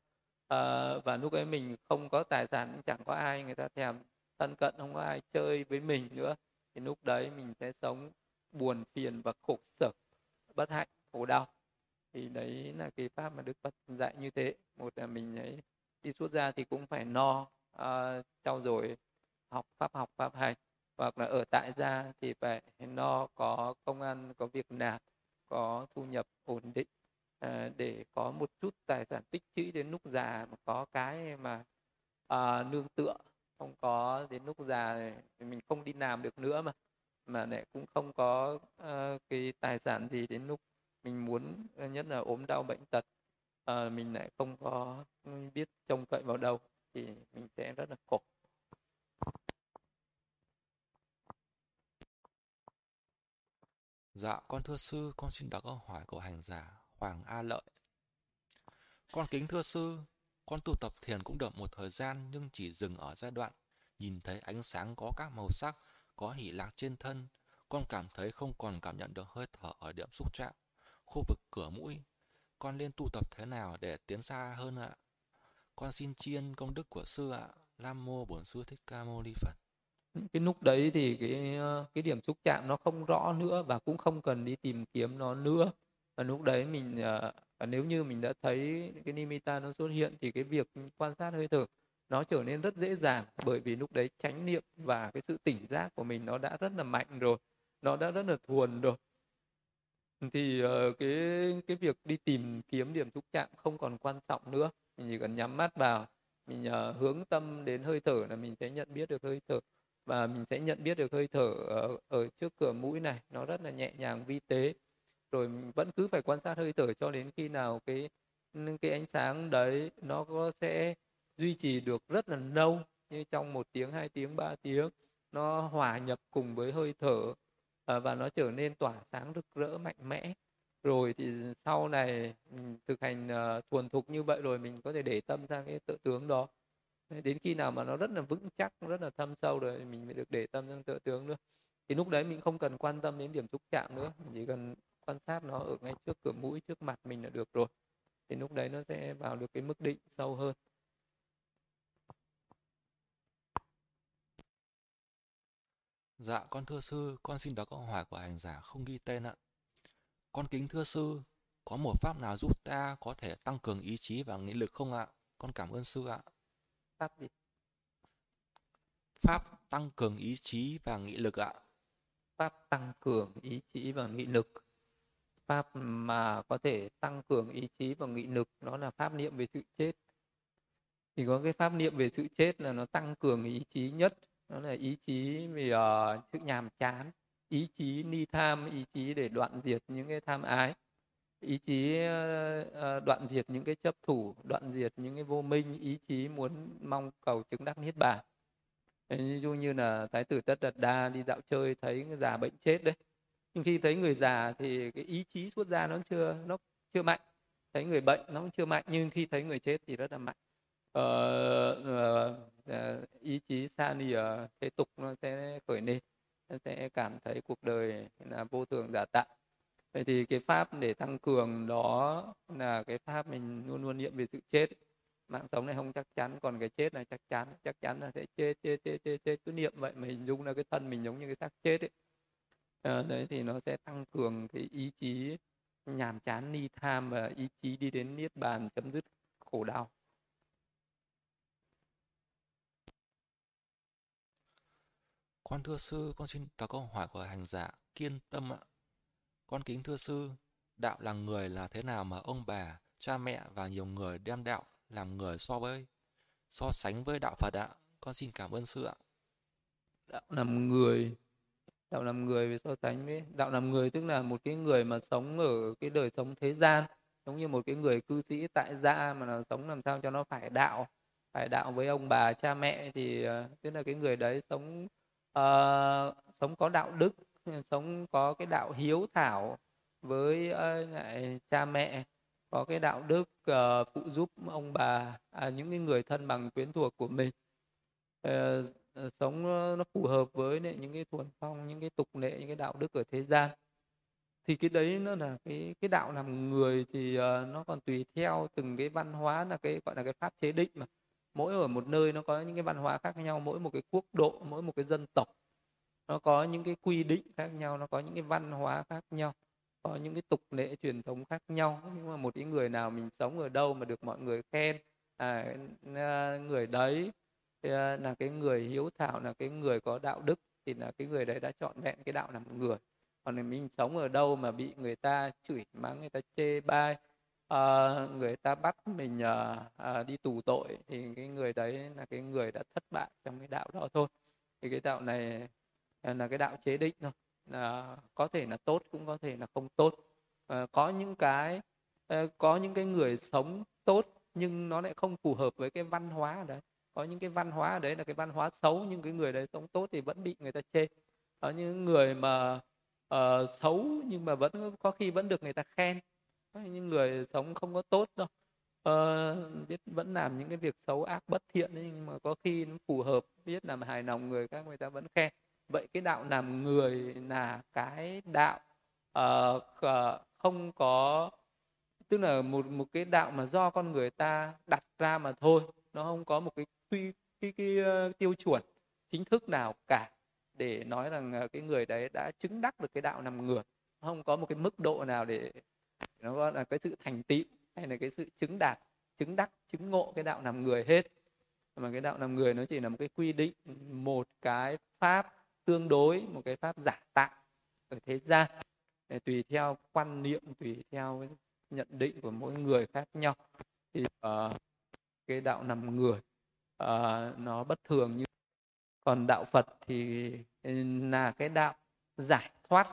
à, và lúc ấy mình không có tài sản chẳng có ai người ta thèm thân cận không có ai chơi với mình nữa. Thì lúc đấy mình sẽ sống buồn phiền và khổ sở bất hạnh khổ đau. Thì đấy là cái pháp mà đức phật dạy như thế. Một là mình ấy đi xuất gia thì cũng phải no uh, trau dồi học pháp học pháp hành hoặc là ở tại gia thì phải no có công ăn có việc làm có thu nhập ổn định à, để có một chút tài sản tích trữ đến lúc già mà có cái mà à, nương tựa không có đến lúc già thì mình không đi làm được nữa mà mà lại cũng không có uh, cái tài sản gì đến lúc mình muốn nhất là ốm đau bệnh tật uh, mình lại không có ừ, biết trông cậy vào đâu thì mình sẽ rất là khổ. Dạ, con thưa sư, con xin đặt câu hỏi của hành giả. Hoàng A Lợi. Con kính thưa sư, con tu tập thiền cũng được một thời gian nhưng chỉ dừng ở giai đoạn nhìn thấy ánh sáng có các màu sắc, có hỷ lạc trên thân. Con cảm thấy không còn cảm nhận được hơi thở ở điểm xúc chạm, khu vực cửa mũi. Con nên tu tập thế nào để tiến xa hơn ạ? con xin chiên công đức của sư ạ. Nam mô Bổn sư Thích Ca Mâu Ni Phật. cái lúc đấy thì cái ờ, cái điểm xúc chạm nó không rõ nữa và cũng không cần đi tìm kiếm nó nữa và lúc đấy mình ờ, nếu như mình đã thấy cái nimitta nó xuất hiện thì cái việc quan sát hơi thở nó trở nên rất dễ dàng. Bởi vì lúc đấy chánh niệm và cái sự tỉnh giác của mình nó đã rất là mạnh rồi nó đã rất là thuần rồi. Thì uh, cái cái việc đi tìm kiếm điểm xúc chạm không còn quan trọng nữa. Mình chỉ cần nhắm mắt vào mình uh, hướng tâm đến hơi thở là mình sẽ nhận biết được hơi thở. Và mình sẽ nhận biết được hơi thở ở, ở trước cửa mũi này nó rất là nhẹ nhàng vi tế rồi vẫn cứ phải quan sát hơi thở cho đến khi nào cái cái ánh sáng đấy nó có sẽ duy trì được rất là lâu, như trong một tiếng, hai tiếng, ba tiếng, nó hòa nhập cùng với hơi thở à, và nó trở nên tỏa sáng rực rỡ, mạnh mẽ. Rồi thì sau này mình thực hành à, thuần thục như vậy rồi mình có thể để tâm sang cái tự tướng đó. Đến khi nào mà nó rất là vững chắc, rất là thâm sâu rồi mình mới được để tâm sang tự tướng nữa. Thì lúc đấy mình không cần quan tâm đến điểm xúc chạm nữa, mình chỉ cần quan sát nó ở ngay trước cửa mũi trước mặt mình là được rồi thì lúc đấy nó sẽ vào được cái mức định sâu hơn Dạ con thưa sư, con xin đọc câu hỏi của hành giả không ghi tên ạ. Con kính thưa sư, có một pháp nào giúp ta có thể tăng cường ý chí và nghị lực không ạ? Con cảm ơn sư ạ. pháp gì Pháp tăng cường ý chí và nghị lực ạ. pháp tăng cường ý chí và nghị lực pháp mà có thể tăng cường ý chí và nghị lực đó là pháp niệm về sự chết. Thì có cái pháp niệm về sự chết là nó tăng cường ý chí nhất đó là ý chí về uh, sự nhàm chán ý chí ni tham ý chí để đoạn diệt những cái tham ái ý chí uh, đoạn diệt những cái chấp thủ đoạn diệt những cái vô minh ý chí muốn mong cầu chứng đắc niết bàn. Ví dụ như là thái tử tất đạt đa đi dạo chơi thấy già bệnh chết đấy nhưng khi thấy người già thì cái ý chí xuất ra nó chưa nó chưa mạnh. Thấy người bệnh nó cũng chưa mạnh nhưng khi thấy người chết thì rất là mạnh. Ờ, uh, ý chí xa lìa thế tục nó sẽ khởi lên nó sẽ cảm thấy cuộc đời là vô thường giả tạm vậy thì cái pháp để tăng cường đó là cái pháp mình luôn luôn niệm về sự chết. Mạng sống này không chắc chắn còn cái chết này chắc chắn. Chắc chắn là sẽ chết chết chết chết chết. Cứ niệm vậy mà hình dung là cái thân mình giống như cái xác chết ấy à, đấy thì nó sẽ tăng cường cái ý chí nhàm chán ni tham và ý chí đi đến niết bàn chấm dứt khổ đau Con thưa sư, con xin đặt câu hỏi của hành giả kiên tâm ạ. Con kính thưa sư, đạo là người là thế nào mà ông bà, cha mẹ và nhiều người đem đạo làm người so với so sánh với đạo Phật ạ. Con xin cảm ơn sư ạ. Đạo làm người đạo làm người với so sánh với đạo làm người tức là một cái người mà sống ở cái đời sống thế gian giống như một cái người cư sĩ tại gia mà nó sống làm sao cho nó phải đạo phải đạo với ông bà cha mẹ thì ờ, tức là cái người đấy sống uh, sống có đạo đức sống có cái đạo hiếu thảo với uh, lại cha mẹ có cái đạo đức uh, phụ giúp ông bà à, những cái người thân bằng quyến thuộc của mình. Uh, Ờ, sống ờ, nó phù hợp với những cái thuần phong những cái tục lệ những cái đạo đức ở thế gian. Thì cái đấy nó là cái cái đạo làm người thì uh, nó còn tùy theo từng cái văn hóa là cái gọi là cái pháp chế định mà. Mỗi ở một nơi nó có những cái văn hóa khác nhau mỗi một cái quốc độ mỗi một cái dân tộc nó có những cái quy định khác nhau nó có những cái văn hóa khác nhau có những cái tục lệ truyền thống khác nhau. Nhưng mà một cái người nào mình sống ở đâu mà được mọi người khen à, à người đấy À, là cái người hiếu thảo là cái người có đạo đức thì là cái người đấy đã chọn vẹn cái đạo làm người. Còn mình sống ở đâu mà bị người ta chửi mắng người ta chê bai uh, người ta bắt mình uh, uh, đi tù tội thì cái người đấy là cái người đã thất bại trong cái đạo đó thôi. Thì cái đạo này là cái đạo chế định thôi. Là có thể là tốt cũng có thể là không tốt. Uh, có những cái uh, có những cái người sống tốt nhưng nó lại không phù hợp với cái văn hóa ở đấy có những cái văn hóa ở đấy là cái văn hóa xấu nhưng cái người đấy sống tốt thì vẫn bị người ta chê. Có những người mà uh, xấu nhưng mà vẫn có khi vẫn được người ta khen. Những người sống không có tốt đâu. Uh, biết vẫn làm những cái việc xấu ác bất thiện ấy, nhưng mà có khi nó phù hợp biết làm hài lòng người các người ta vẫn khen. Vậy cái đạo làm người là cái đạo uh, không có tức là một một cái đạo mà do con người ta đặt ra mà thôi. Nó không có một cái quy cái, cái, cái ờ, tiêu chuẩn chính thức nào cả để nói rằng ờ, cái người đấy đã chứng đắc được cái đạo nằm ngược không có một cái mức độ nào để nó gọi là cái sự thành tựu hay là cái sự chứng đạt chứng đắc chứng ngộ cái đạo nằm người hết. Mà cái đạo nằm người nó chỉ là một cái quy định một cái pháp tương đối một cái pháp giả tạo ở thế gian. Để tùy theo quan niệm tùy theo cái nhận định của mỗi người khác nhau. Thì uh, cái đạo nằm người uh, nó bất thường như còn đạo Phật thì ừ, là cái đạo giải thoát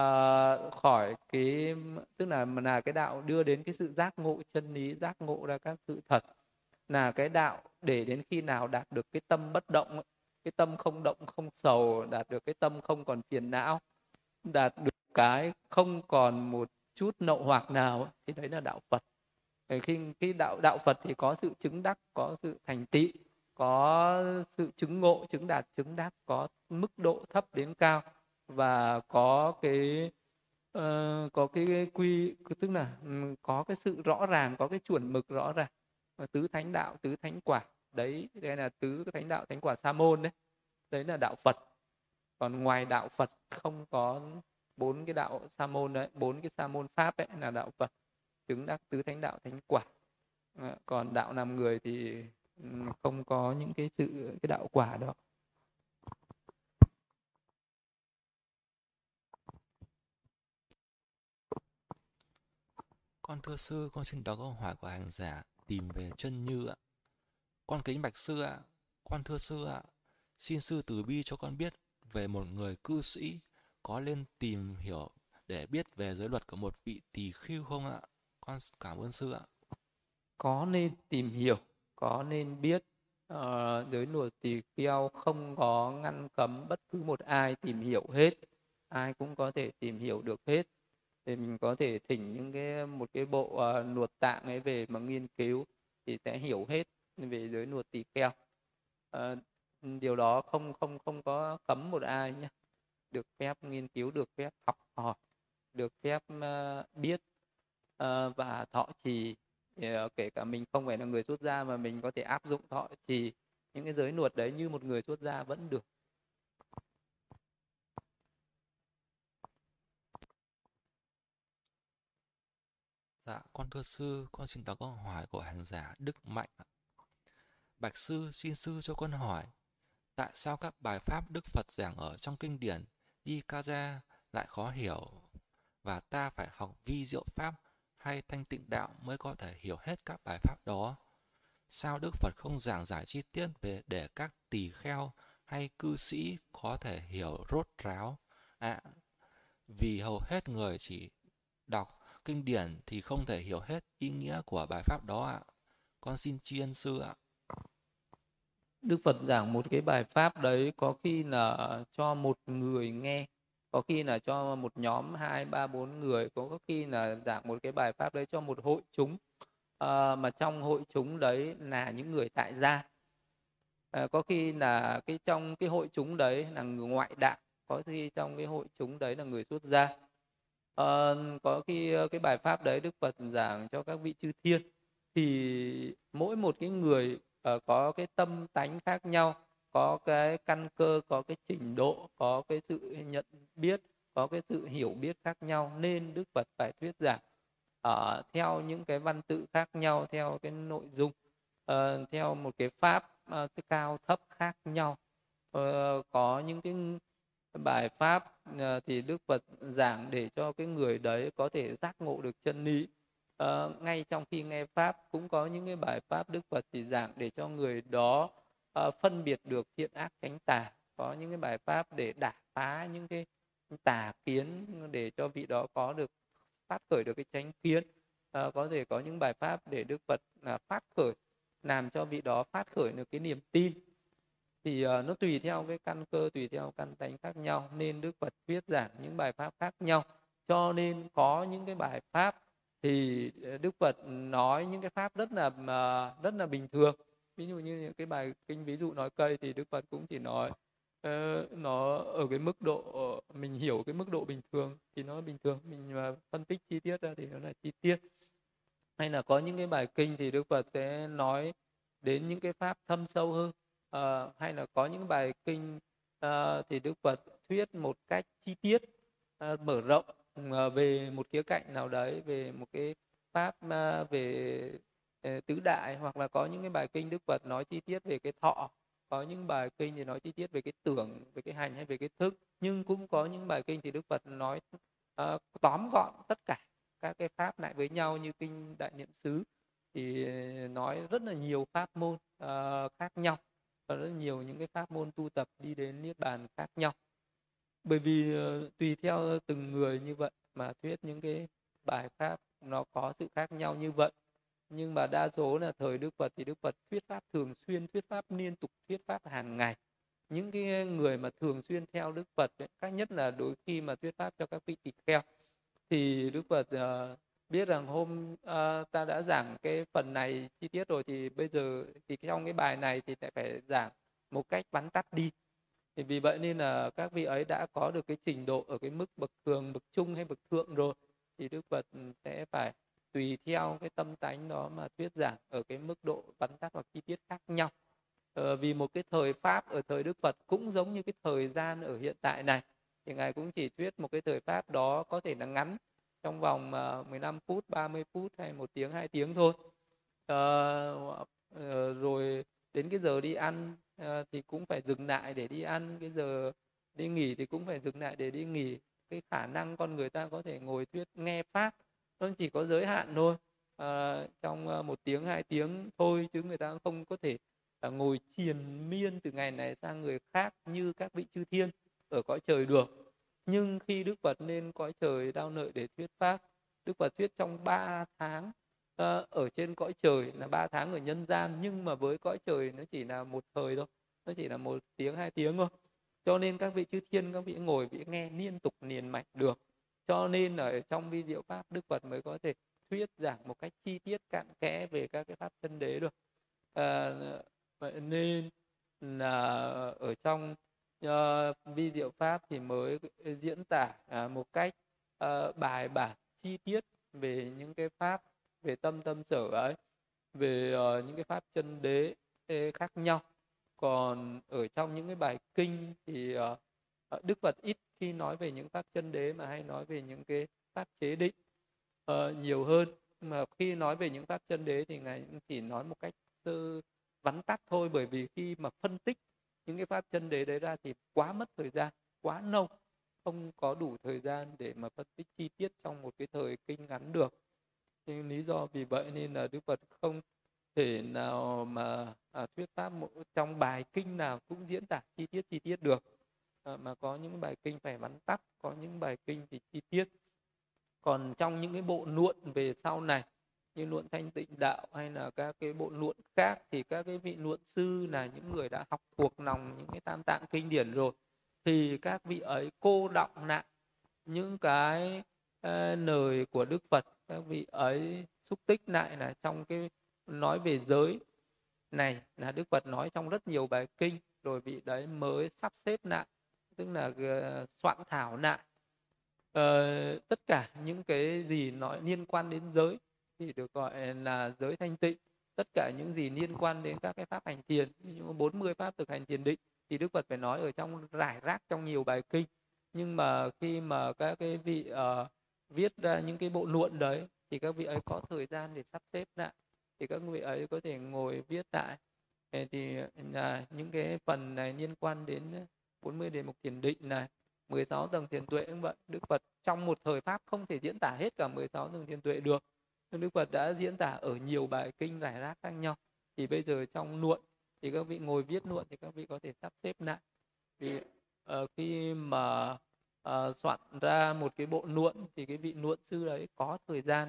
uh, khỏi cái tức là là cái đạo đưa đến cái sự giác ngộ chân lý giác ngộ ra các sự thật là cái đạo để đến khi nào đạt được cái tâm bất động cái tâm không động không sầu đạt được cái tâm không còn phiền não đạt được cái không còn một chút nậu hoặc nào thì đấy là đạo Phật khi cái đạo đạo Phật thì có sự chứng đắc có sự thành tựu có sự chứng ngộ chứng đạt chứng đắc có mức độ thấp đến cao và có cái uh, có cái, quy tức là ừ, có cái sự rõ ràng có cái chuẩn mực rõ ràng. Tứ thánh đạo tứ thánh quả đấy đây là tứ thánh đạo thánh quả sa môn đấy. Đấy là đạo phật. Còn ngoài đạo phật không có bốn cái đạo sa môn đấy bốn cái sa môn pháp ấy là đạo phật chứng đắc tứ thánh đạo thánh quả ờ, còn đạo làm người thì ừ, không có những cái sự cái đạo quả đó Con thưa sư, con xin đọc câu hỏi của hành giả tìm về chân như ạ. Con kính bạch sư ạ, con thưa sư ạ, xin sư từ bi cho con biết về một người cư sĩ có nên tìm hiểu để biết về giới luật của một vị tỳ khưu không ạ? Con cảm ơn sư ạ. Có nên tìm hiểu, có nên biết uh, giới luật tỳ kheo không có ngăn cấm bất cứ một ai tìm hiểu hết. Ai cũng có thể tìm hiểu được hết thì mình có thể thỉnh những cái một cái bộ uh, luật tạng ấy về mà nghiên cứu thì sẽ hiểu hết về giới luật tỳ kheo uh, điều đó không không không có cấm một ai nhé được phép nghiên cứu được phép học hỏi được phép uh, biết uh, và thọ trì uh, kể cả mình không phải là người xuất gia mà mình có thể áp dụng thọ trì những cái giới luật đấy như một người xuất gia vẫn được Dạ, con thưa sư, con xin đọc câu hỏi của hành giả Đức Mạnh. Bạch sư, xin sư cho con hỏi, tại sao các bài pháp Đức Phật giảng ở trong kinh điển Nikaya lại khó hiểu và ta phải học vi diệu pháp hay thanh tịnh đạo mới có thể hiểu hết các bài pháp đó? Sao Đức Phật không giảng giải chi tiết về để các tỳ kheo hay cư sĩ có thể hiểu rốt ráo? À, vì hầu hết người chỉ đọc kinh điển thì không thể hiểu hết ý nghĩa của bài pháp đó ạ. Con xin tri ân sư ạ. Đức Phật giảng một cái bài pháp đấy có khi là cho một người nghe, có khi là cho một nhóm hai ba bốn người, có khi là giảng một cái bài pháp đấy cho một hội chúng. À, mà trong hội chúng đấy là những người tại gia. À, có khi là cái trong cái hội chúng đấy là người ngoại đạo, có khi trong cái hội chúng đấy là người xuất gia. À, có khi cái bài pháp đấy đức phật giảng cho các vị chư thiên thì mỗi một cái người uh, có cái tâm tánh khác nhau có cái căn cơ có cái trình độ có cái sự nhận biết có cái sự hiểu biết khác nhau nên đức phật phải thuyết giảng uh, theo những cái văn tự khác nhau theo cái nội dung uh, theo một cái pháp uh, cao thấp khác nhau. Uh, có những cái bài pháp uh, thì đức phật giảng để cho cái người đấy có thể giác ngộ được chân lý. Uh, ngay trong khi nghe pháp cũng có những cái bài pháp đức phật thì giảng để cho người đó Ờ, phân biệt được thiện ác tránh tà. Có những cái bài pháp để đả phá những cái tà kiến để cho vị đó có được phát khởi được cái tránh kiến. À, có thể có những bài pháp để đức phật à, phát khởi làm cho vị đó phát khởi được cái niềm tin. Thì uh, nó tùy theo cái căn cơ tùy theo căn tánh khác nhau. Nên đức phật viết giảng những bài pháp khác nhau. Cho nên có những cái bài pháp thì đức phật nói những cái pháp rất là uh, rất là bình thường ví dụ như những cái bài kinh ví dụ nói cây thì đức phật cũng chỉ nói uh, nó ở cái mức độ mình hiểu cái mức độ bình thường thì nó bình thường mình mà phân tích chi tiết ra thì nó là chi tiết. Hay là có những cái bài kinh thì Đức Phật sẽ nói đến những cái pháp thâm sâu hơn. À, hay là có những bài kinh à, thì Đức Phật thuyết một cách chi tiết à, mở rộng về một khía cạnh nào đấy về một cái pháp về Ờ, tứ đại hoặc là có những cái bài kinh Đức Phật nói chi tiết về cái thọ có những bài kinh thì nói chi tiết về cái tưởng về cái hành hay về cái thức nhưng cũng có những bài kinh thì Đức Phật nói uh, tóm gọn tất cả các cái pháp lại với nhau như kinh đại niệm xứ thì nói rất là nhiều pháp môn uh, khác nhau và rất nhiều những cái pháp môn tu tập đi đến niết bàn khác nhau. Bởi vì uh, tùy theo từng người như vậy mà thuyết những cái bài pháp nó có sự khác nhau như vậy nhưng mà đa số là thời Đức Phật thì Đức Phật thuyết pháp thường xuyên thuyết pháp liên tục thuyết pháp hàng ngày. Những cái người mà thường xuyên theo Đức Phật ấy, các nhất là đôi khi mà thuyết pháp cho các vị tỳ kheo thì Đức Phật uh, biết rằng hôm uh, ta đã giảng cái phần này chi tiết rồi thì bây giờ thì trong cái bài này thì phải giảng một cách bắn tắt đi. Thì vì vậy nên là các vị ấy đã có được cái trình độ ở cái mức bậc thường bậc trung hay bậc thượng rồi thì Đức Phật sẽ phải tùy theo cái tâm tánh đó mà thuyết giảng ở cái mức độ bắn tắt hoặc chi tiết khác nhau ờ, vì một cái thời pháp ở thời Đức Phật cũng giống như cái thời gian ở hiện tại này thì ngài cũng chỉ thuyết một cái thời pháp đó có thể là ngắn trong vòng ờ, uh, 15 phút, 30 phút hay một tiếng, hai tiếng thôi. Uh, uh, rồi đến cái giờ đi ăn uh, thì cũng phải dừng lại để đi ăn, cái giờ đi nghỉ thì cũng phải dừng lại để đi nghỉ. Cái khả năng con người ta có thể ngồi thuyết nghe pháp nó chỉ có giới hạn thôi. à, trong ờ, một tiếng hai tiếng thôi chứ người ta không có thể à, ngồi triền miên từ ngày này sang người khác như các vị chư thiên ở cõi trời được. Nhưng khi đức phật lên cõi trời đau nợ để thuyết pháp đức phật thuyết trong 3 tháng à, ở trên cõi trời là ba tháng ở nhân gian nhưng mà với cõi trời nó chỉ là một thời thôi nó chỉ là một tiếng hai tiếng thôi. Cho nên các vị chư thiên các vị ngồi vị nghe liên tục liền mạch được cho nên ở trong vi diệu pháp đức phật mới có thể thuyết giảng một cách chi tiết cặn kẽ về các cái pháp chân đế được. À, vậy nên là ở trong uh, vi diệu pháp thì mới diễn tả uh, một cách uh, bài bản chi tiết về những cái pháp về tâm tâm sở ấy về uh, những cái pháp chân đế khác nhau. Còn ở trong những cái bài kinh thì uh, đức phật ít khi nói về những pháp chân đế mà hay nói về những cái pháp chế định uh, nhiều hơn. Mà khi nói về những pháp chân đế thì ngài chỉ nói một cách sơ vắn tắt thôi. Bởi vì khi mà phân tích những cái pháp chân đế đấy ra thì quá mất thời gian quá lâu không có đủ thời gian để mà phân tích chi tiết trong một cái thời kinh ngắn được. Thì lý do vì vậy nên là đức phật không thể nào mà à, thuyết pháp một, trong bài kinh nào cũng diễn tả chi tiết chi tiết được à, mà có những bài kinh phải vắn tắt có những bài kinh thì chi tiết. Còn trong những cái bộ luận về sau này như luận thanh tịnh đạo hay là các cái bộ luận khác thì các cái vị luận sư là những người đã học thuộc lòng những cái tam tạng kinh điển rồi thì các vị ấy cô đọng lại những cái uh, lời của Đức Phật các vị ấy xúc tích lại là trong cái nói về giới này là Đức Phật nói trong rất nhiều bài kinh rồi vị đấy mới sắp xếp lại tức là ờ, soạn thảo lại uh, tất cả những cái gì nói liên quan đến giới thì được gọi là giới thanh tịnh. Tất cả những gì liên quan đến các cái pháp hành thiền những 40 pháp thực hành thiền định thì Đức Phật phải nói ở trong rải rác trong nhiều bài kinh. Nhưng mà khi mà các cái vị uh, viết ra những cái bộ luận đấy thì các vị ấy có thời gian để sắp xếp lại thì các vị ấy có thể ngồi viết lại. Thì là những cái phần này liên quan đến 40 đề mục thiền định này 16 tầng thiền tuệ cũng vậy Đức Phật trong một thời pháp không thể diễn tả hết cả 16 tầng thiền tuệ được. Đức Phật đã diễn tả ở nhiều bài kinh giải rác khác nhau. Thì bây giờ trong luận thì các vị ngồi viết luận thì các vị có thể sắp xếp lại. Vì uh, ờ, khi mà uh, soạn ra một cái bộ luận thì cái vị luận sư đấy có thời gian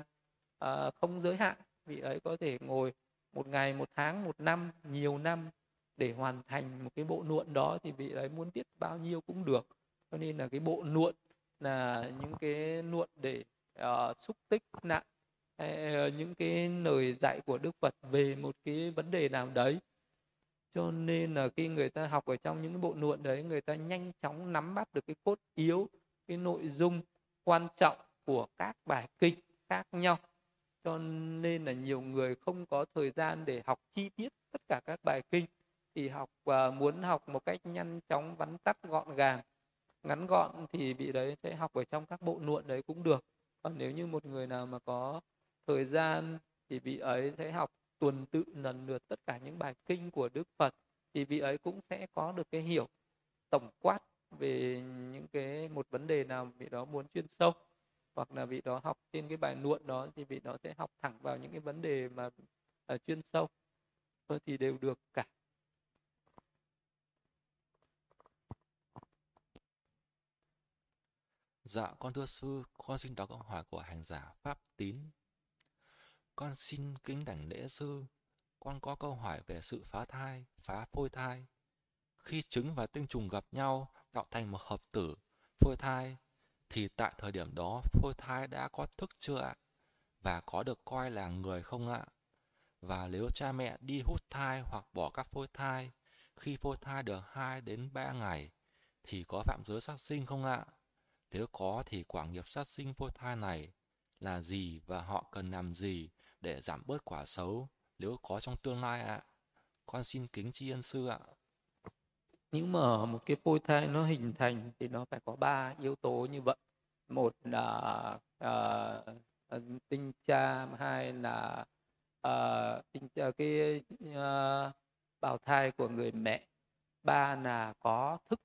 uh, không giới hạn. Vị ấy có thể ngồi một ngày một tháng một năm nhiều năm để hoàn thành một cái bộ luận đó thì vị ấy muốn viết bao nhiêu cũng được. Cho nên là cái bộ luận là những cái luận để uh, xúc tích nặng hay, uh, những cái lời dạy của Đức Phật về một cái vấn đề nào đấy. Cho nên là khi người ta học ở trong những bộ luận đấy người ta nhanh chóng nắm bắt được cái cốt yếu cái nội dung quan trọng của các bài kinh khác nhau. Cho nên là nhiều người không có thời gian để học chi tiết tất cả các bài kinh thì học và muốn học một cách nhanh chóng, vắn tắt, gọn gàng, ngắn gọn thì vị đấy sẽ học ở trong các bộ luận đấy cũng được. Còn nếu như một người nào mà có thời gian thì vị ấy sẽ học tuần tự lần lượt tất cả những bài kinh của Đức Phật, thì vị ấy cũng sẽ có được cái hiểu tổng quát về những cái, một vấn đề nào vị đó muốn chuyên sâu. Hoặc là vị đó học trên cái bài luận đó thì vị đó sẽ học thẳng vào những cái vấn đề mà à, chuyên sâu. Thì đều được cả. Dạ, con thưa sư, con xin đọc câu hỏi của hành giả Pháp Tín. Con xin kính đảnh lễ sư. Con có câu hỏi về sự phá thai, phá phôi thai. Khi trứng và tinh trùng gặp nhau tạo thành một hợp tử, phôi thai, thì tại thời điểm đó phôi thai đã có thức chưa ạ? Và có được coi là người không ạ? Và nếu cha mẹ đi hút thai hoặc bỏ các phôi thai, khi phôi thai được 2 đến 3 ngày, thì có phạm giới sát sinh không ạ? Nếu có thì quả nghiệp sát sinh phôi thai này là gì và họ cần làm gì để giảm bớt quả xấu nếu có trong tương lai ạ? Con xin kính tri ân sư ạ. Nếu mà một cái phôi thai nó hình thành thì nó phải có ba yếu tố như vậy. Một là uh, tinh cha, hai là uh, tinh cha, cái uh, bào thai của người mẹ, ba là có thức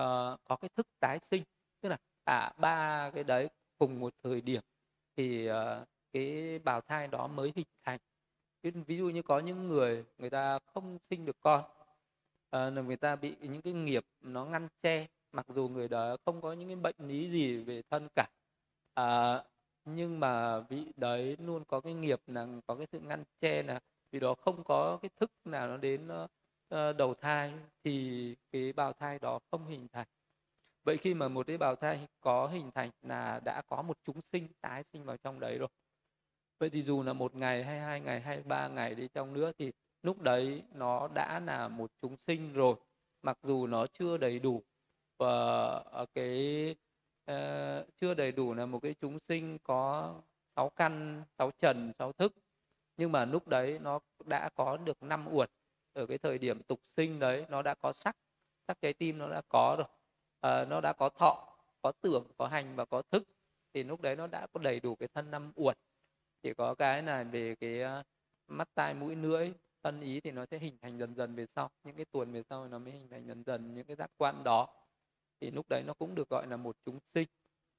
uh, có cái thức tái sinh cả ba cái đấy cùng một thời điểm thì uh, cái bào thai đó mới hình thành. Ví dụ như có những người người ta không sinh được con uh, người ta bị những cái nghiệp nó ngăn che mặc dù người đó không có những cái bệnh lý gì về thân cả uh, nhưng mà vị đấy luôn có cái nghiệp là có cái sự ngăn che là vì đó không có cái thức nào nó đến uh, đầu thai thì cái bào thai đó không hình thành vậy khi mà một tế bào thai có hình thành là đã có một chúng sinh tái sinh vào trong đấy rồi. Vậy thì dù là một ngày hay hai ngày hay ba ngày đi trong nữa thì lúc đấy nó đã là một chúng sinh rồi mặc dù nó chưa đầy đủ. Và ờ, cái uh, chưa đầy đủ là một cái chúng sinh có sáu căn sáu trần sáu thức. Nhưng mà lúc đấy nó đã có được năm uẩn. Ở cái thời điểm tục sinh đấy nó đã có sắc sắc trái tim nó đã có rồi uh, nó đã có thọ có tưởng có hành và có thức. Thì lúc đấy nó đã có đầy đủ cái thân năm uẩn. Chỉ có cái là về cái uh, mắt tai mũi lưỡi thân ý thì nó sẽ hình thành dần dần về sau. Những cái tuần về sau nó mới hình thành dần dần những cái giác quan đó. Thì lúc đấy nó cũng được gọi là một chúng sinh.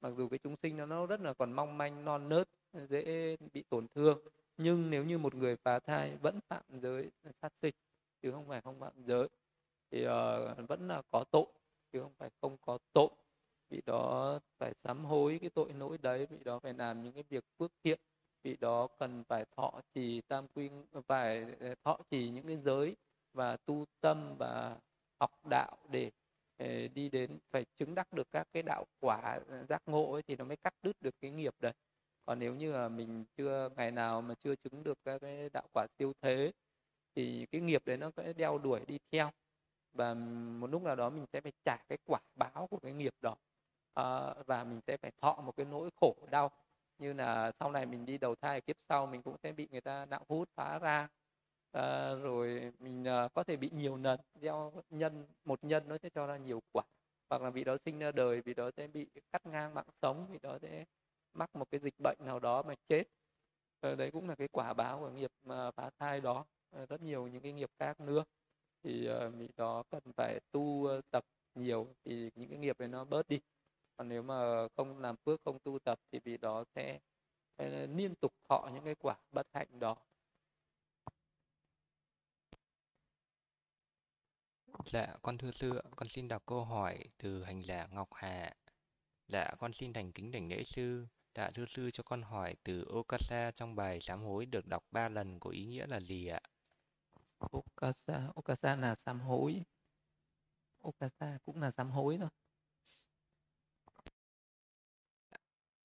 Mặc dù cái chúng sinh nó nó rất là còn mong manh non nớt dễ bị tổn thương. Nhưng nếu như một người phá thai vẫn phạm giới sát sinh chứ không phải không phạm giới thì uh, vẫn là có tội chứ không phải không có tội. Vì đó phải sám hối cái tội lỗi đấy vì đó phải làm những cái việc phước thiện vì đó cần phải thọ trì tam quy phải ờ, thọ trì những cái giới và tu tâm và học đạo để ờ, đi đến phải chứng đắc được các cái đạo quả ờ, giác ngộ ấy, thì nó mới cắt đứt được cái nghiệp đấy. Còn nếu như là mình chưa ngày nào mà chưa chứng được các cái đạo quả siêu thế thì cái nghiệp đấy nó sẽ đeo đuổi đi theo và một lúc nào đó mình sẽ phải trả cái quả báo của cái nghiệp đó. À, và mình sẽ phải thọ một cái nỗi khổ đau. Như là sau này mình đi đầu thai kiếp sau mình cũng sẽ bị người ta đạo hút phá ra. À, rồi mình à, có thể bị nhiều lần. Gieo nhân một nhân nó sẽ cho ra nhiều quả. Hoặc là vị đó sinh ra đời vì đó sẽ bị cắt ngang mạng sống vì đó sẽ mắc một cái dịch bệnh nào đó mà chết. À, đấy cũng là cái quả báo của nghiệp à, phá thai đó. À, rất nhiều những cái nghiệp khác nữa thì ờ, mình vị đó cần phải tu ờ, tập nhiều thì những cái nghiệp này nó bớt đi còn nếu mà không làm phước không tu tập thì vị đó sẽ, sẽ liên tục thọ những cái quả bất hạnh đó Dạ, con thưa sư, con xin đọc câu hỏi từ hành giả Ngọc Hà. Dạ, con xin thành kính đảnh lễ sư. Dạ, thưa sư cho con hỏi từ Okasa trong bài sám hối được đọc ba lần có ý nghĩa là gì ạ? Okasa, Okasa là sám hối. Okasa cũng là sám hối thôi.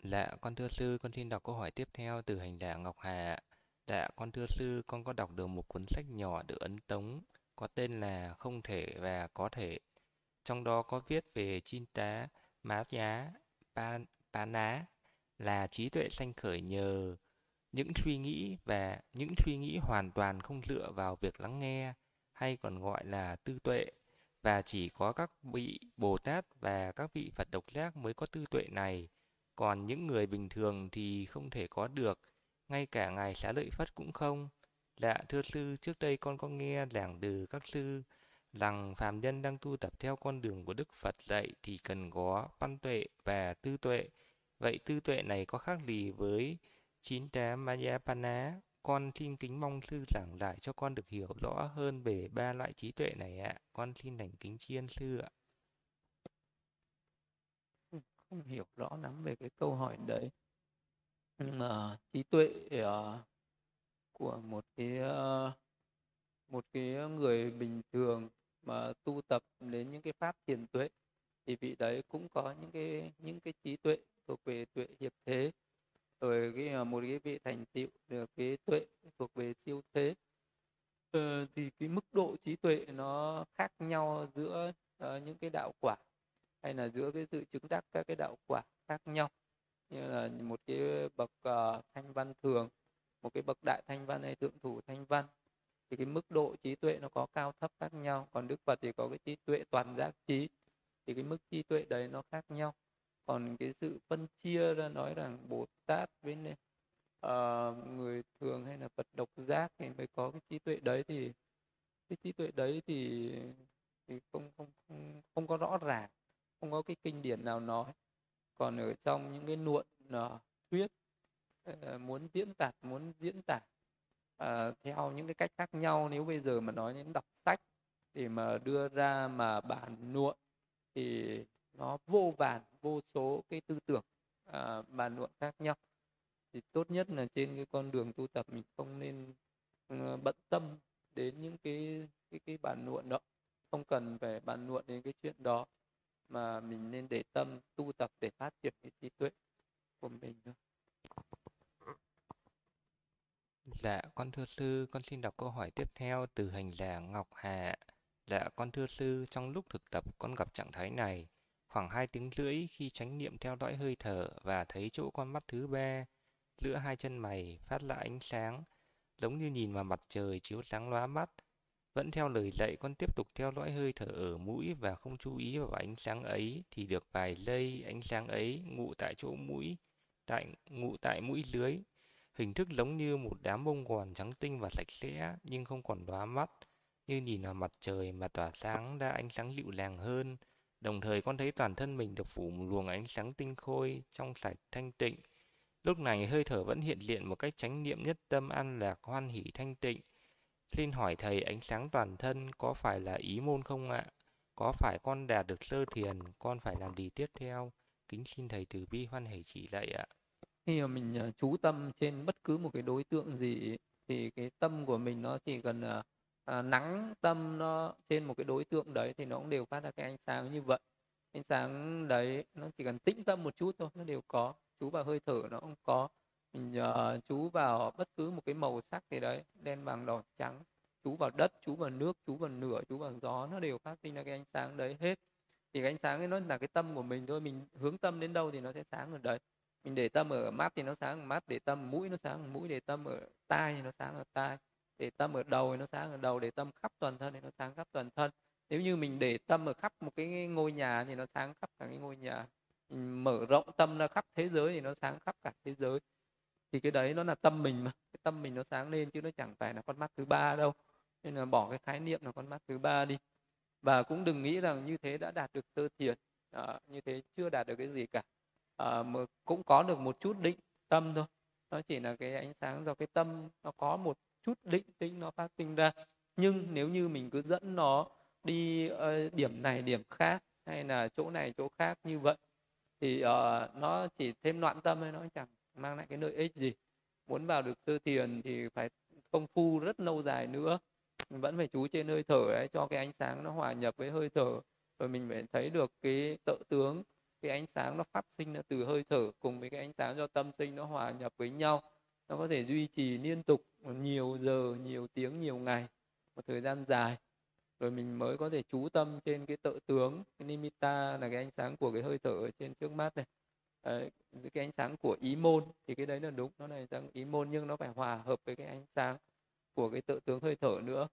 Dạ, con thưa sư, con xin đọc câu hỏi tiếp theo từ hành giả Ngọc Hà. Dạ, con thưa sư, con có đọc được một cuốn sách nhỏ được ấn tống có tên là Không thể và có thể. Trong đó có viết về chín tá Má Giá Pa, Pa Ná là trí tuệ sanh khởi nhờ những suy nghĩ và những suy nghĩ hoàn toàn không dựa vào việc lắng nghe hay còn gọi là tư tuệ và chỉ có các vị Bồ Tát và các vị Phật độc giác mới có tư tuệ này, còn những người bình thường thì không thể có được, ngay cả ngài xá lợi Phất cũng không. Lạ thưa sư, trước đây con có nghe giảng từ các sư rằng phàm nhân đang tu tập theo con đường của Đức Phật dạy thì cần có văn tuệ và tư tuệ. Vậy tư tuệ này có khác gì với chín tá Mayapana? Con xin kính mong sư giảng giải cho con được hiểu rõ hơn về ba loại trí tuệ này ạ. Con xin thành kính chiên sư ạ. Không hiểu rõ lắm về cái câu hỏi đấy. Nhưng mà trí tuệ uh, của một cái uh, một cái người bình thường mà tu tập đến những cái pháp thiền tuệ thì vị đấy cũng có những cái những cái trí tuệ thuộc về tuệ hiệp thế rồi cái à, một cái vị thành tựu được cái tuệ thuộc về siêu thế. Ờ, thì cái mức độ trí tuệ nó khác nhau giữa uh, những cái đạo quả hay là giữa cái sự chứng đắc các cái đạo quả khác nhau. Như là một cái bậc uh, thanh văn thường một cái bậc đại thanh văn hay thượng thủ thanh văn thì cái mức độ trí tuệ nó có cao thấp khác nhau. Còn đức phật thì có cái trí tuệ toàn giác trí thì cái mức trí tuệ đấy nó khác nhau còn cái sự phân chia ra nói rằng bồ tát với uh, người thường hay là phật độc giác thì mới có cái trí tuệ đấy thì cái trí tuệ đấy thì thì không không không không có rõ ràng không có cái kinh điển nào nói. Còn ở trong những cái luận uh, thuyết uh, muốn diễn tả muốn diễn tả uh, theo những cái cách khác nhau nếu bây giờ mà nói đến đọc sách để mà đưa ra mà bản luận thì nó vô vàn vô số cái tư tưởng à, bàn luận khác nhau thì tốt nhất là trên cái con đường tu tập mình không nên ừ, bận tâm đến những cái cái cái bàn luận đó không cần phải bàn luận đến cái chuyện đó mà mình nên để tâm tu tập để phát triển cái trí tuệ của mình thôi. Dạ, con thưa sư, con xin đọc câu hỏi tiếp theo từ hành giả Ngọc Hà. Dạ, con thưa sư, trong lúc thực tập con gặp trạng thái này, khoảng hai tiếng rưỡi khi tránh niệm theo dõi hơi thở và thấy chỗ con mắt thứ ba, giữa hai chân mày phát ra ánh sáng, giống như nhìn vào mặt trời chiếu sáng lóa mắt. Vẫn theo lời dạy con tiếp tục theo dõi hơi thở ở mũi và không chú ý vào ánh sáng ấy thì được vài giây ánh sáng ấy ngụ tại chỗ mũi, tại ngụ tại mũi dưới. Hình thức giống như một đám bông gòn trắng tinh và sạch sẽ nhưng không còn lóa mắt, như nhìn vào mặt trời mà tỏa sáng ra ánh sáng dịu dàng hơn. Đồng thời con thấy toàn thân mình được phủ một luồng ánh sáng tinh khôi, trong sạch, thanh tịnh. Lúc này hơi thở vẫn hiện diện một cách chánh niệm nhất tâm an lạc hoan hỷ thanh tịnh. Xin hỏi thầy ánh sáng toàn thân có phải là ý môn không ạ? Có phải con đạt được sơ thiền, con phải làm gì tiếp theo? Kính xin thầy từ bi hoan hỷ chỉ dạy ạ. Khi mà mình ờ, chú tâm trên bất cứ một cái đối tượng gì thì cái tâm của mình nó chỉ cần ờ, à, nắng tâm nó trên một cái đối tượng đấy thì nó cũng đều phát ra cái ánh sáng như vậy. Ánh sáng đấy nó chỉ cần tĩnh tâm một chút thôi nó đều có. Chú vào hơi thở nó cũng có. Mình uh, chú vào bất cứ một cái màu sắc gì đấy đen vàng đỏ trắng chú vào đất chú vào nước chú vào lửa chú vào gió nó đều phát sinh ra cái ánh sáng đấy hết. Thì cái ánh sáng ấy nó là cái tâm của mình thôi mình hướng tâm đến đâu thì nó sẽ sáng ở đấy. Mình để tâm ở mắt thì nó sáng ở mắt để tâm ở mũi nó sáng ở mũi để tâm ở tai thì nó sáng ở tai để tâm ở đầu thì nó sáng ở đầu để tâm khắp toàn thân thì nó sáng khắp toàn thân. Nếu như mình để tâm ở khắp một cái ngôi nhà thì nó sáng khắp cả cái ngôi nhà. Mình mở rộng tâm ra khắp thế giới thì nó sáng khắp cả thế giới. Thì cái đấy nó là tâm mình mà cái tâm mình nó sáng lên chứ nó chẳng phải là con mắt thứ ba đâu. Nên là bỏ cái khái niệm là con mắt thứ ba đi. Và cũng đừng nghĩ rằng như thế đã đạt được sơ thiền à, như thế chưa đạt được cái gì cả. À, mà cũng có được một chút định tâm thôi. Nó chỉ là cái ánh sáng do cái tâm nó có một chút định tĩnh nó phát sinh ra. Nhưng nếu như mình cứ dẫn nó đi uh, điểm này điểm khác hay là chỗ này chỗ khác như vậy thì uh, nó chỉ thêm loạn tâm hay nó chẳng mang lại cái lợi ích gì. Muốn vào được sơ thiền thì phải công phu rất lâu dài nữa. Mình vẫn phải chú trên hơi thở đấy cho cái ánh sáng nó hòa nhập với hơi thở. Rồi mình phải thấy được cái tự tướng cái ánh sáng nó phát sinh ra từ hơi thở cùng với cái ánh sáng do tâm sinh nó hòa nhập với nhau nó có thể duy trì liên tục nhiều giờ nhiều tiếng nhiều ngày một thời gian dài. Rồi mình mới có thể chú tâm trên cái tự tướng cái nimitta là cái ánh sáng của cái hơi thở ở trên trước mắt này. Đấy, cái ánh sáng của ý môn thì cái đấy là đúng nó là ánh sáng ý môn nhưng nó phải hòa hợp với cái ánh sáng của cái tự tướng hơi thở nữa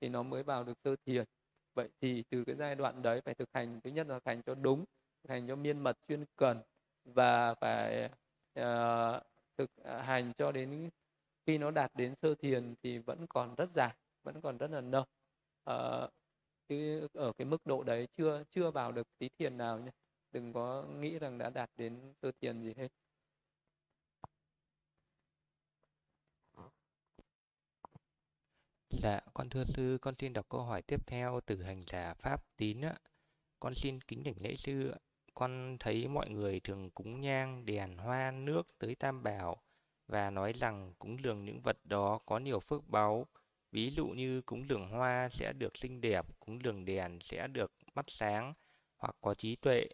thì nó mới vào được sơ thiền. Vậy thì từ cái giai đoạn đấy phải thực hành thứ nhất là thực hành cho đúng thực hành cho miên mật chuyên cần và phải uh, thực à, hành cho đến khi nó đạt đến sơ thiền thì vẫn còn rất dài vẫn còn rất là lâu ờ, ở chứ ở cái mức độ đấy chưa chưa vào được tí thiền nào nhé đừng có nghĩ rằng đã đạt đến sơ thiền gì hết Dạ, con thưa sư, con xin đọc câu hỏi tiếp theo từ hành giả Pháp Tín ạ. Con xin kính đảnh lễ sư ạ. Con thấy mọi người thường cúng nhang, đèn, hoa, nước tới Tam Bảo và nói rằng cúng dường những vật đó có nhiều phước báu. Ví dụ như cúng dường hoa sẽ được xinh đẹp, cúng dường đèn sẽ được mắt sáng hoặc có trí tuệ.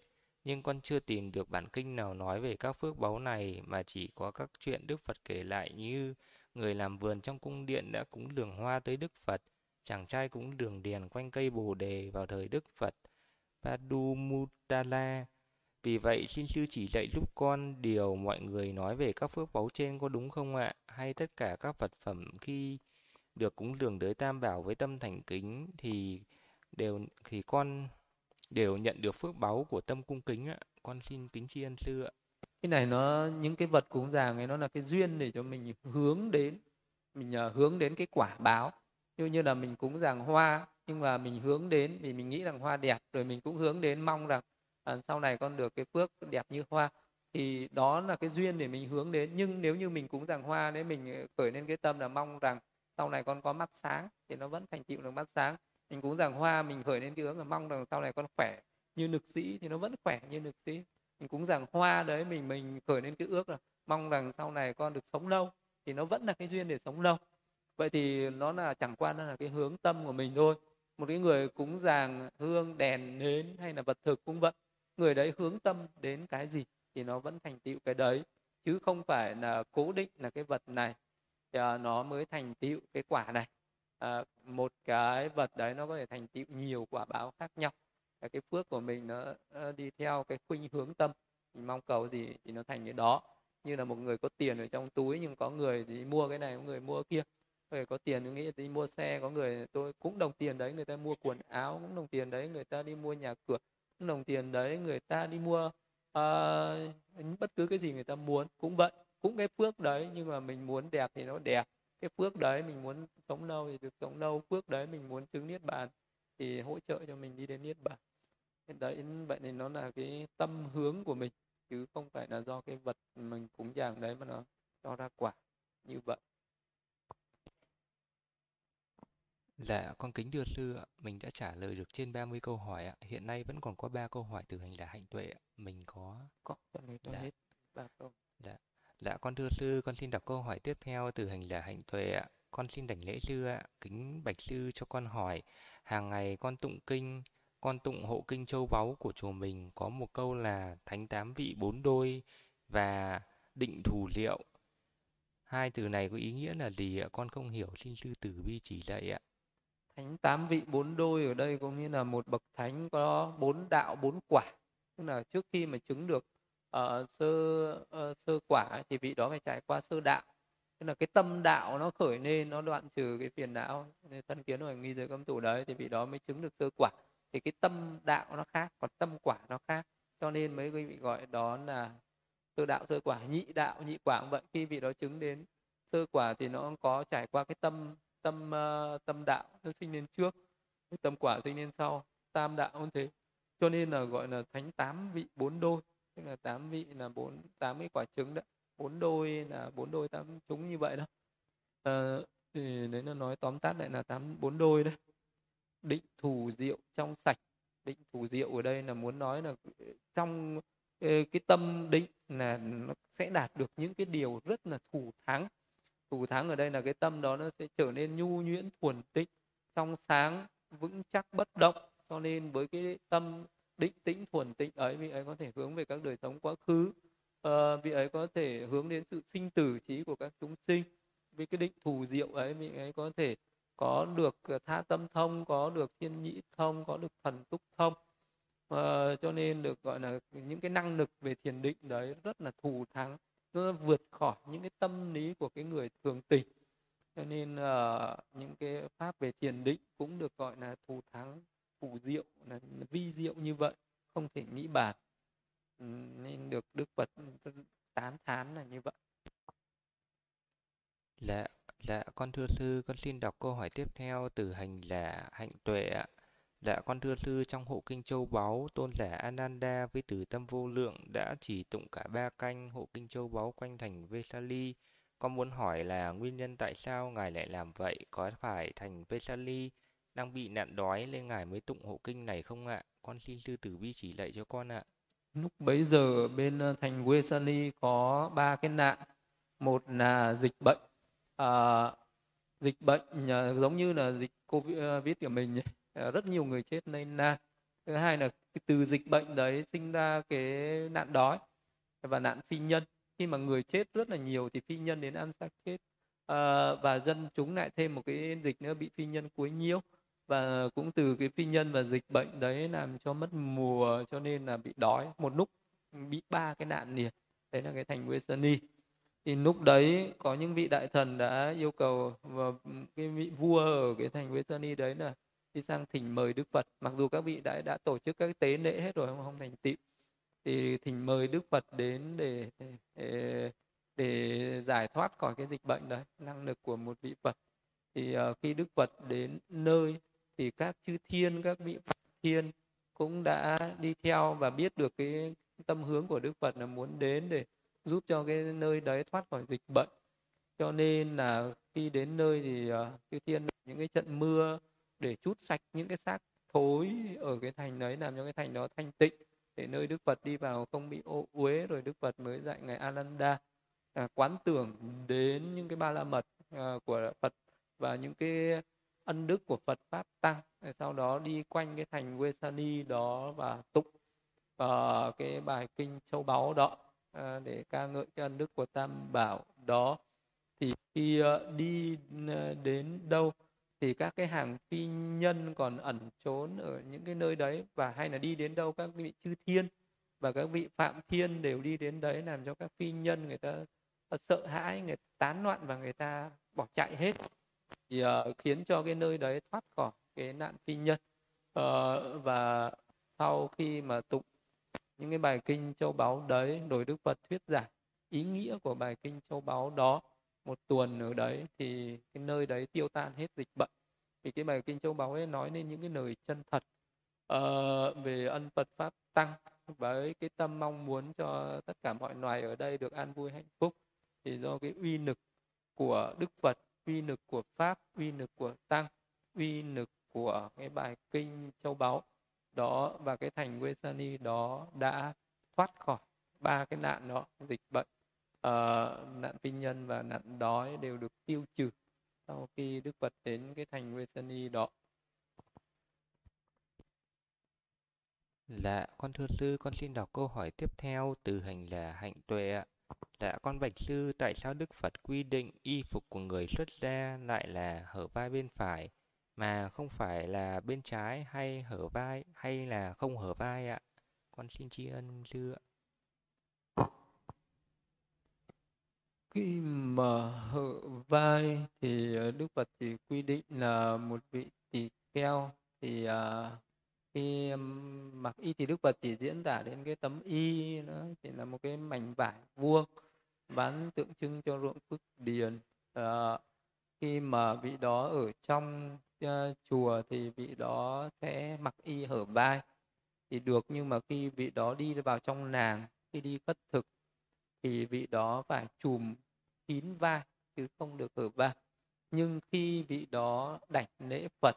Nhưng con chưa tìm được bản kinh nào nói về các phước báu này mà chỉ có các chuyện Đức Phật kể lại như người làm vườn trong cung điện đã cúng dường hoa tới Đức Phật, chàng trai cúng dường đèn quanh cây bồ đề vào thời Đức Phật, Padumutala. Vì vậy, xin sư chỉ dạy giúp con điều mọi người nói về các phước báu trên có đúng không ạ? Hay tất cả các vật phẩm khi được cúng dường tới Tam Bảo với tâm thành kính thì đều thì con đều nhận được phước báu của tâm cung kính ạ. Con xin kính tri ân sư ạ cái này nó những cái vật cúng dường ấy nó là cái duyên để cho mình hướng đến mình à, hướng đến cái quả báo như như là mình cúng dường hoa nhưng mà mình hướng đến vì mình nghĩ rằng hoa đẹp rồi mình cũng hướng đến mong rằng à, sau này con được cái phước đẹp như hoa thì đó là cái duyên để mình hướng đến. Nhưng nếu như mình cúng rằng hoa đấy mình ờ, khởi lên cái tâm là mong rằng sau này con có mắt sáng thì nó vẫn thành tựu được mắt sáng. Mình cúng rằng hoa mình khởi lên cái hướng là mong rằng sau này con khỏe như lực sĩ thì nó vẫn khỏe như lực sĩ. Mình cúng rằng hoa đấy mình mình khởi lên cái ước là mong rằng sau này con được sống lâu thì nó vẫn là cái duyên để sống lâu. Vậy thì nó là chẳng qua nó là cái hướng tâm của mình thôi. Một cái người cúng dường hương đèn nến hay là vật thực cũng vậy người đấy hướng tâm đến cái gì thì nó vẫn thành tựu cái đấy chứ không phải là cố định là cái vật này. Thì à, nó mới thành tựu cái quả này. À, một cái vật đấy nó có thể thành tựu nhiều quả báo khác nhau. Cái phước của mình nó đi theo cái khuynh hướng tâm. Mình mong cầu gì thì nó thành cái đó. Như là một người có tiền ở trong túi nhưng có người thì mua cái này có người mua kia. Người có tiền nghĩ đi mua xe có người tôi cũng đồng tiền đấy người ta mua quần áo cũng đồng tiền đấy người ta đi mua nhà cửa cũng đồng tiền đấy người ta đi mua uh, bất cứ cái gì người ta muốn cũng vậy cũng cái phước đấy nhưng mà mình muốn đẹp thì nó đẹp. Cái phước đấy mình muốn sống lâu thì được sống lâu phước đấy mình muốn chứng niết bàn thì hỗ trợ cho mình đi đến niết bàn. Đấy vậy thì nó là cái tâm hướng của mình chứ không phải là do cái vật mình cúng dường đấy mà nó cho ra quả như vậy. Dạ, con kính thưa sư ạ, mình đã trả lời được trên 30 câu hỏi ạ. Hiện nay vẫn còn có 3 câu hỏi từ hành là hạnh tuệ ạ. Mình có có lời dạ. hết 3 câu. Dạ. Dạ, con thưa sư, con xin đọc câu hỏi tiếp theo từ hành là hạnh tuệ ạ. Con xin đảnh lễ sư ạ, kính bạch sư cho con hỏi, hàng ngày con tụng kinh con tụng hộ kinh châu báu của chùa mình có một câu là thánh tám vị bốn đôi và định thủ liệu. Hai từ này có ý nghĩa là gì ạ? Con không hiểu, xin sư tử bi chỉ dạy ạ. Thánh tám vị bốn đôi ở đây có nghĩa là một bậc thánh có bốn đạo bốn quả. Tức là trước khi mà chứng được uh, sơ uh, sơ quả thì vị đó phải trải qua sơ đạo. Tức là cái tâm đạo nó khởi lên, nó đoạn trừ cái phiền não. Thân kiến rồi nghi giới cấm tủ đấy thì vị đó mới chứng được sơ quả thì cái tâm đạo nó khác còn tâm quả nó khác cho nên mấy quý vị gọi đó là sơ đạo sơ quả nhị đạo nhị quả cũng vậy khi vị đó chứng đến sơ quả thì nó có trải qua cái tâm tâm uh, tâm đạo nó sinh lên trước tâm quả sinh lên sau tam đạo cũng thế. Cho nên là gọi là thánh tám vị bốn đôi tức là tám vị là bốn tám cái quả trứng đấy bốn đôi là bốn đôi tám chúng như vậy đó. À, thì đấy là nói tóm tắt lại là tám bốn đôi đấy định thủ diệu trong sạch định thủ diệu ở đây là muốn nói là ờ, trong cái tâm định là nó sẽ đạt được những cái điều rất là thủ thắng thủ thắng ở đây là cái tâm đó nó sẽ trở nên nhu nhuyễn thuần tịnh trong sáng vững chắc bất động. Cho nên với cái tâm định tĩnh thuần tịnh ấy vị ấy có thể hướng về các đời sống quá khứ. À, vị ấy có thể hướng đến sự sinh tử trí của các chúng sinh. Với cái định thù diệu ấy vị ấy có thể có được ờ, tha tâm thông có được thiên nhĩ thông có được thần túc thông. À, cho nên được gọi là những cái năng lực về thiền định đấy rất là thù thắng nó vượt khỏi những cái tâm lý của cái người thường tình. Cho nên uh, những cái pháp về thiền định cũng được gọi là thù thắng phù diệu là vi diệu như vậy không thể nghĩ bàn. Ừ, nên được đức phật tán thán là như vậy. Dạ dạ con thưa sư con xin đọc câu hỏi tiếp theo từ hành là hạnh tuệ ạ. Dạ con thưa thư trong hộ kinh châu báu tôn giả Ananda với từ tâm vô lượng đã chỉ tụng cả ba canh hộ kinh châu báu quanh thành Vesali. Con muốn hỏi là nguyên nhân tại sao ngài lại làm vậy? Có phải thành Vesali đang bị nạn đói nên ngài mới tụng hộ kinh này không ạ? Con xin sư tử bi chỉ lạy cho con ạ. Lúc bấy giờ bên ờ, thành Vesali có ba cái nạn. Một là dịch bệnh. À, dịch bệnh ờ, giống như là dịch Covid ờ, của mình nhỉ Ờ, rất nhiều người chết nên na. Thứ hai là từ dịch bệnh đấy sinh ra cái nạn đói và nạn phi nhân. Khi mà người chết rất là nhiều thì phi nhân đến ăn xác chết. À, và dân chúng lại thêm một cái dịch nữa bị phi nhân cuối nhiễu. Và cũng từ cái phi nhân và dịch bệnh đấy làm cho mất mùa cho nên là bị đói. Một lúc bị ba cái nạn liền. Đấy là cái thành Wesani thì lúc đấy có những vị đại thần đã yêu cầu và cái vị vua ở cái thành Wesani đấy là đi sang thỉnh mời Đức Phật. Mặc dù các vị đã đã tổ chức các tế lễ hết rồi không không thành tựu. Thì thỉnh mời Đức Phật đến để, để để giải thoát khỏi cái dịch bệnh đấy năng lực của một vị Phật. Thì uh, khi Đức Phật đến nơi thì các chư thiên các vị thiên cũng đã đi theo và biết được cái tâm hướng của Đức Phật là muốn đến để giúp cho cái nơi đấy thoát khỏi dịch bệnh. Cho nên là khi đến nơi thì uh, chư thiên những cái trận mưa để chút sạch những cái xác thối ở cái thành đấy làm cho cái thành đó thanh tịnh để nơi Đức Phật đi vào không bị ô uế rồi Đức Phật mới dạy ngài Ananda à, quán tưởng đến những cái ba la mật à, của Phật và những cái ân đức của Phật pháp tăng rồi sau đó đi quanh cái thành Vesali đó và tụng uh, cái bài kinh châu báu đó uh, để ca ngợi cái ân đức của Tam Bảo đó. Thì khi uh, đi uh, đến đâu thì các cái hàng phi nhân còn ẩn trốn ở những cái nơi đấy và hay là đi đến đâu các vị chư thiên và các vị phạm thiên đều đi đến đấy làm cho các phi nhân người ta sợ hãi người ta tán loạn và người ta bỏ chạy hết. Thì uh, khiến cho cái nơi đấy thoát khỏi cái nạn phi nhân. Uh, và sau khi mà tụng những cái bài kinh châu báu đấy rồi đức phật thuyết giảng ý nghĩa của bài kinh châu báu đó một tuần ở đấy thì cái nơi đấy tiêu tan hết dịch bệnh thì cái bài kinh châu báu ấy nói lên những cái lời chân thật uh, về ân Phật pháp tăng với cái tâm mong muốn cho tất cả mọi loài ở đây được an vui hạnh phúc. Thì do cái uy lực của Đức Phật uy lực của pháp uy lực của tăng uy lực của cái bài kinh châu báu đó và cái thành Vesani đó đã thoát khỏi ba cái nạn đó dịch bệnh uh, nạn tinh nhân và nạn đói đều được tiêu trừ sau khi Đức Phật đến cái thành Vesani đó. Dạ, con thưa sư, con xin đọc câu hỏi tiếp theo từ hành là hạnh tuệ ạ. Dạ, con bạch sư, tại sao Đức Phật quy định y phục của người xuất gia lại là hở vai bên phải, mà không phải là bên trái hay hở vai hay là không hở vai ạ? Con xin tri ân sư ạ. Khi mở hở vai thì ờ, Đức Phật thì quy định là một vị tỳ kheo thì uh, khi mặc y thì Đức Phật chỉ diễn tả đến cái tấm y nó chỉ là một cái mảnh vải vuông bán tượng trưng cho ruộng phước điền. Uh, khi mà vị đó ở trong uh, chùa thì vị đó sẽ mặc y hở vai. Thì được nhưng mà khi vị đó đi vào trong nàng khi đi khất thực thì vị đó phải chùm kín vai chứ không được hở vai nhưng khi vị đó đảnh lễ phật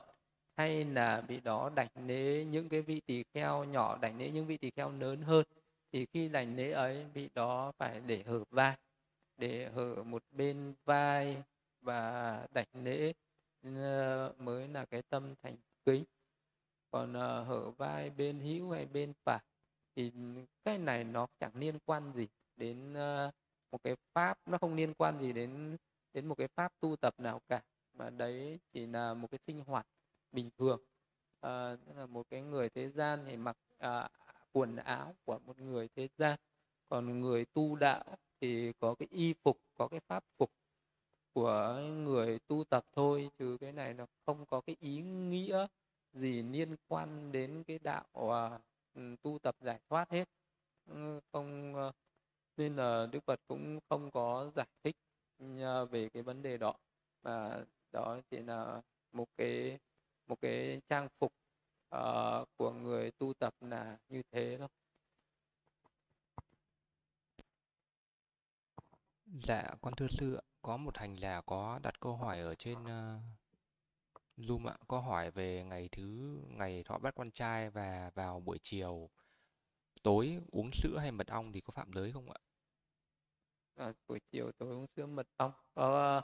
hay là vị đó đảnh lễ những cái vị tỳ kheo nhỏ đảnh lễ những vị tỳ kheo lớn hơn thì khi đảnh lễ ấy vị đó phải để hở vai để hở một bên vai và đảnh lễ ờ, mới là cái tâm thành kính. Còn ờ, hở vai bên hữu hay bên phải thì cái này nó chẳng liên quan gì đến uh, một cái pháp nó không liên quan gì đến đến một cái pháp tu tập nào cả mà đấy chỉ là một cái sinh hoạt bình thường. À, là một cái người thế gian thì mặc à, quần áo của một người thế gian còn người tu đạo thì có cái y phục có cái pháp phục của người tu tập thôi chứ cái này nó không có cái ý nghĩa gì liên quan đến cái đạo uh, tu tập giải thoát hết. Ừ, không uh, nên là đức phật cũng không có giải thích ừ, à, về cái vấn đề đó. Mà đó chỉ là một cái một cái trang phục uh, của người tu tập là như thế thôi. Dạ, con thưa sư ạ, có một hành là có đặt câu hỏi ở trên uh, Zoom ạ, có hỏi về ngày thứ ngày thọ bắt con trai và vào buổi chiều tối uống sữa hay mật ong thì có phạm giới không ạ? À, buổi chiều tối uống sữa mật ong. à,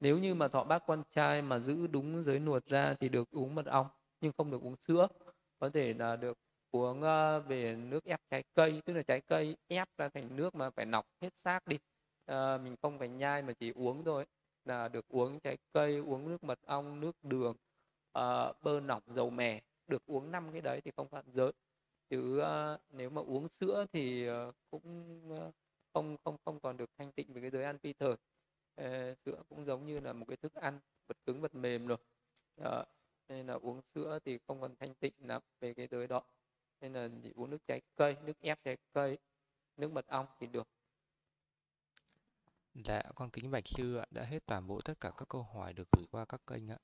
nếu như mà thọ bác con trai mà giữ đúng giới nuột ra thì được uống mật ong nhưng không được uống sữa. Có thể là được uống uh, về nước ép trái cây, tức là trái cây ép ra thành nước mà phải nọc hết xác đi à, mình không phải nhai mà chỉ uống thôi là được uống trái cây uống nước mật ong nước đường à, bơ nọc dầu mè được uống năm cái đấy thì không phạm giới chứ uh, nếu mà uống sữa thì uh, cũng uh, không không không còn được thanh tịnh về cái giới ăn phi thời. À, sữa cũng giống như là một cái thức ăn vật cứng vật mềm rồi. À, nên là uống sữa thì không còn thanh tịnh lắm về cái giới đó. Nên là chỉ uống nước trái cây nước ép trái cây nước mật ong thì được. Dạ, con kính bạch sư ạ, đã hết toàn bộ tất cả các câu hỏi được gửi qua các kênh ạ.